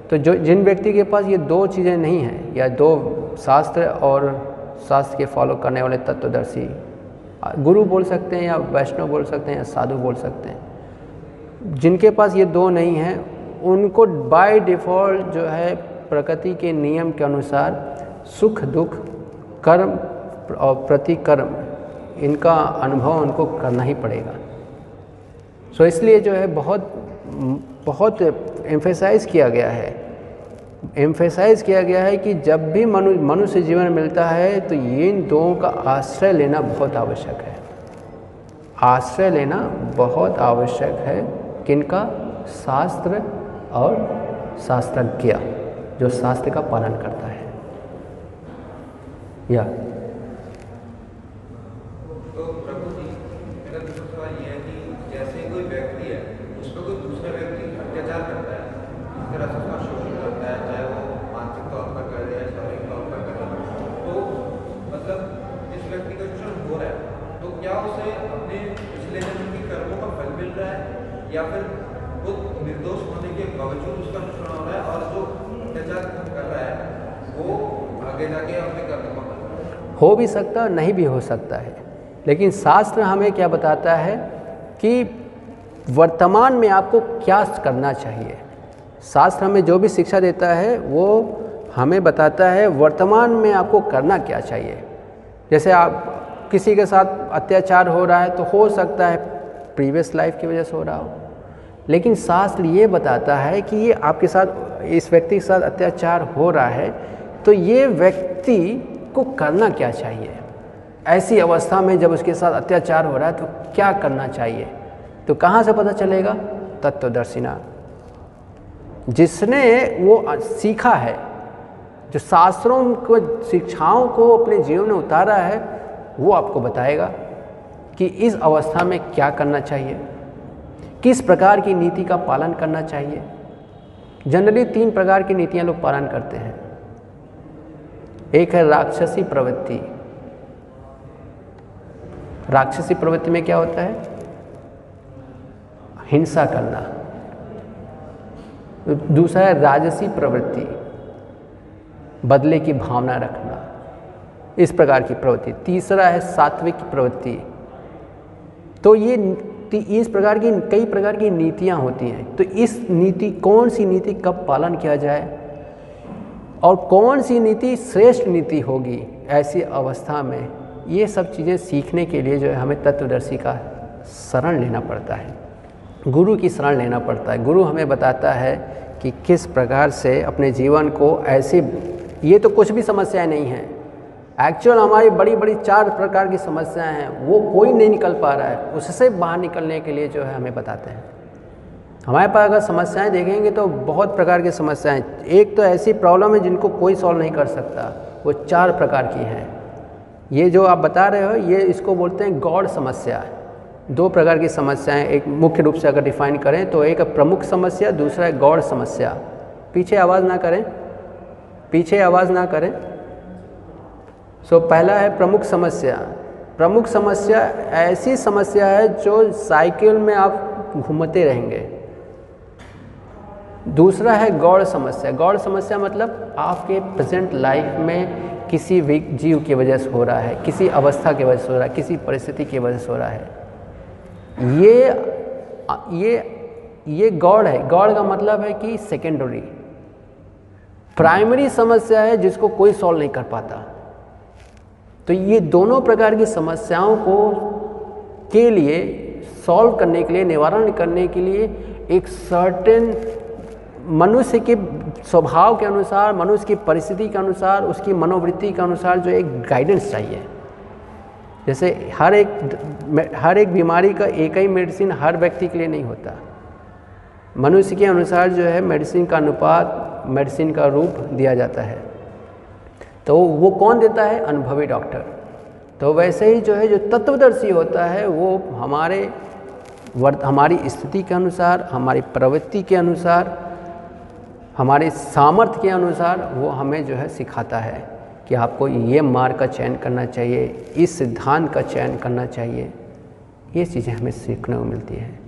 तो जो, जिन व्यक्ति के पास ये दो चीज़ें नहीं हैं, या दो शास्त्र और शास्त्र के फॉलो करने वाले तत्वदर्शी, गुरु बोल सकते हैं या वैष्णव बोल सकते हैं या साधु बोल सकते हैं, जिनके पास ये दो नहीं हैं, उनको बाय डिफ़ॉल्ट जो है प्रकृति के नियम के अनुसार सुख, दुख, कर्म और प्रतिकर्म, इनका अनुभव उनको करना ही पड़ेगा। सो so, इसलिए जो है बहुत बहुत एम्फेसाइज किया गया है। एम्फेसाइज किया गया है कि जब भी मनु, मनुष्य जीवन मिलता है तो ये इन दोनों का आश्रय लेना बहुत आवश्यक है। आश्रय लेना बहुत आवश्यक है किनका? शास्त्र और शास्त्रज्ञ, जो शास्त्र का पालन करता है। या तो प्रभु जी मेरा दूसरा सवाल ये है कि जैसे कोई व्यक्ति है उस पर कोई दूसरा व्यक्ति अत्याचार करता है इस तरह से उसका शोषण करता है चाहे वो मानसिक तौर पर कर रहे या शारीरिक तौर पर कर रहे तो मतलब जिस व्यक्ति का शोषण हो रहा है तो क्या उसे अपने पिछले जन्म के कर्मों का फल मिल रहा है या फिर वो निर्दोष होने के बावजूद उसका शोषण हो रहा है और जो अत्याचार कर रहा है वो आगे जाके अपने कर्मों का फल हो भी सकता है नहीं भी हो सकता है। लेकिन शास्त्र हमें क्या बताता है कि वर्तमान में आपको क्या करना चाहिए। शास्त्र हमें जो भी शिक्षा देता है, वो हमें बताता है वर्तमान में आपको करना क्या चाहिए। जैसे आप किसी के साथ अत्याचार हो रहा है तो हो सकता है प्रीवियस लाइफ की वजह से हो रहा हो। लेकिन शास्त्र ये बताता है कि ये आपके साथ, इस व्यक्ति के साथ अत्याचार हो रहा है तो ये व्यक्ति को करना क्या चाहिए? ऐसी अवस्था में जब उसके साथ अत्याचार हो रहा है तो क्या करना चाहिए? तो कहाँ से पता चलेगा? तत्वदर्शिना। जिसने वो सीखा है, जो शास्त्रों को, शिक्षाओं को अपने जीवन में उतारा है, वो आपको बताएगा कि इस अवस्था में क्या करना चाहिए। किस प्रकार की नीति का पालन करना चाहिए। जनरली तीन प्रकार की नीतियाँ लोग पालन करते हैं। एक है राक्षसी प्रवृत्ति। राक्षसी प्रवृत्ति में क्या होता है? हिंसा करना। दूसरा है राजसी प्रवृत्ति, बदले की भावना रखना, इस प्रकार की प्रवृत्ति। तीसरा है सात्विक प्रवृत्ति। तो ये इस प्रकार की, कई प्रकार की नीतियाँ होती हैं। तो इस नीति, कौन सी नीति कब पालन किया जाए? और कौन सी नीति श्रेष्ठ नीति होगी ऐसी अवस्था में ये सब चीज़ें सीखने के लिए जो है हमें तत्वदर्शी का शरण लेना पड़ता है। गुरु की शरण लेना पड़ता है। गुरु हमें बताता है कि किस प्रकार से अपने जीवन को ऐसे, ये तो कुछ भी समस्याएँ नहीं हैं। एक्चुअल हमारी बड़ी बड़ी चार प्रकार की समस्याएँ हैं, वो कोई नहीं निकल पा रहा है। उससे बाहर निकलने के लिए जो है हमें बताते हैं। हमारे पास अगर समस्याएँ देखेंगे तो बहुत प्रकार की समस्याएँ। एक तो ऐसी प्रॉब्लम है जिनको कोई सॉल्व नहीं कर सकता। वो चार प्रकार की हैं। ये जो आप बता रहे हो ये इसको बोलते हैं गौड़ समस्या। दो प्रकार की समस्याएँ। एक मुख्य रूप से अगर डिफाइन करें तो एक प्रमुख समस्या दूसरा है गौड़ समस्या। पीछे आवाज़ ना करें। पीछे आवाज़ ना करें। सो so, पहला है प्रमुख समस्या। प्रमुख समस्या ऐसी समस्या है जो साइकिल में आप घूमते रहेंगे। दूसरा है गौड़ समस्या। गौड़ समस्या मतलब आपके प्रेजेंट लाइफ में किसी भी जीव की वजह से हो रहा है, किसी अवस्था की वजह से हो रहा है, किसी परिस्थिति की वजह से हो रहा है। ये ये ये गौड़ है। गौड़ का मतलब है कि सेकेंडरी प्राइमरी समस्या है जिसको कोई सॉल्व नहीं कर पाता। तो ये दोनों प्रकार की समस्याओं को के लिए सॉल्व करने के लिए, निवारण करने के लिए एक सर्टेन मनुष्य के स्वभाव के अनुसार, मनुष्य की परिस्थिति के अनुसार, उसकी मनोवृत्ति के अनुसार जो एक गाइडेंस चाहिए। जैसे हर एक हर एक बीमारी का एक ही मेडिसिन हर व्यक्ति के लिए नहीं होता। मनुष्य के अनुसार जो है मेडिसिन का अनुपात मेडिसिन का रूप दिया जाता है। तो वो कौन देता है? अनुभवी डॉक्टर तो वैसे ही जो है, जो तत्वदर्शी होता है, वो हमारे वर्त, हमारी स्थिति के अनुसार, हमारी प्रवृत्ति के अनुसार हमारे सामर्थ्य के अनुसार वो हमें जो है सिखाता है कि आपको ये मार्ग का चयन करना चाहिए, इस सिद्धांत का चयन करना चाहिए। ये चीज़ें हमें सीखने को मिलती है।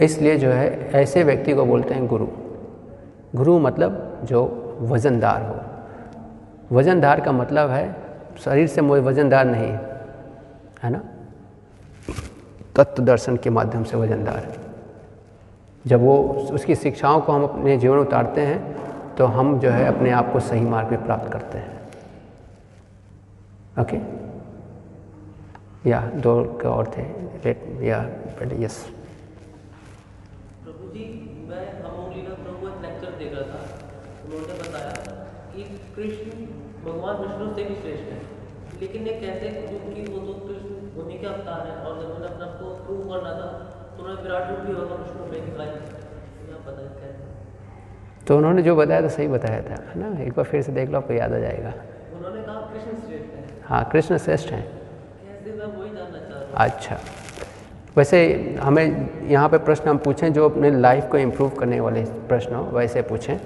इसलिए जो है, ऐसे व्यक्ति को बोलते हैं गुरु। गुरु मतलब जो वज़नदार हो। वज़नदार का मतलब है, शरीर से वज़नदार नहीं, है ना? तत्व दर्शन के माध्यम से वज़नदार। है जब वो उसकी शिक्षाओं को हम अपने जीवन उतारते हैं तो हम जो है अपने आप को सही मार्ग में प्राप्त करते हैं। ओके? या दो और थे। लेट या यस प्रभु जी मैं बताया कि कृष्ण भगवान विष्णु से भी श्रेष्ठ है। लेकिन ये कैसे क्योंकि वो तो कृष्ण उन्हीं के अवतार है और जब उन्होंने अपने को प्रूव करना था उन्होंने विराट रूप भी होगा विष्णु में दिखाई तो उन्होंने जो बताया था सही बताया था है ना? एक बार फिर से देख लो आपको याद आ जाएगा। उन्होंने कहा कृष्ण श्रेष्ठ है। हाँ कृष्ण श्रेष्ठ हैं। अच्छा। वैसे हमें यहाँ पे प्रश्न हम पूछें जो अपने लाइफ को इम्प्रूव करने वाले प्रश्न हो वैसे पूछें।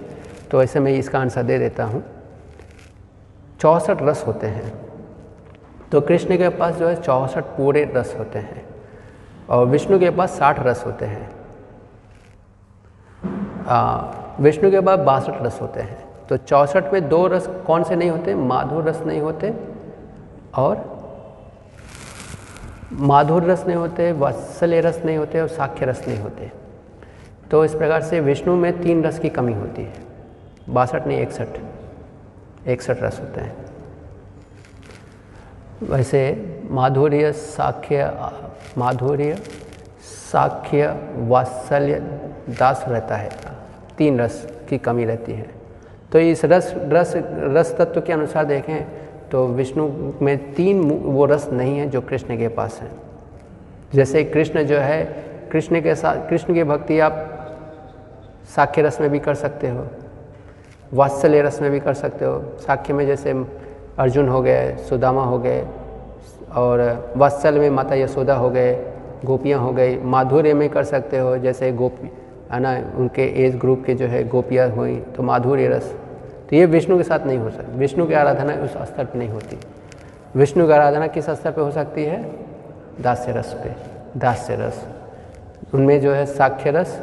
तो वैसे मैं इसका आंसर दे देता हूँ। चौंसठ रस होते हैं। तो कृष्ण के पास जो है चौंसठ पूरे रस होते हैं। और विष्णु के पास साठ रस होते हैं। विष्णु के पास बासठ रस होते हैं। तो चौंसठ में दो रस कौन से नहीं होते? माधुर रस नहीं होते। और माधुर रस नहीं होते, वात्सल्य रस नहीं होते और साख्य रस नहीं होते। तो इस प्रकार से विष्णु में तीन रस की कमी होती है। बासठ नहीं इकसठ इकसठ रस होते हैं। वैसे माधुर्य, साख्य माधुर्य, साख्य, वात्सल्य, दास रहता है। तीन रस की कमी रहती है। तो इस रस रस रस तत्व के अनुसार देखें तो विष्णु में तीन वो रस नहीं है जो कृष्ण के पास है। जैसे कृष्ण जो है, कृष्ण के साथ कृष्ण की भक्ति आप साख्य रस में भी कर सकते हो, वात्सल्य रस में भी कर सकते हो। साख्य में जैसे अर्जुन हो गए, सुदामा हो गए और वात्सल में माता यशोदा हो गए, गोपियाँ हो गई। माधुर्य में कर सकते हो, जैसे गोपी, है ना, उनके एज ग्रुप के जो है गोपियाँ हुई तो माधुर्य रस। तो ये विष्णु के साथ नहीं हो सकती। विष्णु की आराधना उस स्तर पर नहीं होती। विष्णु की आराधना किस स्तर पर हो सकती है? दास्य रस पे। दास्य रस। उनमें जो है साक्ष्य रस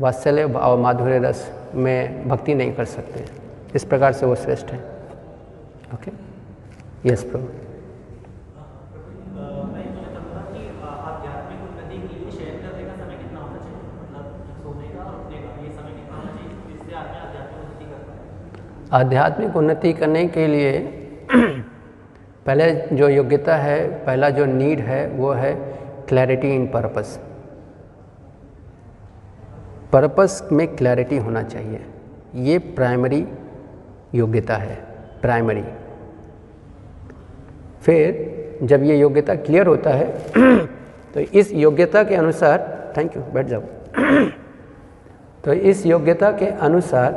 वात्सल्य और माधुर्य रस में भक्ति नहीं कर सकते। इस प्रकार से वो श्रेष्ठ है। ओके यस प्रभु आध्यात्मिक उन्नति करने के लिए <clears throat> पहले जो योग्यता है, पहला जो नीड है, वो है क्लैरिटी इन पर्पस पर्पस में क्लैरिटी होना चाहिए। ये प्राइमरी योग्यता है। प्राइमरी फिर जब ये योग्यता क्लियर होता है <clears throat> तो इस योग्यता के अनुसार थैंक यू बैठ जाओ। <clears throat> तो इस योग्यता के अनुसार,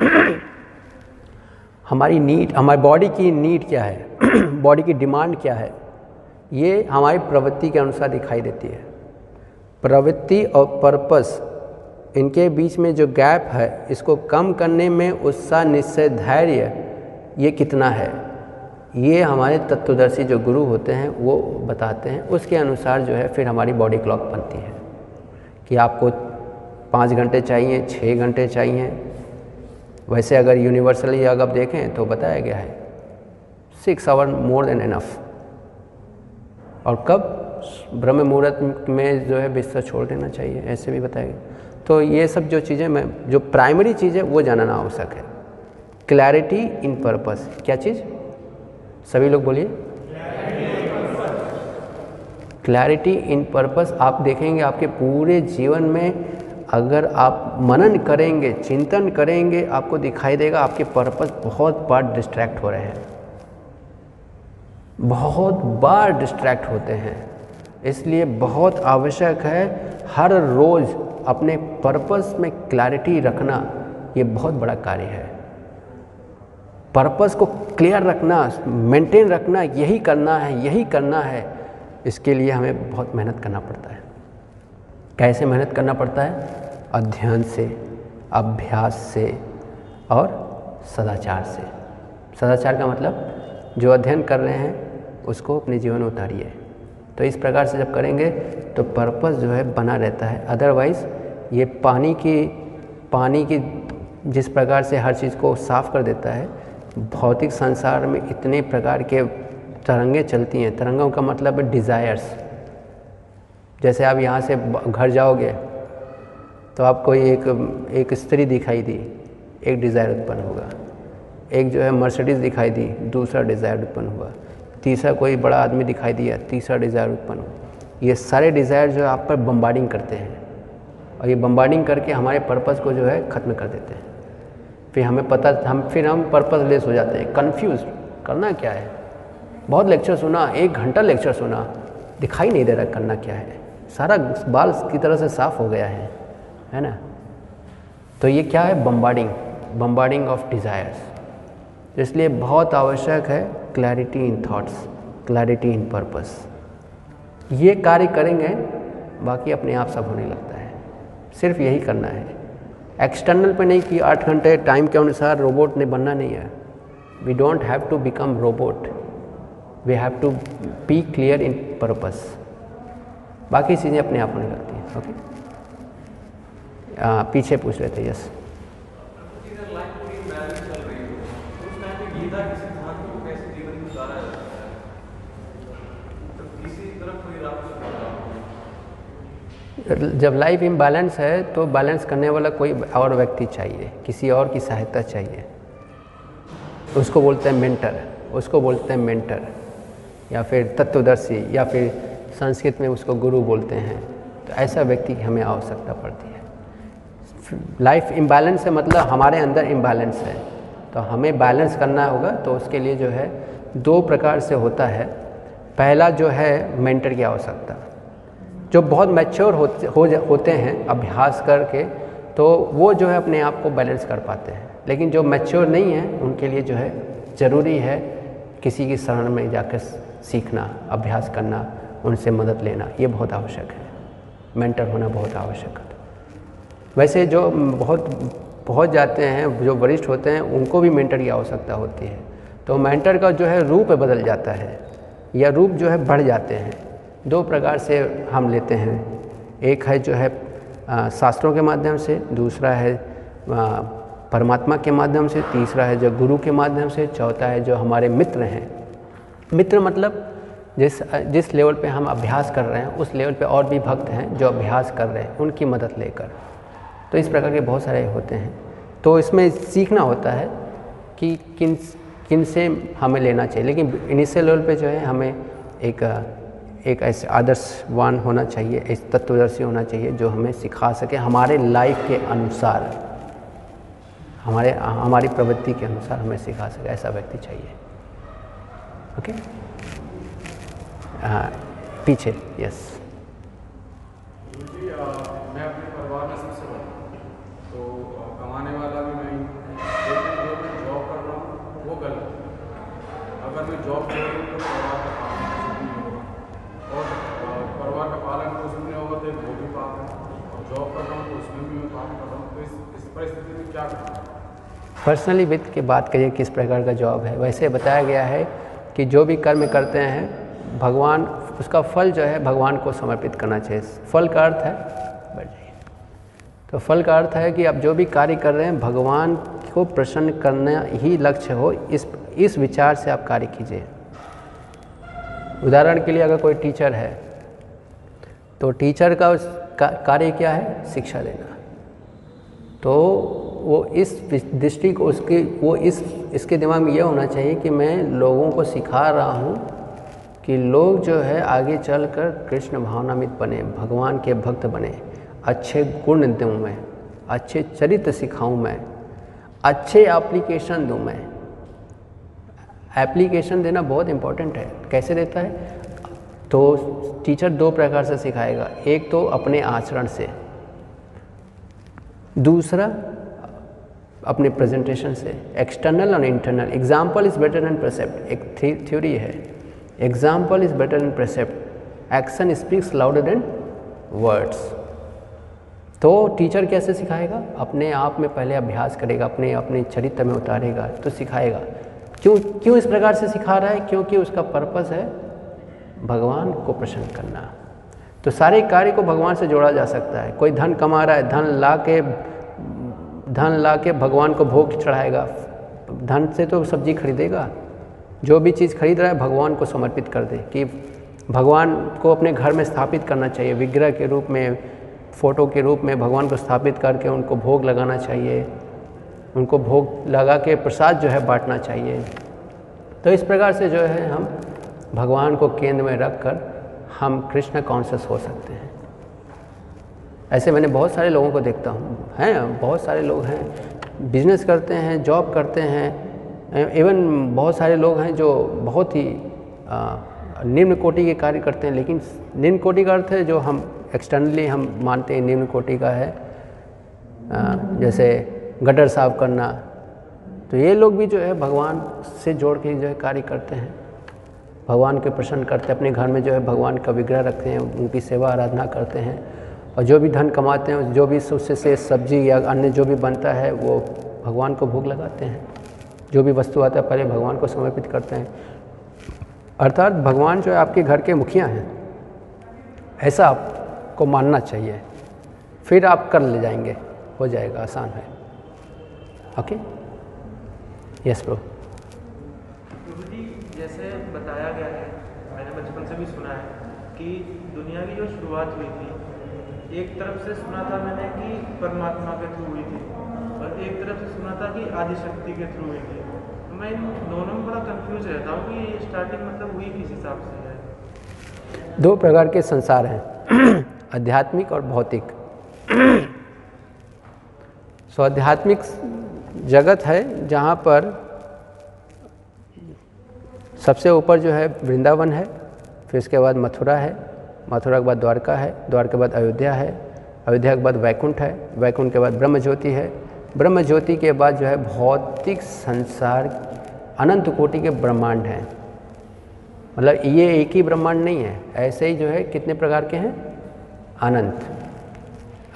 <clears throat> हमारी नीड हमारी बॉडी की नीड क्या है? बॉडी की डिमांड क्या है? ये हमारी प्रवृत्ति के अनुसार दिखाई देती है। प्रवृत्ति और पर्पस इनके बीच में जो गैप है, इसको कम करने में उत्साह निश्चय धैर्य ये कितना है? ये हमारे तत्वदर्शी जो गुरु होते हैं, वो बताते हैं। उसके अनुसार जो है, फिर हमारी बॉडी क्लॉक बनती है कि आपको पाँच घंटे चाहिए छः घंटे चाहिए। वैसे अगर यूनिवर्सली अगर आप देखें तो बताया गया है six hour more than enough और कब? ब्रह्म मुहूर्त में जो है, बिस्तर छोड़ देना चाहिए, ऐसे भी बताया गया। तो ये सब जो चीज़ें मैं, जो प्राइमरी चीज़ है, वो जानना आवश्यक है। क्लैरिटी इन पर्पस क्या चीज़? सभी लोग बोलिए। क्लैरिटी इन पर्पस आप देखेंगे आपके पूरे जीवन में अगर आप मनन करेंगे, चिंतन करेंगे, आपको दिखाई देगा आपके पर्पस बहुत बार डिस्ट्रैक्ट हो रहे हैं। बहुत बार डिस्ट्रैक्ट होते हैं। इसलिए बहुत आवश्यक है हर रोज़ अपने पर्पस में क्लैरिटी रखना। ये बहुत बड़ा कार्य है। पर्पस को क्लियर रखना मेंटेन रखना, यही करना है, यही करना है, इसके लिए हमें बहुत मेहनत करना पड़ता है। कैसे मेहनत करना पड़ता है? अध्ययन से, अभ्यास से और सदाचार से। सदाचार का मतलब जो अध्ययन कर रहे हैं, उसको अपने जीवन में उतारिए। तो इस प्रकार से जब करेंगे तो पर्पस जो है बना रहता है। अदरवाइज़ ये पानी की पानी की जिस प्रकार से हर चीज़ को साफ़ कर देता है भौतिक संसार में इतने प्रकार के तरंगे चलती हैं। तरंगों का मतलब है डिज़ायर्स जैसे आप यहाँ से घर जाओगे तो आपको एक एक स्त्री दिखाई दी, एक डिज़ायर उत्पन्न होगा। एक जो है मर्सिडीज़ दिखाई दी, दूसरा डिज़ायर उत्पन्न हुआ। तीसरा कोई बड़ा आदमी दिखाई दिया, तीसरा डिज़ायर उत्पन्न हुआ। ये सारे डिज़ायर जो है आप पर बम्बार्डिंग करते हैं। और ये बम्बार्डिंग करके हमारे पर्पज़ को जो है ख़त्म कर देते हैं। फिर हमें पता, हम फिर हम पर्पज़ लेस हो जाते हैं कन्फ्यूज़ करना क्या है? बहुत लेक्चर सुना, एक घंटा लेक्चर सुना, दिखाई नहीं दे रहा करना क्या है? सारा बाल की तरह से साफ़ हो गया है है ना? तो ये क्या है? बम्बार्डिंग बम्बार्डिंग ऑफ़ डिज़ायर्स इसलिए बहुत आवश्यक है clarity in thoughts clarity in purpose ये कार्य करेंगे, बाकी अपने आप सब होने लगता है। सिर्फ़ यही करना है। एक्सटर्नल पे नहीं कि आठ घंटे टाइम के अनुसार रोबोट ने बनना नहीं है। We don't have to become robot we have to be clear in purpose बाकी चीज़ें अपने आप में लगती हैं ओके पीछे पूछ रहे थे यस जब लाइफ इम्बैलेंस है तो बैलेंस करने वाला कोई और व्यक्ति चाहिए, किसी और की सहायता चाहिए। उसको बोलते हैं मेंटर उसको बोलते हैं मेंटर या फिर तत्वदर्शी, या फिर संस्कृत में उसको गुरु बोलते हैं। तो ऐसा व्यक्ति की हमें आवश्यकता पड़ती है। लाइफ इम्बैलेंस है मतलब हमारे अंदर इम्बैलेंस है। तो हमें बैलेंस करना होगा तो उसके लिए जो है दो प्रकार से होता है। पहला जो है मेंटर की आवश्यकता। जो बहुत मैच्योर होते, हो होते हैं, अभ्यास करके तो वो जो है अपने आप को बैलेंस कर पाते हैं। लेकिन जो मैच्योर नहीं है, उनके लिए जो है ज़रूरी है किसी की शरण में जाकर सीखना, अभ्यास करना, उनसे मदद लेना, ये बहुत आवश्यक है। मेंटर होना बहुत आवश्यक है। वैसे जो बहुत पहुँच जाते हैं, जो वरिष्ठ होते हैं, उनको भी मेंटर की आवश्यकता होती है। तो मेंटर का जो है रूप बदल जाता है, या रूप जो है बढ़ जाते हैं। दो प्रकार से हम लेते हैं। एक है जो है शास्त्रों के माध्यम से, दूसरा है परमात्मा के माध्यम से, तीसरा है जो गुरु के माध्यम से, चौथा है जो हमारे मित्र हैं। मित्र मतलब जिस जिस लेवल पे हम अभ्यास कर रहे हैं, उस लेवल पे और भी भक्त हैं जो अभ्यास कर रहे हैं, उनकी मदद लेकर। तो इस प्रकार के बहुत सारे होते हैं। तो इसमें सीखना होता है कि किन किन से हमें लेना चाहिए, लेकिन इनिशियल लेवल पे जो है, हमें एक एक ऐसे आदर्शवान होना चाहिए, इस तत्वदर्शी होना चाहिए जो हमें सिखा सके हमारे लाइफ के अनुसार, हमारे, हमारी प्रवृत्ति के अनुसार हमें सिखा सके, ऐसा व्यक्ति चाहिए। ओके? हाँ पीछे यस पर्सनली वित्त की बात करिए किस प्रकार का जॉब है। वैसे बताया गया है कि जो भी कर्म करते हैं भगवान उसका फल जो है भगवान को समर्पित करना चाहिए। फल का अर्थ है बैठ जाइए। तो फल का अर्थ है कि आप जो भी कार्य कर रहे हैं भगवान को प्रसन्न करना ही लक्ष्य हो। इस इस विचार से आप कार्य कीजिए। उदाहरण के लिए अगर कोई टीचर है तो टीचर का, कार्य क्या है? शिक्षा देना। तो वो इस दृष्टि को उसके, वो इस, इसके दिमाग में ये होना चाहिए कि मैं लोगों को सिखा रहा हूँ कि लोग जो है आगे चलकर कृष्ण भावनामित बने, भगवान के भक्त बने, अच्छे गुण दूँ मैं, अच्छे चरित्र सिखाऊँ मैं, अच्छे एप्लीकेशन दूँ मैं। एप्लीकेशन देना बहुत इम्पोर्टेंट है। कैसे देता है? तो टीचर दो प्रकार से सिखाएगा। एक तो अपने आचरण से, दूसरा अपने प्रेजेंटेशन से एक्सटर्नल और internal example is better and precept एक थ्योरी है। Example is better and precept action speaks louder than words तो टीचर कैसे सिखाएगा? अपने आप में पहले अभ्यास करेगा, अपने अपने चरित्र में उतारेगा तो सिखाएगा। क्यों क्यों इस प्रकार से सिखा रहा है? क्योंकि उसका पर्पस है भगवान को प्रसन्न करना। तो सारे कार्य को भगवान से जोड़ा जा सकता है। कोई धन कमा रहा है, धन ला के धन ला के भगवान को भोग चढ़ाएगा। धन से तो सब्ज़ी खरीदेगा। जो भी चीज़ खरीद रहा है, भगवान को समर्पित कर दे कि भगवान को अपने घर में स्थापित करना चाहिए। विग्रह के रूप में, फ़ोटो के रूप में भगवान को स्थापित करके उनको भोग लगाना चाहिए। उनको भोग लगा के प्रसाद जो है बांटना चाहिए। तो इस प्रकार से जो है हम भगवान को केंद्र में रख कर हम कृष्ण कॉन्शियस हो सकते हैं। ऐसे मैंने बहुत सारे लोगों को देखता हूँ। हैं बहुत सारे लोग हैं बिज़नेस करते हैं जॉब करते हैं इवन बहुत सारे लोग हैं जो बहुत ही निम्न कोटि के कार्य करते हैं लेकिन निम्न कोटि का अर्थ है जो हम एक्सटर्नली हम मानते हैं निम्न कोटि का है आ, जैसे गटर साफ़ करना। तो ये लोग भी जो है भगवान से जोड़ के जो है कार्य करते हैं। भगवान के प्रसन्न करते हैं अपने घर में जो है भगवान का विग्रह रखते हैं उनकी सेवा आराधना करते हैं। और जो भी धन कमाते हैं, जो भी उससे से सब्ज़ी या अन्य जो भी बनता है, वो भगवान को भोग लगाते हैं। जो भी वस्तु आता है, पहले भगवान को समर्पित करते हैं। अर्थात भगवान जो है, आपके घर के मुखिया हैं। ऐसा आपको मानना चाहिए। फिर आप कर ले जाएँगे। हो जाएगा, आसान है। ओके? यस प्रो जैसे बताया गया है, मैंने बचपन से भी सुना है कि दुनिया की जो शुरुआत हुई थी एक तरफ़ से सुना था मैंने कि परमात्मा के थ्रू हुई थी और एक तरफ़ से सुना था कि आदिशक्ति के थ्रू हुई थी। तो मैं इन दोनों में बड़ा कंफ्यूज रहता हूँ कि ये स्टार्टिंग मतलब हुई किस हिसाब से है। दो प्रकार के संसार हैं, <clears throat> आध्यात्मिक और भौतिक। <clears throat> सो आध्यात्मिक जगत है जहाँ पर सबसे ऊपर जो है वृंदावन है, फिर उसके बाद मथुरा है मथुरा के बाद द्वारका है, द्वारका के बाद अयोध्या है, अयोध्या के बाद वैकुंठ है, वैकुंठ के बाद ब्रह्म ज्योति है। ब्रह्म ज्योति के बाद जो है भौतिक संसार अनंत कोटि के ब्रह्मांड हैं। मतलब ये एक ही ब्रह्मांड नहीं है, ऐसे ही जो है कितने प्रकार के हैं? अनंत।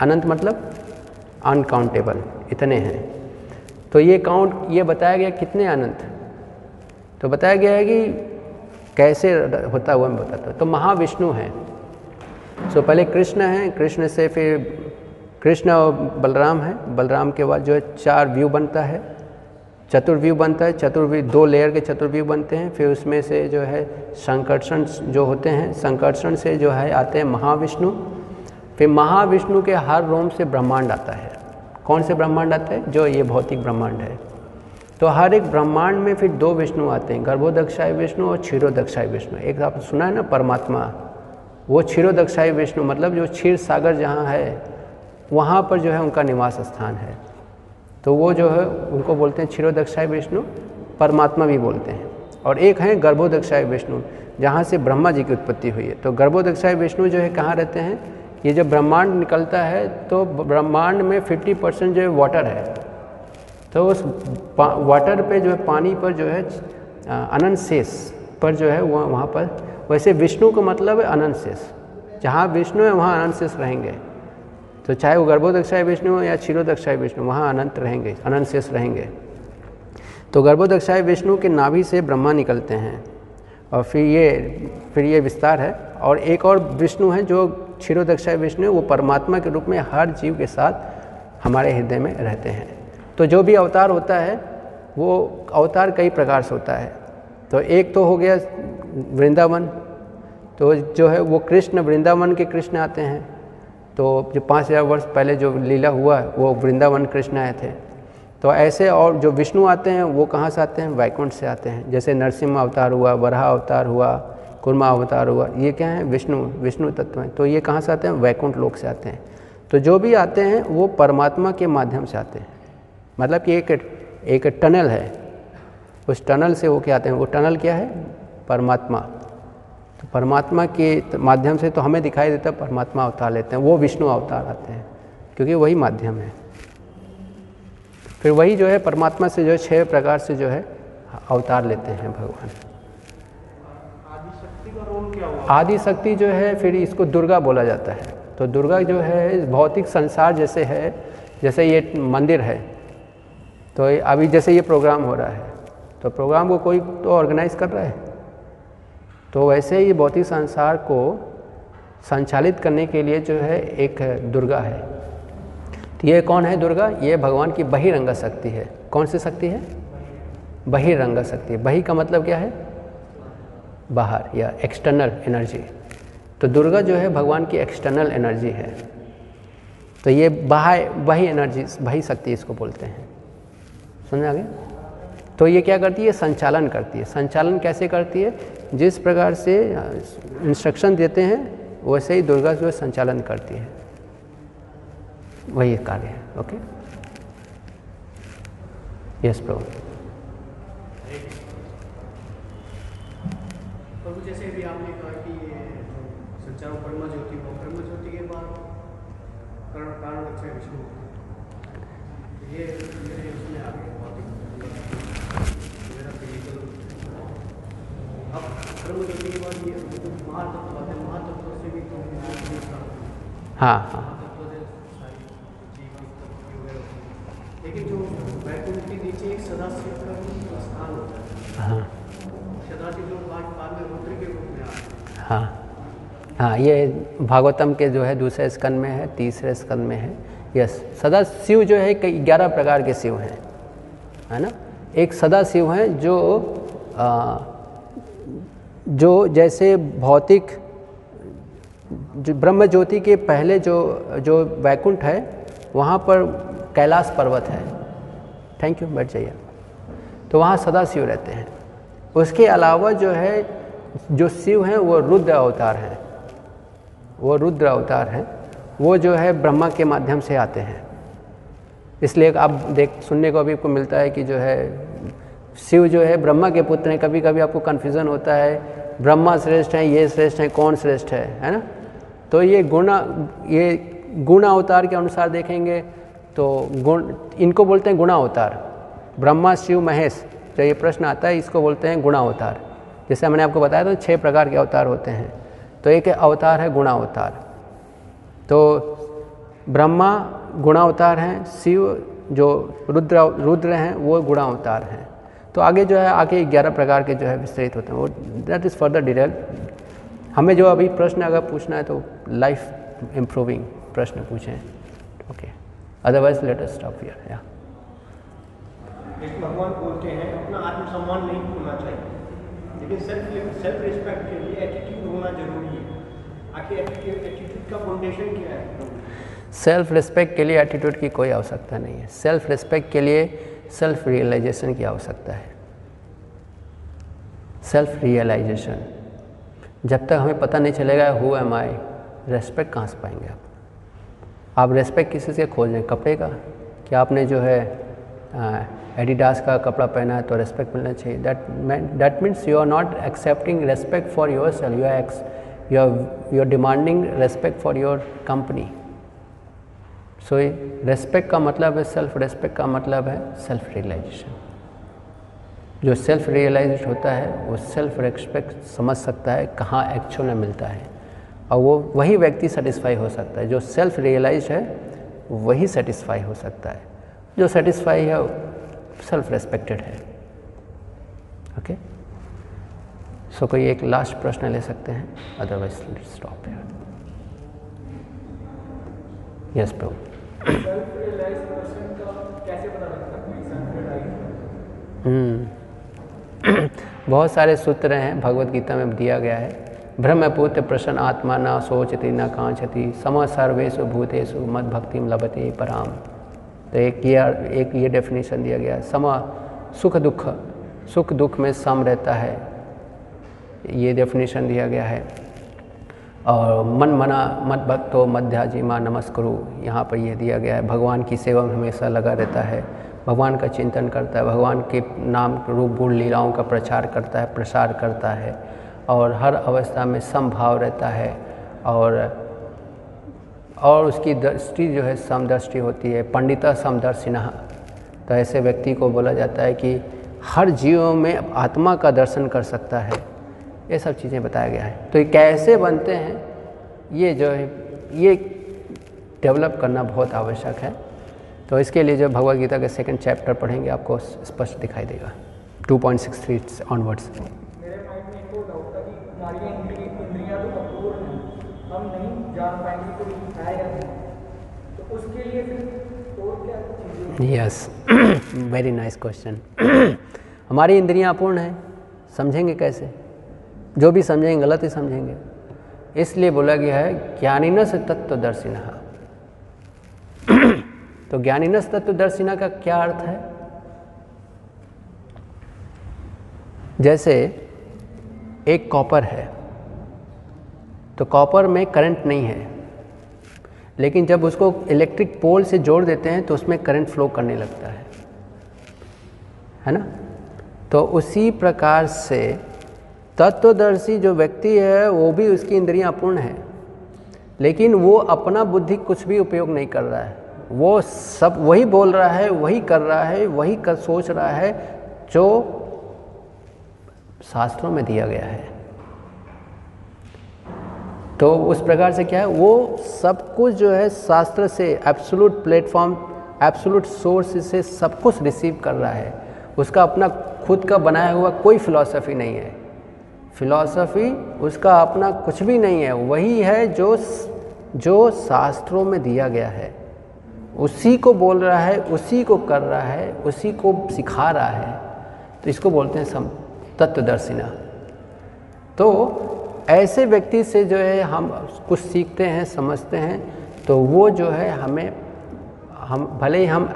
अनंत मतलब अनकाउंटेबल इतने हैं। तो ये काउंट ये बताया गया कितने अनंत? तो बताया गया है कि कैसे होता हुआ मैं बताता हूँ। तो महाविष्णु हैं। सो पहले कृष्ण हैं, कृष्ण से फिर कृष्ण और बलराम हैं। बलराम के बाद जो है चार व्यू बनता है। चतुर्व्यू बनता है। चतुर्व्यू दो लेयर के चतुर्व्यू बनते हैं। फिर उसमें से जो है संकर्षण जो होते हैं, संकर्षण से जो है आते हैं महाविष्णु। फिर महाविष्णु के हर रोम से ब्रह्मांड आता है। कौन से ब्रह्मांड आते हैं? जो ये भौतिक ब्रह्मांड है। तो हर एक ब्रह्मांड में फिर दो विष्णु आते हैं। गर्भोदक्षाय विष्णु और क्षीरोदक्षाय विष्णु। एक आपने सुना है ना, परमात्मा वो क्षीरोदक्षाय विष्णु मतलब जो क्षीर सागर जहाँ है, वहाँ पर जो है उनका निवास स्थान है। तो वो जो है, उनको बोलते हैं क्षीरोदक्षाय विष्णु, परमात्मा भी बोलते हैं। और एक है गर्भोदक्षाय विष्णु, जहाँ से ब्रह्मा जी की उत्पत्ति हुई है। तो गर्भोदक्षाय विष्णु जो है, कहाँ रहते हैं? ये जब ब्रह्मांड निकलता है तो ब्रह्मांड में 50 परसेंट जो है वाटर है। तो उस वाटर पे जो है, पानी पर जो है, अनंत शेष पर जो है वह वहाँ पर वैसे विष्णु का मतलब है अनंत शेष जहाँ विष्णु है, वहाँ अनंत शेष रहेंगे। तो चाहे वो गर्भोदक्षाय विष्णु हो या क्षीरोदक्षाय विष्णु, वहाँ अनंत रहेंगे अनंत शेष रहेंगे। तो गर्भोदक्षाय विष्णु के नाभि से ब्रह्मा निकलते हैं। और फिर ये फिर ये विस्तार है। और एक और विष्णु है जो क्षीरोदक्षाय विष्णु है, वो परमात्मा के रूप में हर जीव के साथ हमारे हृदय में रहते हैं। तो जो भी अवतार होता है, वो अवतार कई प्रकार से होता है। तो एक तो हो गया वृंदावन तो जो है वो कृष्ण, वृंदावन के कृष्ण आते हैं। तो जो पाँच हज़ार वर्ष पहले जो लीला हुआ है वो वृंदावन कृष्ण आए थे। तो ऐसे और जो विष्णु आते हैं, वो कहाँ से आते हैं? वैकुंठ से आते हैं। जैसे नरसिम्हा अवतार हुआ, वराह अवतार हुआ, कुर्मा अवतार हुआ, ये क्या है? विष्णु विष्णु तत्व हैं। तो ये कहाँ से आते हैं? वैकुंठ लोक से आते हैं। तो जो भी आते हैं, वो परमात्मा के माध्यम से आते हैं। मतलब कि एक एक टनल है। उस टनल से वो क्या आते हैं? वो टनल क्या है? परमात्मा। तो परमात्मा के माध्यम से तो हमें दिखाई देता है परमात्मा अवतार लेते हैं वो विष्णु अवतार आते हैं क्योंकि वही माध्यम है। फिर वही जो है परमात्मा से जो है छह प्रकार से जो है अवतार लेते हैं भगवान। आदिशक्ति का रोल क्या हुआ आदि शक्ति जो है फिर इसको दुर्गा बोला जाता है। तो दुर्गा जो है इस भौतिक संसार जैसे है जैसे ये मंदिर है तो अभी जैसे ये प्रोग्राम हो रहा है तो प्रोग्राम को कोई तो ऑर्गेनाइज कर रहा है? तो वैसे ही भौतिक संसार को संचालित करने के लिए जो है एक दुर्गा है। तो ये कौन है दुर्गा? ये भगवान की बहिरंगा शक्ति है। कौन सी शक्ति है? बहिरंगा शक्ति। बही का मतलब क्या है? बाहर या एक्सटर्नल एनर्जी तो दुर्गा जो है भगवान की एक्सटर्नल एनर्जी है। तो ये बाह्य बही एनर्जी बही शक्ति इसको बोलते हैं। समझ आ तो ये क्या करती है? संचालन करती है। संचालन कैसे करती है? जिस प्रकार से इंस्ट्रक्शन देते हैं, वैसे ही दुर्गा जो संचालन करती है। वही कार्य है, ओके? यस प्रभु। जैसे भी आपने कहा कि ज्योति ज्योति के बाद कारण विष्णु ये मेरे उसमें आ गया भौतिक मेरा फ़िज़िकल अब ब्रह्म ज्योति के बाद ये महातत्व हैं। महातत्व से भी हाँ हाँ है। लेकिन जो वैकुंठ के नीचे एक सदाशिव का स्थान होता है। हाँ। सदाशिव जो बाद बाद में रुद्र के रूप में आते हैं। हाँ। हाँ ये भागवतम के जो है दूसरे स्कंद में है तीसरे स्कंद में है। यस सदा शिव जो है कई ग्यारह प्रकार के शिव हैं है ना? एक सदा शिव हैं जो आ, जो जैसे भौतिक, जो ब्रह्म ज्योति के पहले जो जो वैकुंठ है, वहाँ पर कैलाश पर्वत है। थैंक यू बैठ जाइए तो वहाँ सदा शिव रहते हैं। उसके अलावा जो है, जो शिव हैं, वो रुद्र अवतार हैं। वो रुद्र अवतार हैं। वो जो है, ब्रह्मा के माध्यम से आते हैं। इसलिए आप देख, सुनने को अभी आपको मिलता है कि जो है शिव जो है ब्रह्मा के पुत्र हैं कभी कभी आपको कन्फ्यूज़न होता है, ब्रह्मा श्रेष्ठ हैं, ये श्रेष्ठ हैं, कौन श्रेष्ठ है है ना? तो ये गुणा, ये गुण अवतार के अनुसार देखेंगे तो गुण, इनको बोलते हैं गुणा अवतार ब्रह्मा, शिव, महेश जो ये प्रश्न आता है, इसको बोलते हैं गुणा अवतार जैसे मैंने आपको बताया था छः प्रकार के अवतार होते हैं। तो एक अवतार है गुणा अवतार तो ब्रह्मा गुणावतार हैं, शिव जो रुद्र रुद्र हैं, वो गुणावतार हैं। तो आगे जो है आगे ग्यारह प्रकार के जो है विस्तृत होते हैं। वो दैट इज़ फर्दर डिटेल हमें जो अभी प्रश्न अगर पूछना है तो लाइफ इम्प्रूविंग प्रश्न पूछें। Okay otherwise let us stop here या भगवान बोलते हैं अपना आत्मसम्मान नहीं भूलना चाहिए। लेकिन सेल्फ सेल्फ रिस्पेक्ट के लिए एटीट्यूड होना ज़रूरी है। आखिर एटीट्यूड का फाउंडेशन क्या है? सेल्फ रिस्पेक्ट के लिए एटीट्यूड की कोई आवश्यकता नहीं है। सेल्फ रिस्पेक्ट के लिए सेल्फ रियलाइजेशन की आवश्यकता है। सेल्फ रियलाइजेशन जब तक हमें पता नहीं चलेगा हु एम आई रेस्पेक्ट कहाँ से पाएँगे आप? आप रेस्पेक्ट किसी से खोज रहे कपड़े का? कि आपने जो है एडिडास का कपड़ा पहना है तो रेस्पेक्ट मिलना चाहिए। That that means you are not accepting respect for your self you are ex you are you are demanding respect for your company so respect का मतलब है सेल्फ रेस्पेक्ट का मतलब है सेल्फ रियलाइजेशन जो सेल्फ रियलाइज़ होता है वो सेल्फ रेस्पेक्ट समझ सकता है कहाँ एक्चुअल में मिलता है। और वो वही व्यक्ति सेटिस्फाई हो सकता है। जो सेल्फ रियलाइज़ है वही सेटिस्फाई हो सकता है। जो सेटिस्फाई है सेल्फ रेस्पेक्टेड है। ओके सो कोई एक लास्ट प्रश्न ले सकते हैं? अदरवाइज़ स्टॉप यस प्रभु है? आई हम्म। <clears throat> बहुत सारे सूत्र हैं, भगवत गीता में दिया गया है। ब्रह्मपुत्र प्रसन्न आत्मा न सोचती न कांचती सम सर्वेशु भूतेषु मद भक्ति लभते पराम। तो एक ये एक ये डेफिनेशन दिया गया है। सम सुख दुख सुख दुख में सम रहता है। ये डेफिनेशन दिया गया है। और मन मना मत भक्तो मध्याजी माँ नमस्करो, यहाँ पर यह दिया गया है। भगवान की सेवा में हमेशा लगा रहता है। भगवान का चिंतन करता है, भगवान के नाम रूप, गुण, लीलाओं का प्रचार करता है, प्रसार करता है और हर अवस्था में समभाव रहता है और और उसकी दृष्टि जो है समदृष्टि होती है, पंडिता समदर्शिना। तो ऐसे व्यक्ति को बोला जाता है कि हर जीवों में आत्मा का दर्शन कर सकता है। ये सब चीज़ें बताया गया है। तो ये कैसे बनते हैं, ये जो है, ये डेवलप करना बहुत आवश्यक है। तो इसके लिए जो भगवत गीता के सेकंड चैप्टर पढ़ेंगे आपको स्पष्ट दिखाई देगा। 2.63 पॉइंट सिक्स थ्री चीज़ें यस वेरी नाइस क्वेश्चन हमारी इंद्रियाँ अपूर्ण हैं। समझेंगे कैसे? जो भी समझेंगे गलत ही समझेंगे। इसलिए बोला गया है ज्ञानिनस तत्वदर्शिना तो ज्ञानिनस तत्वदर्शिना का क्या अर्थ है? जैसे, एक कॉपर है तो कॉपर में करंट नहीं है, लेकिन जब उसको इलेक्ट्रिक पोल से जोड़ देते हैं तो उसमें करंट फ्लो करने लगता है। है ना? तो उसी प्रकार से तत्वदर्शी जो व्यक्ति है, वो भी उसकी इंद्रियाँ पूर्ण है, लेकिन वो अपना बुद्धि कुछ भी उपयोग नहीं कर रहा है। वो सब वही बोल रहा है, वही कर रहा है, वही कर, सोच रहा है जो शास्त्रों में दिया गया है। तो उस प्रकार से क्या है? वो सब कुछ जो है शास्त्र से एब्सोलूट प्लेटफॉर्म एब्सोलूट सोर्स से सब कुछ रिसीव कर रहा है। उसका अपना खुद का बनाया हुआ कोई फिलॉसफी नहीं है। फिलॉसफी उसका अपना कुछ भी नहीं है। वही है जो जो शास्त्रों में दिया गया है। उसी को बोल रहा है, उसी को कर रहा है, उसी को सिखा रहा है। तो इसको बोलते हैं सम, तत्वदर्शिना। तो ऐसे व्यक्ति से जो है हम कुछ सीखते हैं, समझते हैं तो वो जो है हमें, हम, भले ही हम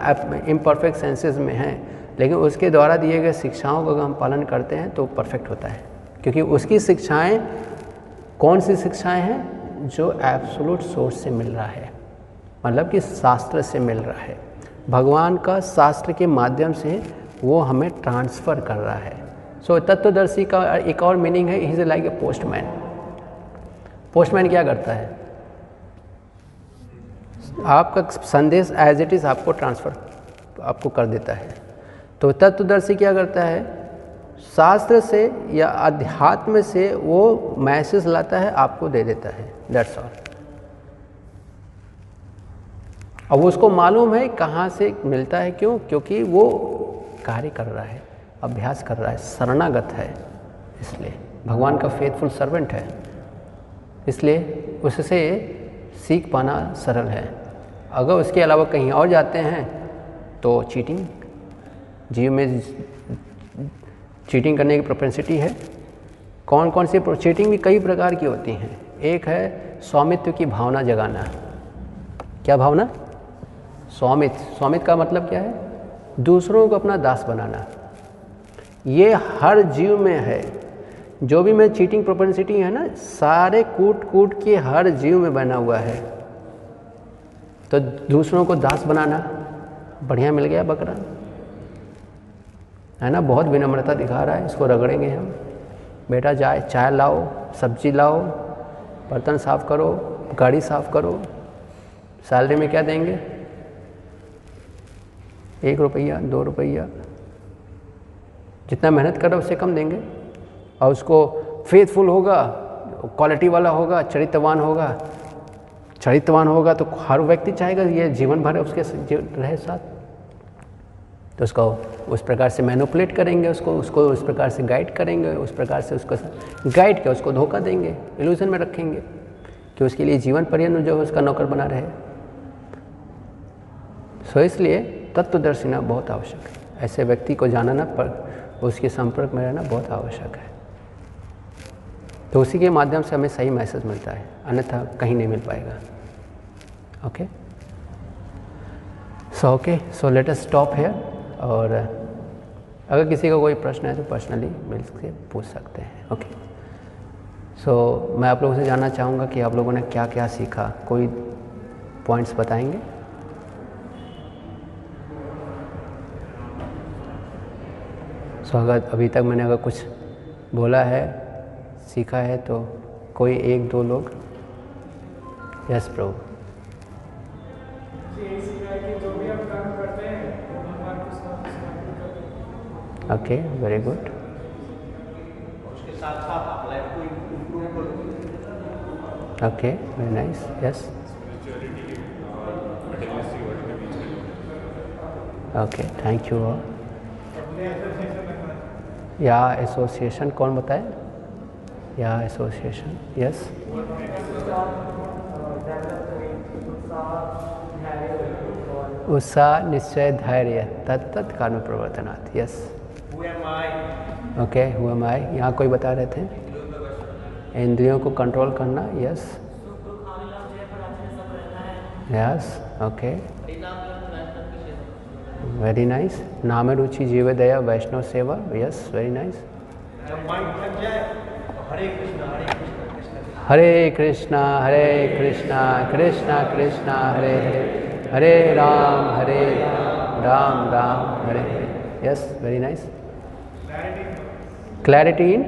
इम्परफेक्ट सेंसेस में हैं, लेकिन उसके द्वारा दिए गए शिक्षाओं का हम पालन करते हैं तो परफेक्ट होता है। क्योंकि उसकी शिक्षाएँ, कौन सी शिक्षाएँ हैं? जो एब्सोलूट सोर्स से मिल रहा है। मतलब कि शास्त्र से मिल रहा है। भगवान का शास्त्र के माध्यम से वो हमें ट्रांसफ़र कर रहा है। सो so, तत्वदर्शी का एक और मीनिंग है is like a postman postman क्या करता है? आपका संदेश एज इट इज़ आपको ट्रांसफ़र आपको कर देता है। तो तत्वदर्शी क्या करता है? शास्त्र से या अध्यात्म से वो मैसेज लाता है आपको दे देता है। दैट्स ऑल अब उसको मालूम है कहाँ से मिलता है क्यों? क्योंकि वो कार्य कर रहा है, अभ्यास कर रहा है, शरणागत है, इसलिए। भगवान का फेथफुल सर्वेंट है। इसलिए उससे सीख पाना सरल है। अगर उसके अलावा कहीं और जाते हैं तो चीटिंग जीव में चीटिंग करने की प्रोपेंसिटी है। कौन कौन सी चीटिंग भी कई प्रकार की होती हैं। एक है स्वामित्व की भावना जगाना। क्या भावना? स्वामित्व स्वामित्व का मतलब क्या है? दूसरों को अपना दास बनाना। ये हर जीव में है। जो भी मैं चीटिंग प्रोपेंसिटी है ना, सारे कूट कूट के हर जीव में बना हुआ है। तो दूसरों को दास बनाना, बढ़िया मिल गया बकरा। है ना? बहुत विनम्रता दिखा रहा है, इसको रगड़ेंगे हम। बेटा, जाए, चाय लाओ, सब्ज़ी लाओ, बर्तन साफ़ करो, गाड़ी साफ़ करो। सैलरी में क्या देंगे? एक रुपया, दो रुपया। जितना मेहनत कर, उससे कम देंगे। और उसको फेथफुल होगा क्वालिटी वाला होगा, चरित्रवान होगा। चरित्रवान होगा तो हर व्यक्ति चाहेगा ये जीवन भर उसके रहे साथ। तो उसको उस प्रकार से मैनुपुलेट करेंगे, उसको उसको उस प्रकार से गाइड करेंगे, उस प्रकार से उसको गाइड के उसको धोखा देंगे इल्यूजन में रखेंगे कि उसके लिए जीवन पर्यंत जो उसका नौकर बना रहे। सो इसलिए तत्वदर्शी होना बहुत आवश्यक है। ऐसे व्यक्ति को जानना पर उसके संपर्क में रहना बहुत आवश्यक है। तो उसी के माध्यम से हमें सही मैसेज मिलता है, अन्यथा कहीं नहीं मिल पाएगा। Okay so okay so let us stop here और अगर किसी का को कोई प्रश्न है तो पर्सनली मिल से पूछ सकते हैं। ओके सो मैं आप लोगों से जानना चाहूँगा कि आप लोगों ने क्या क्या सीखा, कोई पॉइंट्स बताएँगे? सो अगर अभी तक मैंने अगर कुछ बोला है सीखा है तो कोई एक दो लोग। Yes Prabhu okay very good. Okay very nice. Yes. Okay thank you रखना या एसोसिएशन कौन बताए? या एसोसिएशन यस उत्साह निश्चय धैर्य तत्त कर्म प्रवर्तनात् यस ओके हुआ माई यहाँ कोई बता रहे थे? इंद्रियों को कंट्रोल करना yes yes okay very nice नाम रुचि जीव दया वैष्णव सेवा yes very nice Hare Krishna Hare Krishna Krishna Krishna Hare Hare Ram Hare Ram Ram Hare yes very nice clarity in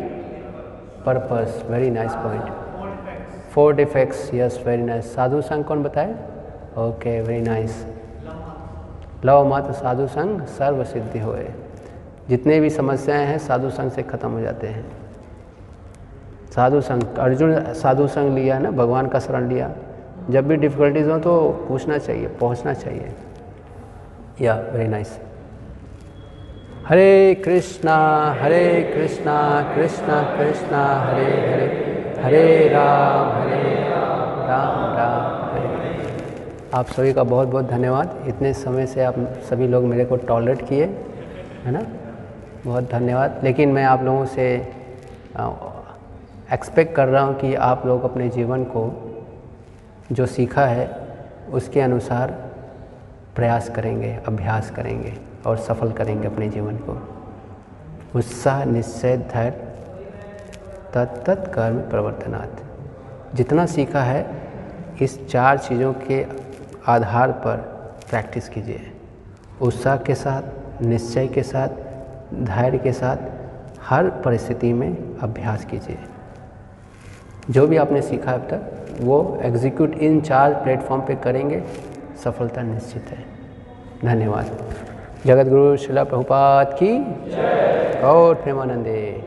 purpose very nice point four effects yes very nice साधु संघ कौन बताए ओके वेरी नाइस लव मत साधु संघ सर्व सिद्धि होए। जितने भी समस्याएँ हैं, साधु संघ से खत्म हो जाते हैं। साधु संघ अर्जुन साधु संघ लिया ना, भगवान का शरण लिया। जब भी डिफ़िकल्टीज हो तो पूछना चाहिए, पहुँचना चाहिए। या वेरी नाइस हरे कृष्णा हरे कृष्णा कृष्णा कृष्णा, हरे हरे। हरे राम, हरे आप सभी का बहुत बहुत धन्यवाद। इतने समय से आप सभी लोग मेरे को टॉलरेट किए, है ना? बहुत धन्यवाद। लेकिन मैं आप लोगों से एक्सपेक्ट कर रहा हूँ कि आप लोग अपने जीवन को जो सीखा है, उसके अनुसार प्रयास करेंगे, अभ्यास करेंगे और सफल करेंगे अपने जीवन को। उत्साह, निश्चय, धैर्य तत्त कर्म प्रवर्तनात्। जितना सीखा है, इस चार चीज़ों के आधार पर प्रैक्टिस कीजिए। उत्साह के साथ, निश्चय के साथ, धैर्य के साथ हर परिस्थिति में अभ्यास कीजिए। जो भी आपने सीखा अब तक, वो एग्जीक्यूट इन चार प्लेटफॉर्म पे करेंगे, सफलता निश्चित है। धन्यवाद। जगत गुरु शिला प्रभुपात की और प्रेमानंदे।